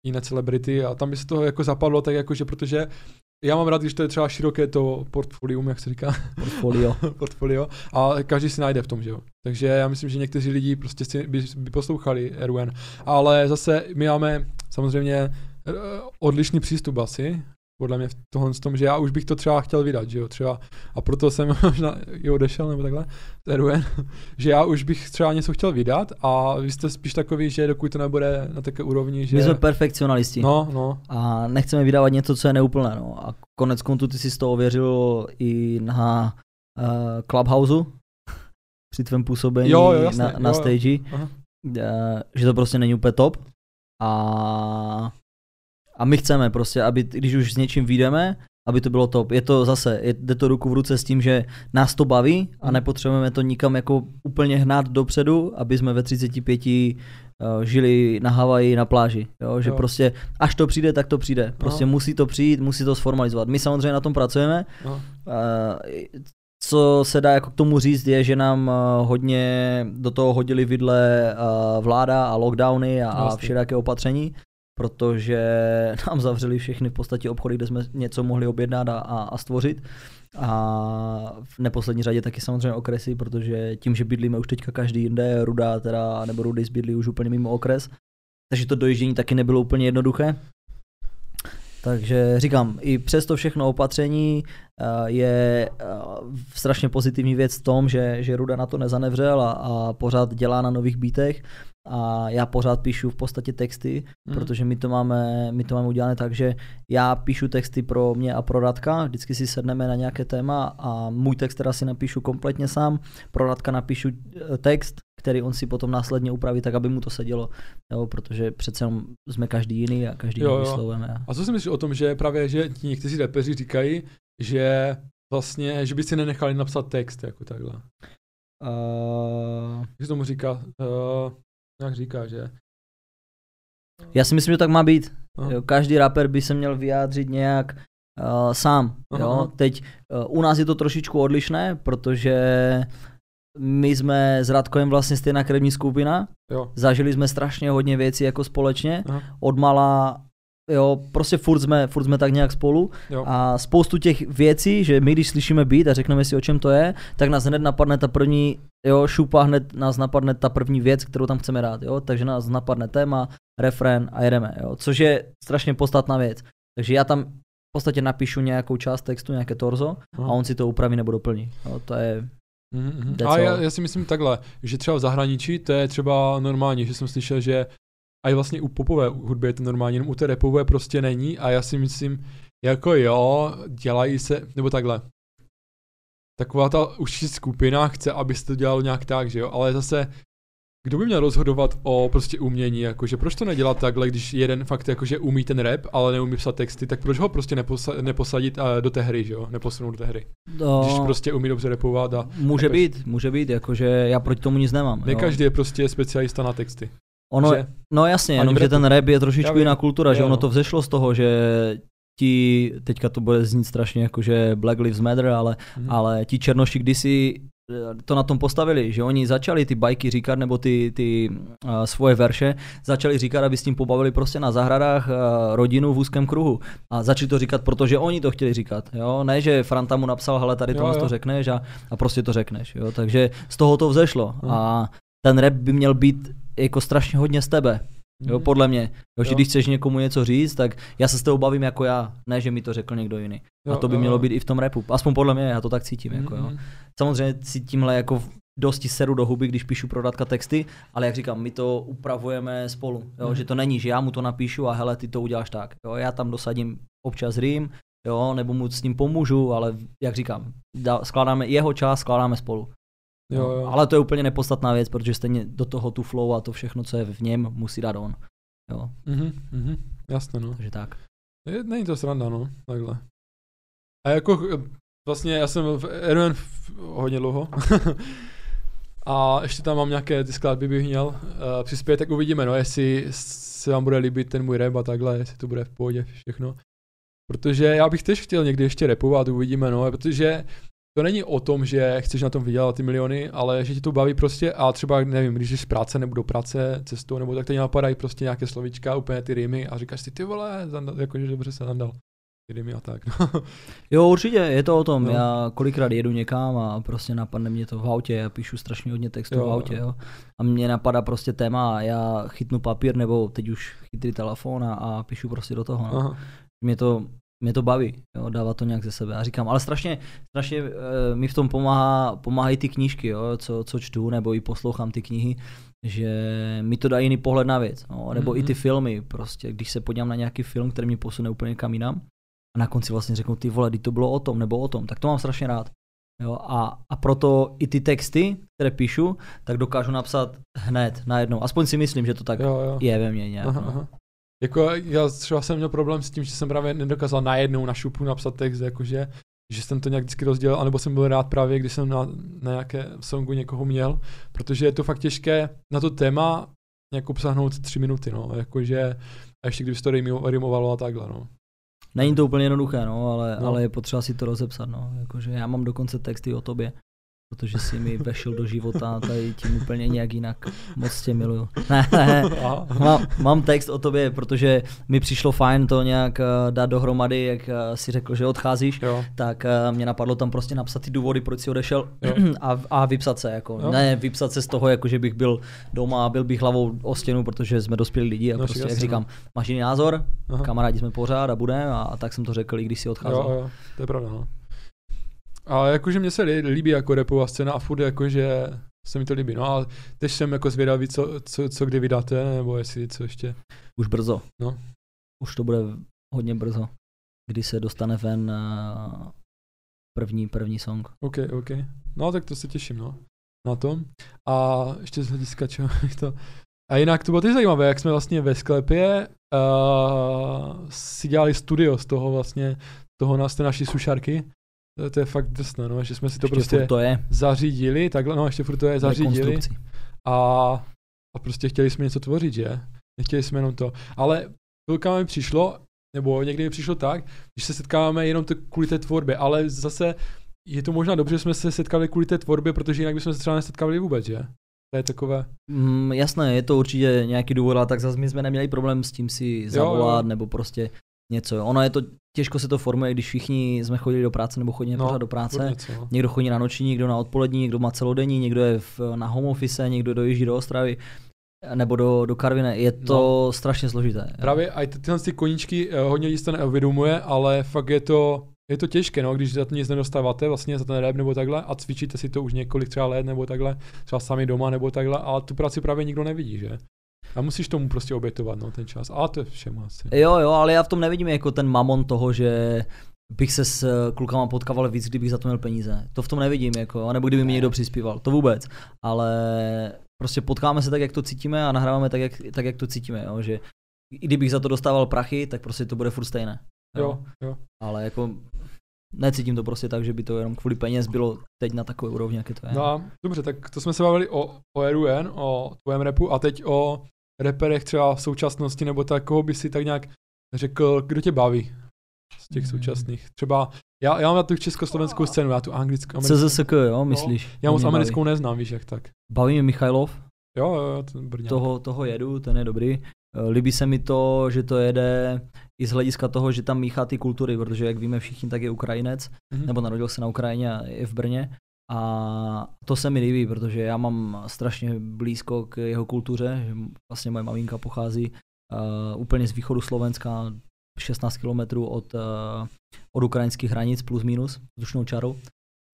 jiné celebrity a tam by se toho jako zapadlo tak jako, že protože já mám rád, když to je třeba široké to portfolium, jak se říká, Portfolio. portfolio a každý si najde v tom, že jo. Takže já myslím, že někteří lidi prostě si by, by poslouchali RUN, ale zase my máme samozřejmě eh, odlišný přístup asi, podle mě v tohle tom, že já už bych to třeba chtěl vydat, že jo, třeba, a proto jsem možná i odešel, nebo takhle, z RUN, že já už bych třeba něco chtěl vydat a vy jste spíš takový, že dokud to nebude na také úrovni, že... My jsme perfekcionalisti. No, no, a nechceme vydávat něco, co je neúplné. No. A konec konců ty si to ověřil i na uh, Clubhouse při tvém působení Jo, jo, jasně, na, na jo, jo. stage, Aha. uh, že to prostě není úplně top. A, a my chceme prostě, aby když už s něčím vyjdeme, aby to bylo top. Je to zase, je, jde to ruku v ruce s tím, že nás to baví a Mhm. nepotřebujeme to nikam jako úplně hnát dopředu, aby jsme ve 35 uh, žili na Havaji na pláži. Jo? Že Jo. prostě až to přijde, tak to přijde. Prostě No. musí to přijít, musí to sformalizovat. My samozřejmě na tom pracujeme. no. Uh, co se dá jako k tomu říct, je, že nám uh, hodně do toho hodili vidle vláda a lockdowny a, a Vlastně. všelijaké opatření, protože nám zavřeli všechny v podstatě obchody, kde jsme něco mohli objednat a, a, a stvořit. A v neposlední řadě taky samozřejmě okresy, protože tím, že bydlíme už teďka každý jinde, Ruda teda, nebo Rudy bydlí už úplně mimo okres, takže to dojíždění taky nebylo úplně jednoduché. Takže říkám, i přes to všechno opatření eh, je eh, strašně pozitivní věc v tom, že, že Ruda na to nezanevřel a, a pořád dělá na nových bítech a já pořád píšu v podstatě texty, Mm. protože my to, máme, my to máme udělané tak, že já píšu texty pro mě a pro Radka, vždycky si sedneme na nějaké téma a můj text teda si napíšu kompletně sám, pro Radka napíšu eh, text, který on si potom následně upraví tak, aby mu to sedělo, jo, protože přece jenom jsme každý jiný a každý Jo, jiný jo. vyslovujeme. A co si myslíš o tom, že právě, že ti někteří repeři říkají, že vlastně, že by si nenechali napsat text jako takhle. Uh, Jak se tomu říká? Uh, jak říká, že? já si myslím, že tak má být. Aha. Jo, každý rapper by se měl vyjádřit nějak uh, sám. Aha, Jo. Teď uh, u nás je to trošičku odlišné, protože my jsme s Radkojem vlastně stejná krevní skupina, Jo. zažili jsme strašně hodně věcí jako společně, Aha. odmala, jo, prostě furt jsme, furt jsme tak nějak spolu Jo. a spoustu těch věcí, že my když slyšíme beat a řekneme si o čem to je, tak nás hned napadne ta první, jo, šupa, hned nás napadne ta první věc, kterou tam chceme dát, jo, takže nás napadne téma, refrén a jedeme, jo, což je strašně podstatná věc. Takže já tam v podstatě napíšu nějakou část textu, nějaké torzo a on si to upraví nebo doplní. Jo, to je, Mm-hmm. A já, já si myslím takhle, že třeba v zahraničí to je třeba normální, že jsem slyšel, že a i vlastně u popové hudby je to normální, jenom u té repové prostě není a já si myslím, jako jo, dělají se, nebo takhle. Taková ta užší skupina chce, aby se to dělalo nějak tak, že jo, ale zase kdo by měl rozhodovat o prostě umění, jakože proč to nedělat takhle, když jeden fakt jakože umí ten rap, ale neumí psat texty, tak proč ho prostě neposa- neposadit uh, do té hry, že jo, neposunout do té hry. No, Když prostě umí dobře rapovat a může chápeš? být, může být, jakože já proti tomu nic nemám. ne jo. každý je prostě specialista na texty. Ono, že? no jasně, jenom že ten rap je trošičku jiná kultura, že Jo, ono no. to vzešlo z toho, že ti, teďka to bude znít strašně jako, že Black Lives Matter, ale, Mhm. ale ti černoši kdysi eh, to na tom postavili, že oni začali ty bajky říkat, nebo ty, ty uh, svoje verše, začali říkat, aby s tím pobavili prostě na zahradách uh, rodinu v úzkém kruhu. A začali to říkat, protože oni to chtěli říkat. Jo? Ne, že Franta mu napsal, hele, tady Jo, tohle jo. to řekneš a, a prostě to řekneš. Jo? Takže z toho to vzešlo. Mhm. A ten rap by měl být jako strašně hodně z tebe. Jo, Mhm. podle mě. Jo, že Jo. když chceš někomu něco říct, tak já se s tebou bavím jako já, ne, že mi to řekl někdo jiný. Jo, a to by jo, mělo být i v tom rapu. Aspoň podle mě, já to tak cítím. Jako, jo. Mhm. Samozřejmě si tímhle jako dosti seru do huby, když píšu pro Radka texty, ale jak říkám, my to upravujeme spolu. Jo, Mhm. Že to není, že já mu to napíšu a hele, ty to uděláš tak. Jo, já tam dosadím občas rým, jo, nebo mu s ním pomůžu, ale jak říkám, dá, skládáme jeho čas, skládáme spolu. Jo, jo. Ale to je úplně nepodstatná věc, protože stejně do toho tu flow a to všechno, co je v něm, musí dát on. Jo, Mhm, mhm. Jasně, no. takže tak. Je, není to sranda, no, takhle. A jako eh, vlastně já jsem v RN hodně dlouho. a ještě tam mám nějaké ty skladby bych měl uh, přispět, tak uvidíme, no, jestli se vám bude líbit ten můj rap a takhle, jestli to bude v pohodě všechno. Protože já bych tež chtěl někdy ještě rapovat, uvidíme, no, protože to není o tom, že chceš na tom vydělat ty miliony, ale že ti to baví prostě a třeba, nevím, když jsi z práce nebo do práce cestou, nebo tak teď napadají prostě nějaké slovíčka, úplně ty rýmy a říkáš si, ty vole, zandal, jakože dobře se zandal. Ty rýmy a tak, no. Jo, určitě, je to o tom. No. Já kolikrát jedu někam a prostě napadne mě to v autě, já píšu strašně hodně textů Jo, v autě, jo. jo. A mě napadá prostě téma a já chytnu papír nebo teď už chytrý telefon a, a píšu prostě do toho. No. Aha. Mě to mě to baví, jo, dává to nějak ze sebe. A říkám, ale strašně, strašně e, mi v tom pomáhá, pomáhají ty knížky, jo, co, co čtu, nebo i poslouchám ty knihy, že mi to dá jiný pohled na věc. No, nebo mm-hmm. i ty Mhm. filmy, prostě, když se podívám na nějaký film, který mě posune úplně kam jinam, a na konci vlastně řeknu, ty vole, to bylo o tom, nebo o tom, tak to mám strašně rád. Jo, a, a proto i ty texty, které píšu, tak dokážu napsat hned, najednou. Aspoň si myslím, že to tak Jo, jo. je ve mně nějak. Aha, no. aha. Jako já třeba jsem měl problém s tím, že jsem právě nedokázal najednou na šupu napsat text, jakože, že jsem to nějak vždycky rozdělil, anebo jsem byl rád právě, když jsem na, na nějaké songu někoho měl, protože je to fakt těžké na to téma nějak obsáhnout tři minuty, no, jakože, a ještě kdyby se to rýmovalo a takhle, no. Není to úplně jednoduché, no, ale, no. ale je potřeba si to rozepsat. No. Jakože já mám dokonce texty o tobě, protože si mi vešel do života tady tím úplně nějak jinak. Moc tě miluju. Ne, ne, mám, mám text o tobě, protože mi přišlo fajn to nějak eh, dát dohromady, jak eh, si řekl, že odcházíš, Jo, tak eh, mě napadlo tam prostě napsat ty důvody, proč si odešel a, a vypsat se. Jako. Jo. Ne vypsat se z toho, jako že bych byl doma a byl bych hlavou o stěnu, protože jsme dospělí lidi a No, prostě, jak jasně, říkám, máš jiný názor, aha. kamarádi jsme pořád a budeme a, a tak jsem to řekl, i když si odcházel. Jo, jo, to je pravda, no. A jakože mně se lí- líbí jako repová scéna a furt jakože se mi to líbí. No a teď jsem jako zvědavý, co, co, co kdy vydáte, nebo jestli co ještě. Už brzo. No. Už to bude hodně brzo, kdy se dostane ven uh, první, první song. OK, OK. No tak to se těším, no. Na tom. A ještě z hlediska čeho to... A jinak to bylo teď zajímavé, jak jsme vlastně ve sklepě uh, si dělali studio z toho vlastně, toho z té naší sušarky. To, to je fakt drsné, no, že jsme si to Ještě prostě to je. zařídili, takhle, no ještě furt to je zařídili. a, a prostě chtěli jsme něco tvořit, že? Nechtěli jsme jenom to. Ale chvilka mi přišlo, nebo někdy mi přišlo tak, když se setkáváme jenom to kvůli té tvorbě, ale zase je to možná dobře, že jsme se setkali kvůli té tvorbě, protože jinak bychom se třeba nesetkali vůbec, že? To je takové, Mm, jasné, je to určitě nějaký důvod, ale tak zase my jsme neměli problém s tím si zavolat, jo. nebo prostě něco. Ono je to, těžko se to formuje, když všichni jsme chodili do práce nebo chodíme No, pořád do práce. něco, no. Někdo chodí na noční, někdo na odpolední, někdo má celodenní, někdo je v, na home office, někdo dojíždí do Ostravy nebo do, do Karviné. Je to no. strašně složité. Právě i ty- tyhle ty koníčky eh, hodně lidí to neuvědomuje, ale fakt je to, je to těžké, no, když za to nic nedostáváte, vlastně za ten rap nebo takhle a cvičíte si to už několik třeba let nebo takhle, třeba sami doma nebo takhle, ale tu práci právě nikdo nevidí, že? A musíš tomu prostě obětovat, no, ten čas. A to je všem asi. Jo, jo, ale já v tom nevidím jako ten mamon toho, že bych se s eh, klukama potkával víc, kdybych za to měl peníze. To v tom nevidím, jako, nebo kdyby mi někdo přispíval, to vůbec. Ale prostě potkáme se tak, jak to cítíme a nahráváme tak, jak, tak, jak to cítíme, jo? že i kdybych za to dostával prachy, tak prostě to bude furt stejné. Jo, jo. Ale jako necítím to prostě tak, že by to jenom kvůli peněz bylo teď na takové úrovni, jaké to je. No dobře, tak to jsme se bavili o, o RUN, o tvém repu a teď o reperech třeba v současnosti, nebo tak, koho by si tak nějak řekl, kdo tě baví z těch Hmm. současných. Třeba, já, já mám na tu československou scénu, já tu anglickou, americkou. CZSK, jo, myslíš? Já To moc americkou neznám, víš jak tak. Baví, baví mě Michailov, Jo, jo, ten Brňák. toho, toho jedu, ten je dobrý. Eh, Líbí se mi to, že to jede i z hlediska toho, že tam míchá ty kultury, protože jak víme všichni, tak je Ukrajinec, Mhm. nebo narodil se na Ukrajině a je v Brně. A to se mi líbí, protože já mám strašně blízko k jeho kultuře, že vlastně moje maminka pochází uh, úplně z východu Slovenska, 16 kilometrů od, uh, od ukrajinských hranic plus minus, vzdušnou čarou.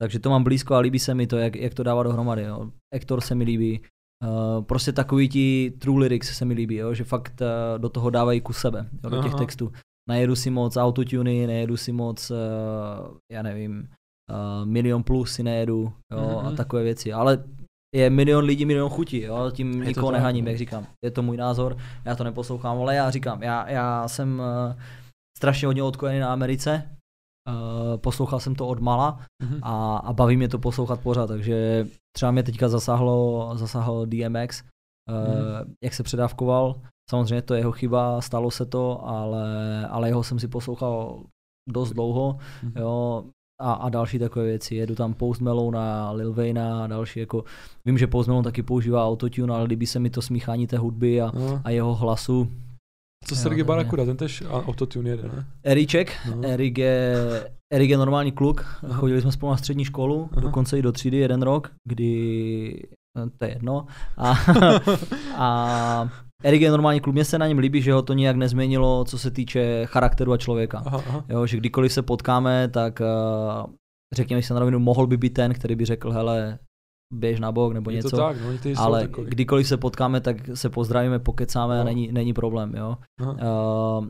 Takže to mám blízko a líbí se mi to, jak, jak to dává dohromady. Jo. Hector se mi líbí, uh, prostě takový ti true lyrics se mi líbí, jo, že fakt uh, do toho dávají kus sebe, jo, do těch Aha. textů. Nejedu si moc autotuny, nejedu si moc, uh, já nevím, uh, milion plus si nejedu, jo, a Mhm. takové věci. Ale je milion lidí, milion chutí, jo, tím to nikoho nehaním, no. jak říkám. Je to můj názor, já to neposlouchám, ale já říkám, já, já jsem uh, strašně hodně odkojený na Americe, uh, poslouchal jsem to od mala Mhm. a, a baví mě to poslouchat pořád, takže třeba mě teďka zasáhlo, zasáhlo DMX, uh, Mhm. jak se předávkoval, samozřejmě to je jeho chyba, stalo se to, ale, ale jeho jsem si poslouchal dost dlouho, Mhm. jo, a, a další takové věci. Jedu tam Post Malone a Lil Wayne a další, jako vím, že Post Malone taky používá autotune, ale líbí se mi to smíchání té hudby a, No. a jeho hlasu. Co Jo, Sergej Barakuda, ten tež a- autotune jede, ne? Eriček, No. Erik je, Erik je normální kluk, Aha. chodili jsme spolu na střední školu, Aha. dokonce i do třídy jeden rok, kdy, no, to je jedno, a, a Erik je normální kluk, mně se na něm líbí, že ho to nijak nezměnilo, co se týče charakteru a člověka. aha, aha. Jo, že kdykoliv se potkáme, tak uh, řekněme si na rovinu, mohl by být ten, který by řekl, hele, běž na bok nebo Je něco. to tak, no, jsou ale takový. kdykoliv se potkáme, tak se pozdravíme, pokecáme No. a není, není problém, jo. Aha. Uh,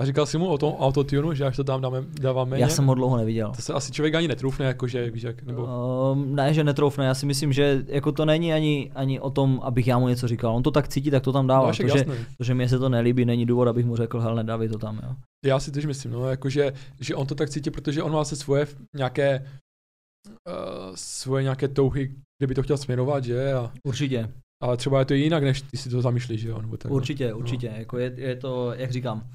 A říkal jsi mu o tom autotunu, že až to tam dáme, dáváme já jsem ho dlouho neviděl. To se asi člověk ani netrůfne, jakože, víš jak, nebo... Um, ne, že netroufne, já si myslím, že jako to není ani, ani o tom, abych já mu něco říkal. On to tak cítí, tak to tam dává. no, to, že, to, že mě se to nelíbí, není důvod, abych mu řekl, hele, nedávej to tam, jo. Já si tež myslím, no, jakože, že on to tak cítí, protože on má se svoje nějaké, uh, svoje nějaké touhy, kde by to chtěl směrovat, že, a, Určitě, ale třeba je to jinak, než ty si to zamýšlíš, že jo, nebo tak. no. určitě, určitě. Jako je, je, to, jak říkám,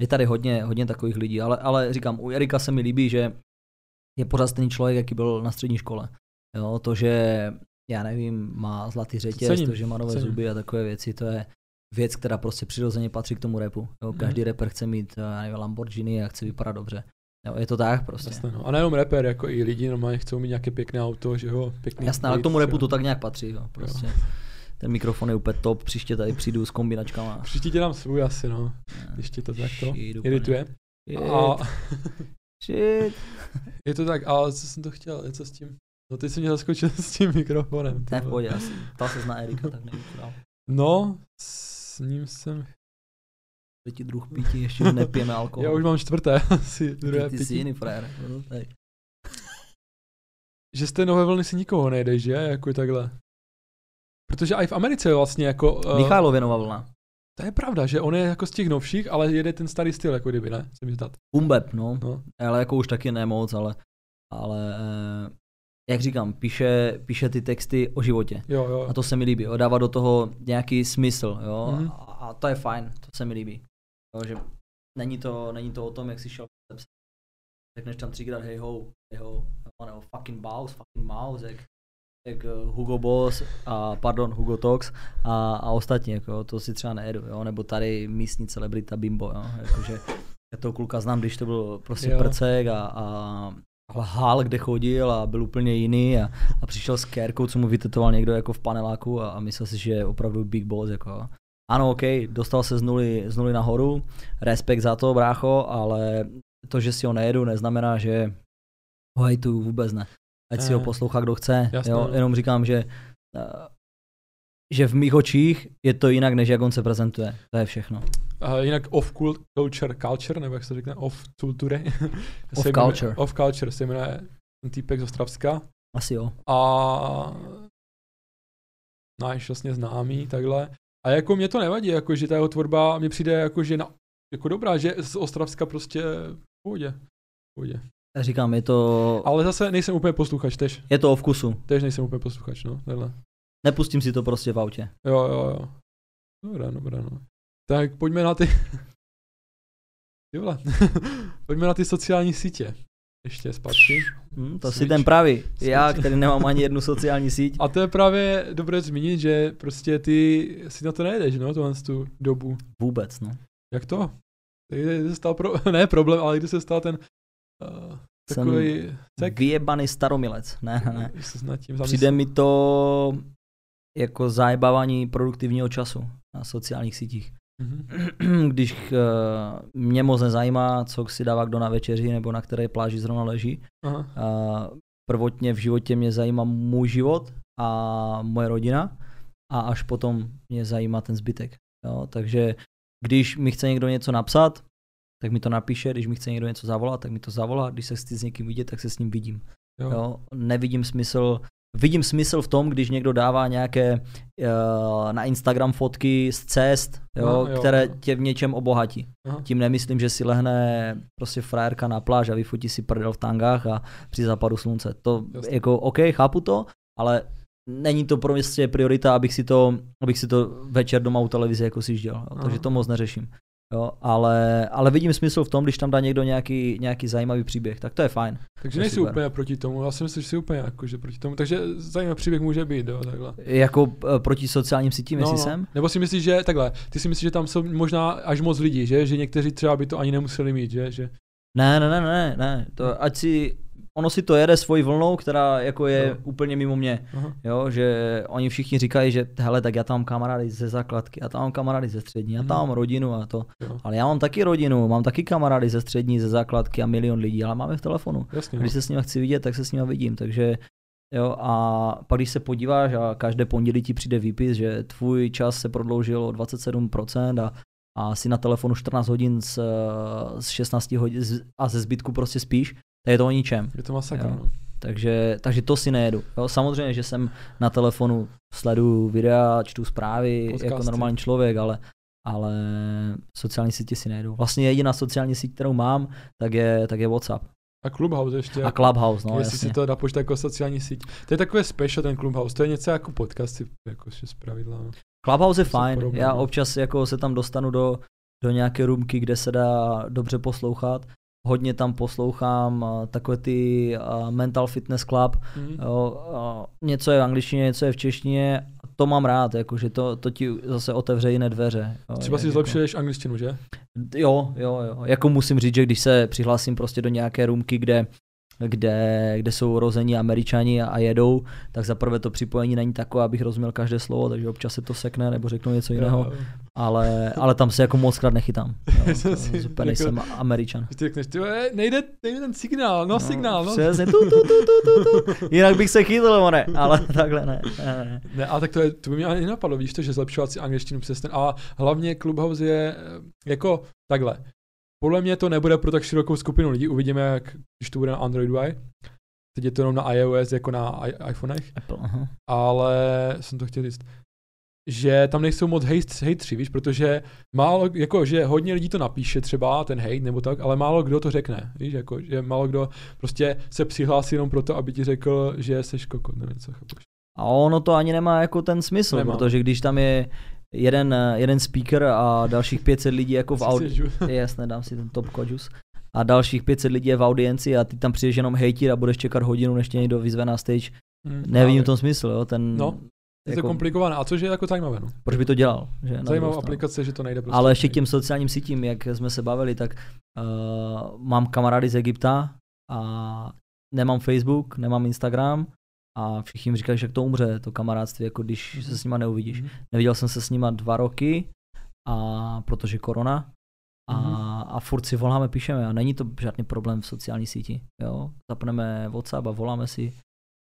je tady hodně, hodně takových lidí, ale, ale říkám, u Erika se mi líbí, že je pořád stejný člověk, jaký byl na střední škole. Jo, to, že já nevím, má zlatý řetěz, Cením, to, že má nové cením. zuby a takové věci, to je věc, která prostě přirozeně patří k tomu repu. Jo, každý Mhm. rapper chce mít já nevím, Lamborghini a chce vypadat dobře. Jo, je to tak prostě. Jasné, no. A nejenom rapper, jako i lidi normálně chcou mít nějaké pěkné auto, že jo, pěkný Jasné, ale k tomu repu jo. to tak nějak patří. Jo, prostě. Ten mikrofon je úplně top, příště tady přijdu s kombinačkama. Příště tě dám svůj asi, no, když ti to takto irituje. Shit, A shit. je to tak, ale co jsem to chtěl, co s tím? No ty jsi mě zaskočil s tím mikrofonem. Ne, pohodě, já jsem ptal se na Erika, tak nevím, co. No, s ním jsem, Třetí druh pití, ještě nepijeme alkohol. já už mám čtvrté, asi druhé ty, ty jsi pití. jiný frajer. no. Že z té nové vlny si nikoho nejdeš, že? Jako takhle. Protože i v Americe je vlastně jako... Uh, Michailově nová vlna. To je pravda, že on je jako z těch novších, ale jede ten starý styl, jako kdyby, ne? Se mi zdát. Umbep, no. No. Ale jako už taky nemoc, ale, ale eh, jak říkám, píše, píše ty texty o životě. Jo, jo. A to se mi líbí, jo. dává do toho nějaký smysl, jo. Mhm. A, a, to je fajn, to se mi líbí. Jo, že není to, není to o tom, jak si šel řekneš tam třikrát hej ho, hej ho, nebo fucking boss, fucking mouse, jak, jak eh, Hugo Boss a pardon, Hugo Tox a, a ostatní, jako, to si třeba nejedu, jo, nebo tady místní celebrita Bimbo, jo, jakože já toho kluka znám, když to byl prostě Jo. prcek a, a hál, kde chodil a byl úplně jiný a, a přišel s kérkou, co mu vytetoval někdo jako v paneláku a, a myslel si, že je opravdu big boss. Jako. Ano, OK, dostal se z nuly, z nuly nahoru, respekt za to, brácho, ale to, že si ho nejedu, neznamená, že ho hejtuju vůbec ne. Ať si ho Ne. poslouchá, kdo chce. Jasné, jo, no. jenom říkám, že eh, že v mých očích je to jinak, než jak on se prezentuje. To je všechno. A jinak off cul- culture, culture, nebo jak se řekne, off culture. Off se jmenuje- culture. Off culture se jmenuje ten týpek z Ostravska. Asi jo. A náš vlastně známý, takhle. A jako mě to nevadí, jako že ta jeho tvorba mi přijde jako, že na, jako dobrá, že z Ostravska prostě v pohodě. V pohodě. Já říkám, je to, Ale zase nejsem úplně posluchač, tež, je to o vkusu. tež nejsem úplně posluchač, no, takhle. Nepustím si to prostě v autě. Jo, jo, jo. Dobrá, dobrá, no. Tak pojďme na ty... Vole. pojďme na ty sociální sítě. Ještě zpátky. Hm, to si Switch. ten pravý. Já, Switch. který nemám ani jednu sociální síť. A to je právě dobré zmínit, že prostě ty si na to nejedeš, no, tohle z tu dobu. Vůbec, no. Jak to? Kdy se stal pro... ne problém, ale kdy se stal ten uh, Jsem takový cek? Vyjebaný staromilec. Ne, ne, ne. Přijde mi to jako zajebávání produktivního času na sociálních sítích. Mhm. Když uh, mě moc nezajímá, co si dává kdo na večeři nebo na které pláži zrovna leží. Aha. Uh, prvotně v životě mě zajímá můj život a moje rodina a až potom mě zajímá ten zbytek. Jo? Takže když mi chce někdo něco napsat, tak mi to napíše, když mi chce někdo něco zavolat, tak mi to zavolá, když se chci s někým vidět, tak se s ním vidím. Jo. Jo? Nevidím smysl, vidím smysl v tom, když někdo dává nějaké uh, na Instagram fotky z cest, jo, No, jo, které jo. tě v něčem obohatí. Aha. Tím nemyslím, že si lehne prostě frajerka na pláž a vyfotí si prdel v tangách a při západu slunce. To Jasně. jako OK, chápu to, ale není to pro mě priorita, abych si to, abych si to večer doma u televize jako si. Jo, takže to moc neřeším. Jo, ale, ale vidím smysl v tom, když tam dá někdo nějaký, nějaký zajímavý příběh, tak to je fajn. Takže To nejsi super. úplně proti tomu, já si myslím, že jsi úplně jako, že proti tomu, takže zajímavý příběh může být, jo, takhle. Jako eh, proti sociálním sítím, jestli jsem? Nebo si myslíš, že takhle, ty si myslíš, že tam jsou možná až moc lidí, že? Že někteří třeba by to ani nemuseli mít, že? že... Ne, ne, ne, ne, ne. To, ať si, ono si to jede svojí vlnou, která jako je No. úplně mimo mě. Aha. Jo, že oni všichni říkají, že hele, tak já tam mám kamarády ze základky, já tam mám kamarády ze střední, já tam Mhm. mám rodinu a to. Jo. Ale já mám taky rodinu, mám taky kamarády ze střední, ze základky a milion lidí, ale máme v telefonu. Jasně, no. Když se s nimi chci vidět, tak se s nimi vidím, takže jo, a pak když se podíváš a každé pondělí ti přijde výpis, že tvůj čas se prodloužil o 27% a, a si na telefonu 14 hodin z, z 16 hodin a ze zbytku prostě spíš, tak je to o ničem. Je to masakr, Jo. no. Takže, takže to si nejedu. Jo, samozřejmě, že jsem na telefonu sleduju videa, čtu zprávy Podcasty. jako normální člověk, ale, ale sociální sítě si nejedu. Vlastně jediná sociální síť, kterou mám, tak je, tak je WhatsApp. A Clubhouse ještě. A Clubhouse, no jestli jasně. si to dá počítat jako sociální síť. To je takové special ten Clubhouse, to je něco jako podcasty, jako z pravidla. No. Clubhouse je fajn. podobné, Já občas jako se tam dostanu do, do nějaké roomky, kde se dá dobře poslouchat. Hodně tam poslouchám takové ty Mental Fitness Club. Mhm. Jo, něco je v angličtině, něco je v češtině. To mám rád, jakože to, to ti zase otevře jiné dveře. Jo, Třeba jak si jako- zlepšuješ angličtinu, že? Jo, jo, jo. Jako musím říct, že když se přihlásím prostě do nějaké roomky, kde kde, kde jsou rození američani a, a jedou, tak za prvé to připojení není takové, abych rozuměl každé slovo, takže občas se to sekne nebo řeknu něco jiného, ale, ale tam se jako moc krát nechytám. Jo, Jsem to, super, nejsem američan. Když ty řekneš, ty nejde, nejde ten signál, no, signál, no. Přesně, tu, tu, tu, tu, tu, tu. Jinak bych se chytl, ne, ale takhle ne. ne, ne. Ne, ale tak to, je, to by mě ani nenapadlo, víš to, že zlepšovat si angličtinu přes ten, a hlavně Clubhouse je eh, jako takhle. Podle mě to nebude pro tak širokou skupinu lidí, uvidíme, jak, když to bude na Androidu i. Teď je to jenom na iOS jako na i- iPhonech, Apple, aha. ale jsem to chtěl říct, že tam nejsou moc hate, hejtři, víš, protože málo, jako, že hodně lidí to napíše třeba, ten hate nebo tak, ale málo kdo to řekne, víš, jako, že málo kdo prostě se přihlásí jenom proto, aby ti řekl, že jsi kokot, nebo něco, chápeš. A ono to ani nemá jako ten smysl, Nemá. protože když tam je jeden, jeden speaker a dalších 500 lidí jako v Si audi... chceš- Jasně, dám si ten top kodžus. A dalších 500 lidí je v audienci a ty tam přijdeš jenom hejtit a budeš čekat hodinu, než tě někdo vyzve na stage. Hm, Nevidím ale v tom smysl, jo, ten... No, Je to jako, komplikované. A což je jako zajímavé. No. proč by to dělal? Že? Zajímavá aplikace, že to nejde prostě. Ale ještě k těm sociálním sítím, jak jsme se bavili, tak uh, mám kamarády z Egypta a nemám Facebook, nemám Instagram a všichni mi říkají, že to umře, to kamarádství, jako když se s nima neuvidíš. Mhm. Neviděl jsem se s nima dva roky, a protože korona. A, Mhm. a furt si voláme, píšeme a není to žádný problém v sociální síti. Jo? Zapneme WhatsApp a voláme si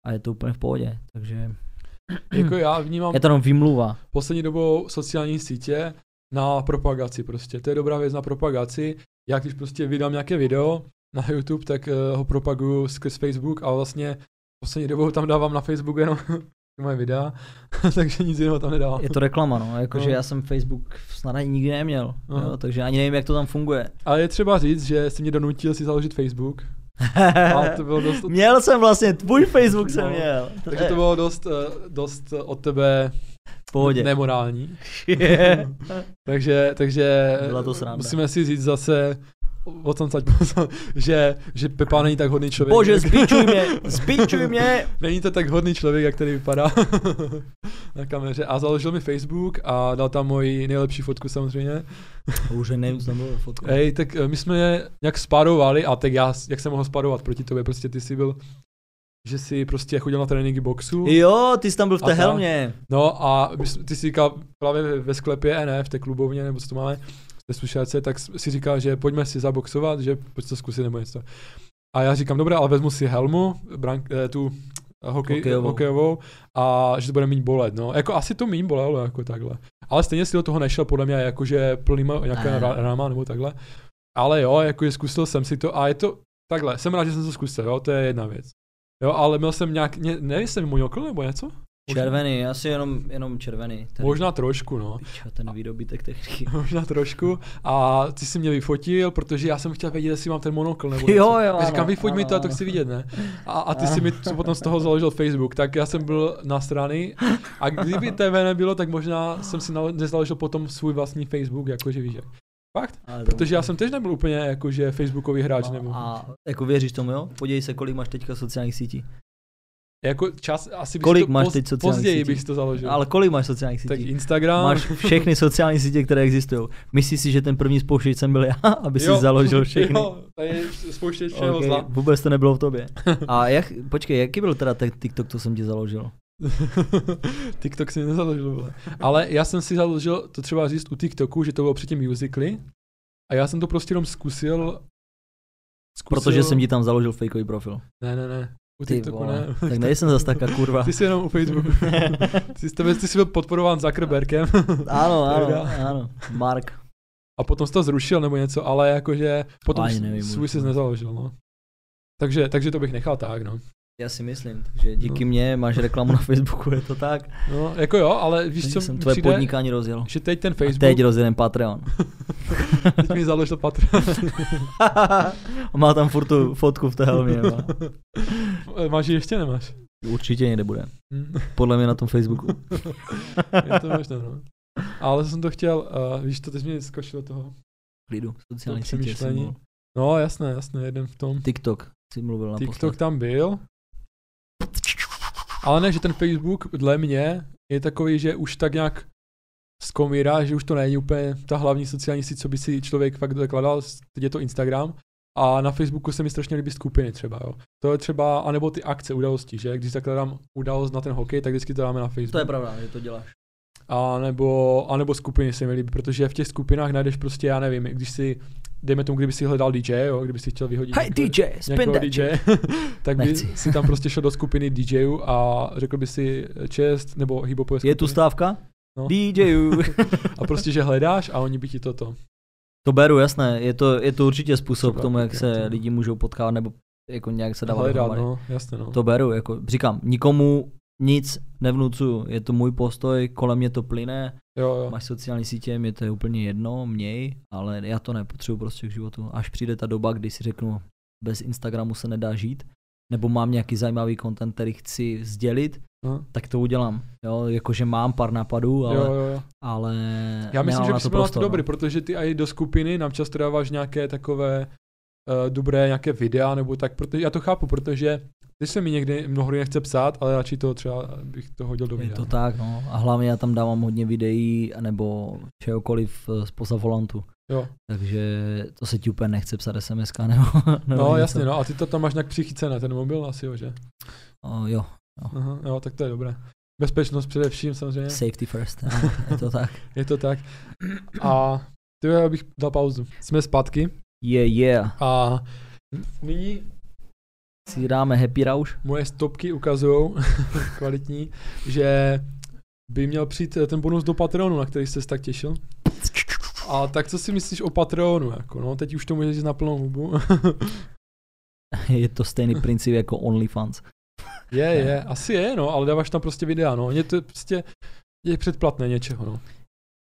a je to úplně v pohodě. Takže Jako já vnímám je to jenom vymluva. poslední dobou sociální sítě na propagaci prostě. To je dobrá věc na propagaci. Já když prostě vydám nějaké video na YouTube, tak uh, ho propaguju skrz Facebook a vlastně poslední dobou tam dávám na Facebook jenom moje videa, takže nic jiného tam nedávám. Je to reklama, no. Jakože No. já jsem Facebook snad ani nikdy neměl, Aha. jo, takže ani nevím, jak to tam funguje. Ale je třeba říct, že jsi mě donutil si založit Facebook. A to bylo dost, Měl jsem vlastně, tvůj Facebook jsem No, měl. takže to bylo dost, eh, dost od tebe v pohodě. nemorální. takže, takže Byla to sranda. musíme si říct zase, o tom sať, že, že Pepa není tak hodný člověk. Bože, zbičuj mě, zbičuj mě. Není to tak hodný člověk, jak tady vypadá na kameře. A založil mi Facebook a dal tam moji nejlepší fotku samozřejmě. Už nevím, co tam bylo fotku. Hej, tak eh, my jsme je nějak spárovali a tak já, jak jsem mohl spárovat proti tobě, prostě ty jsi byl, že jsi prostě chodil na tréninky boxu. Jo, ty jsi tam byl v té helmě. No a ty jsi říkal právě ve- ve sklepě, ne, v té klubovně, nebo co to máme, ve slušáce, tak si říkal, že pojďme si zaboxovat, že pojď to zkusit nebo něco. A já říkám, dobré, ale vezmu si helmu, brank, eh, tu hokej, Hokejovou. hokejovou. a že to bude méně bolet, no. Jako asi to méně bolelo, jako takhle. Ale stejně si do toho nešel, podle mě, jakože plnýma nějaké Ne. ráma nebo takhle. Ale jo, jako zkusil jsem si to a je to takhle, jsem rád, že jsem to zkusil, jo, to je jedna věc. Jo, ale měl jsem nějak, ne, nevím, jsem monokl nebo něco? Červený, asi jenom, jenom červený. Ten, Možná trošku, no. Piča, ten výdobytek techniky. Možná trošku. A ty si mě vyfotil, protože já jsem chtěl vědět, jestli mám ten monokl nebo Jo, něco. jo, Já říkám, ano, vyfoť mi ano, to, a to ano. chci vidět, ne? A, a ty si mi co potom z toho založil Facebook, tak já jsem byl na strany a kdyby TV nebylo, tak možná jsem si nezaložil potom svůj vlastní Facebook, jakože víš jak. Fakt? To- Protože já jsem tež nebyl úplně jakože Facebookový hráč, No, nebo A jako věříš tomu, jo? Podívej se, kolik máš teďka sociálních sítí. Jako čas, asi bych Kolik to máš poz, teď sociálních později sítí? bych to založil. Ale kolik máš sociálních tak sítí? Instagram. Máš všechny sociální sítě, které existují. Myslíš si, že ten první spouštěč jsem byl já, aby si založil všechny? Jo, to je spouštěč všeho Okay, zla. vůbec to nebylo v tobě. A jak, počkej, jaký byl teda ten TikTok, co jsem ti založil? TikTok si nezaložil, vole. Ale já jsem si založil, to třeba říct u TikToku, že to bylo předtím Musically. A já jsem to prostě jenom zkusil. zkusil Protože jsem ti tam založil fakeový profil. Ne, ne, ne. U Ty TikToku vole, ne. tak nejsem zas taká kurva. Ty jsi jenom u Facebooku. ty, jsi, ty jsi byl podporován Zuckerbergem. Ano, ano, ano. Mark. A potom jsi to zrušil nebo něco, ale jakože potom s- nevím svůj jsi nezaložil, no. Takže, takže to bych nechal tak, no. Já si myslím, takže díky mně máš reklamu na Facebooku, je to tak. No, jako jo, ale víš, co jsem tvoje přijde, podnikání rozjel. že teď ten A Facebook, teď rozjedem Patreon. teď mi založil Patreon. Má tam furt tu fotku v té helmě. má. Máš ji ještě, nemáš? Určitě někde bude. Hm. Podle mě na tom Facebooku. je to možné, no. Ale jsem to chtěl, uh, víš, to teď mě skočilo toho. Klidu, sociální sítě. No, jasné, jasné, jeden v tom. TikTok si mluvil naposled. TikTok tam byl. Ale ne, že ten Facebook dle mě je takový, že už tak nějak zkomírá, že už to není úplně ta hlavní sociální síť, co by si člověk fakt dokladal, teď je to Instagram. A na Facebooku se mi strašně líbí skupiny třeba, jo. To je třeba, anebo ty akce, události, že když zakladám událost na ten hokej, tak vždycky to dáme na Facebook. To je pravda, že to děláš. A nebo, a nebo skupiny se mi líbí, protože v těch skupinách najdeš prostě, já nevím, když si, dejme tomu, kdyby si hledal DJ, jo, kdyby si chtěl vyhodit Hey někoho- DJ, někoho DJ, tak by Nechci. si tam prostě šel do skupiny DJů a řekl by si čest nebo hipopové Je tu stávka? No. DJů. A prostě, že hledáš a oni by ti toto. to beru, jasné. Je to, je to určitě způsob Třeba k tomu, jak se no. lidi můžou potkávat nebo jako nějak se dávat Hledat, no, jasně, no. To beru, jako říkám, nikomu nic nevnucuju, je to můj postoj, kolem mě to plyne, Jo, jo. máš sociální sítě, mě to je úplně jedno, měj, ale já to nepotřebuji prostě k životu. Až přijde ta doba, kdy si řeknu, bez Instagramu se nedá žít, nebo mám nějaký zajímavý content, který chci sdělit, Aha. tak to udělám. Jo, jakože mám pár napadů, ale, Jo, jo, jo. ale Já myslím, že bys to byl na to dobrý, no. protože ty i do skupiny nám často dáváš nějaké takové uh, dobré nějaké videa nebo tak, protože já to chápu, protože ty se mi někdy mnohdy nechce psát, ale radši to třeba bych to hodil do Je videa. to tak, no. A hlavně já tam dávám hodně videí, nebo čehokoliv eh, spoza volantu. Jo. Takže to se ti úplně nechce psat SMS nebo, nebo No něco. jasně, no a ty to tam máš nějak přichycené, ten mobil asi, jo, že? O, jo, Aha, jo, tak to je dobré. Bezpečnost především samozřejmě, safety first, je to tak. je to tak. A ty já bych dal pauzu. Jsme zpátky Yeah, yeah. a nyní Si dáme happy rauš. moje stopky ukazují kvalitní, že by měl přijít eh, ten bonus do Patreonu, na který jsi se tak těšil. A tak co si myslíš o Patreonu? Jako, no, teď už to můžeš říct na plnou hubu. Je to stejný princip jako OnlyFans. Je, je, asi je, no, ale dáváš tam prostě videa, no. Je to prostě je předplatné něčeho, no.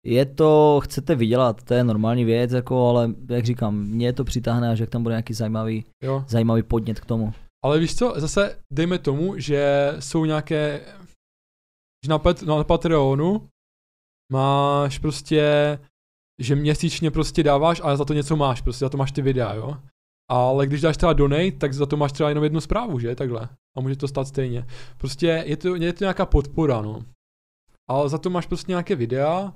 Je to, chcete vydělat, to je normální věc, jako, ale jak říkám, mě to přitáhne, až jak tam bude nějaký zajímavý, Jo. zajímavý podnět k tomu. Ale víš co, zase dejme tomu, že jsou nějaké, že na, Pat, na Patreonu máš prostě, že měsíčně prostě dáváš, ale za to něco máš, prostě za to máš ty videa, jo. Ale když dáš třeba donate, tak za to máš třeba jenom jednu zprávu, že, takhle. A může to stát stejně. Prostě je to, je to nějaká podpora, no. Ale za to máš prostě nějaké videa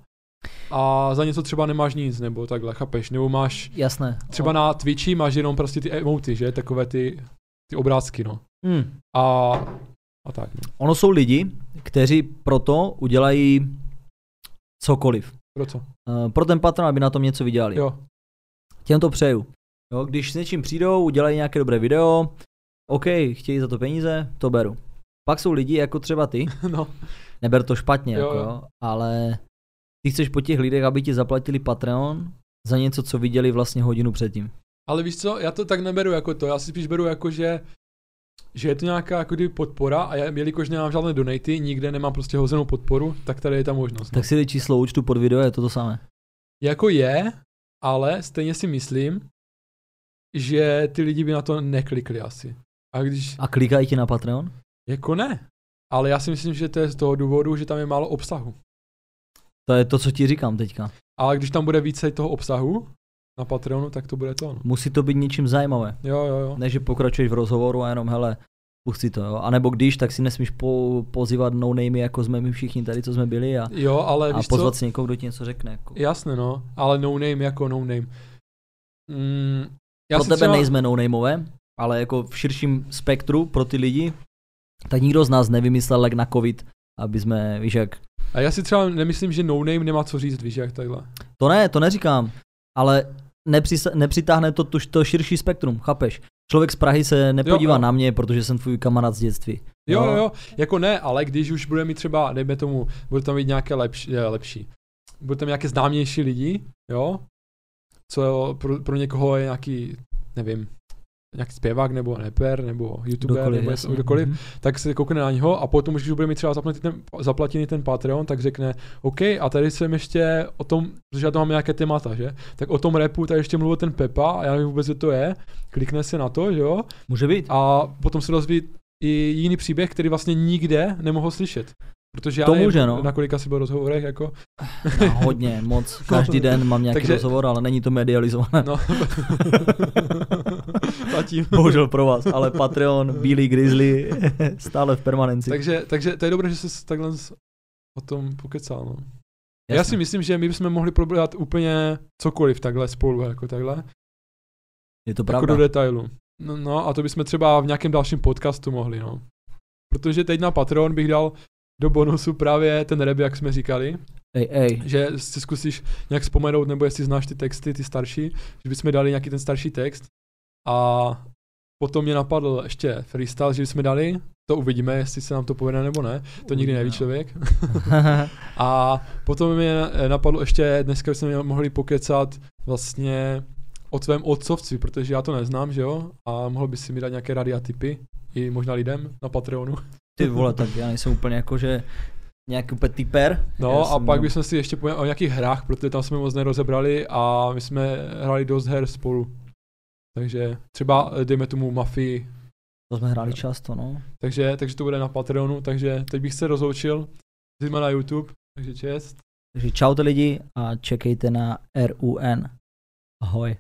a za něco třeba nemáš nic, nebo takhle, chápeš? Nebo máš, Jasné. třeba na Twitchi máš jenom prostě ty emoty, že, takové ty, ty obrázky, no. Hmm. A, a tak, no. Ono jsou lidi, kteří proto udělají cokoliv. Pro co? Uh, pro ten patron, aby na tom něco vydělali. Jo, Těm to přeju. Jo, když s něčím přijdou, udělají nějaké dobré video, OK, chtějí za to peníze, to beru. Pak jsou lidi jako třeba ty, no. neber to špatně, Jo, jako, jo. jo, ale ty chceš po těch lidech, aby ti zaplatili Patreon za něco, co viděli vlastně hodinu předtím. Ale víš co, já to tak neberu jako to, já si spíš beru jako, že že je to nějaká jako podpora a já, jelikož nemám žádné donaty, nikde nemám prostě hozenou podporu, tak tady je ta možnost. No. Tak si dej číslo účtu pod video, je to to samé. Jako je, ale stejně si myslím, že ty lidi by na to neklikli asi. A když, A klikají ti na Patreon? jako ne, ale já si myslím, že to je z toho důvodu, že tam je málo obsahu. To je to, co ti říkám teďka. Ale když tam bude více toho obsahu na Patreonu, tak to bude to. No. Musí to být něčím zajímavé. Jo, jo, jo. Ne, že pokračuješ v rozhovoru a jenom, hele, pusti to, jo. A nebo když, tak si nesmíš po, pozývat no name, jako jsme my všichni tady, co jsme byli a, Jo, ale a víš co? pozvat si někoho, kdo ti něco řekne. Jako. Jasné, no, ale no name jako no name. Mm, já pro tebe třeba, nejsme no nameové, ale jako v širším spektru pro ty lidi, tak nikdo z nás nevymyslel lek na covid, aby jsme, víš jak, A já si třeba nemyslím, že no name nemá co říct, víš, jak takhle. to ne, to neříkám, ale nepřis, nepřitáhne to, to, to širší spektrum, chápeš? Člověk z Prahy se nepodívá Jo, jo. na mě, protože jsem tvůj kamarád z dětství. Jo, jo, jo, jako ne, ale když už bude mít třeba, dejme tomu, bude tam mít nějaké lepší, eh, lepší. Bude tam nějaké známější lidi, jo, co pro, pro někoho je nějaký, nevím, nějaký zpěvák nebo rapper nebo youtuber Kdokoliv, nebo něco- kdokoliv, Mhm. tak se koukne na něho a potom, když už bude mít třeba zaplatit ten, zaplatěný ten Patreon, tak řekne, OK, a tady jsem ještě o tom, protože já tam mám nějaké témata, že? Tak o tom repu tady ještě mluvil ten Pepa a já nevím vůbec, co to je, klikne se na to, že jo? Může být. A potom se dozví i jiný příběh, který vlastně nikde nemohl slyšet. Protože já To nevím, může, no. na kolika si byl rozhovorech, jako, No, hodně, moc. Každý den mám nějaký Takže- rozhovor, ale není to medializované. no. Zatím. Bohužel pro vás, ale Patreon, Bílý Grizzly, stále v permanenci. takže, takže to je dobré, že jsi takhle o tom pokecal, no. Jasně. Já si myslím, že my bychom mohli probrat úplně cokoliv takhle spolu, jako takhle, Je to jako pravda. do detailu. No, no a to bychom třeba v nějakém dalším podcastu mohli, no. Protože teď na Patreon bych dal do bonusu právě ten rap, jak jsme říkali, Ej, ej, že si zkusíš nějak vzpomenout, nebo jestli znáš ty texty, ty starší, že bychom dali nějaký ten starší text. A potom mě napadl ještě freestyle, že bychom dali, to uvidíme, jestli se nám to povede nebo ne, to nikdy neví člověk. A potom mě napadlo ještě, dneska bychom mohli pokecat vlastně o tvém otcovci, protože já to neznám, že jo, a mohl by si mi dát nějaké rady a tipy, i možná lidem na Patreonu. Ty vole, tak já nejsem úplně jako, že nějaký úplně typer. No Já a pak jenom- bychom si ještě pověděli o nějakých hrách, protože tam jsme moc nerozebrali a my jsme hráli dost her spolu. Takže třeba eh, dejme tomu Mafii, To jsme hráli často, no. takže, takže to bude na Patreonu, takže teď bych se rozloučil, jsme na YouTube, takže čest. Takže čaute lidi a čekejte na RUN. Ahoj.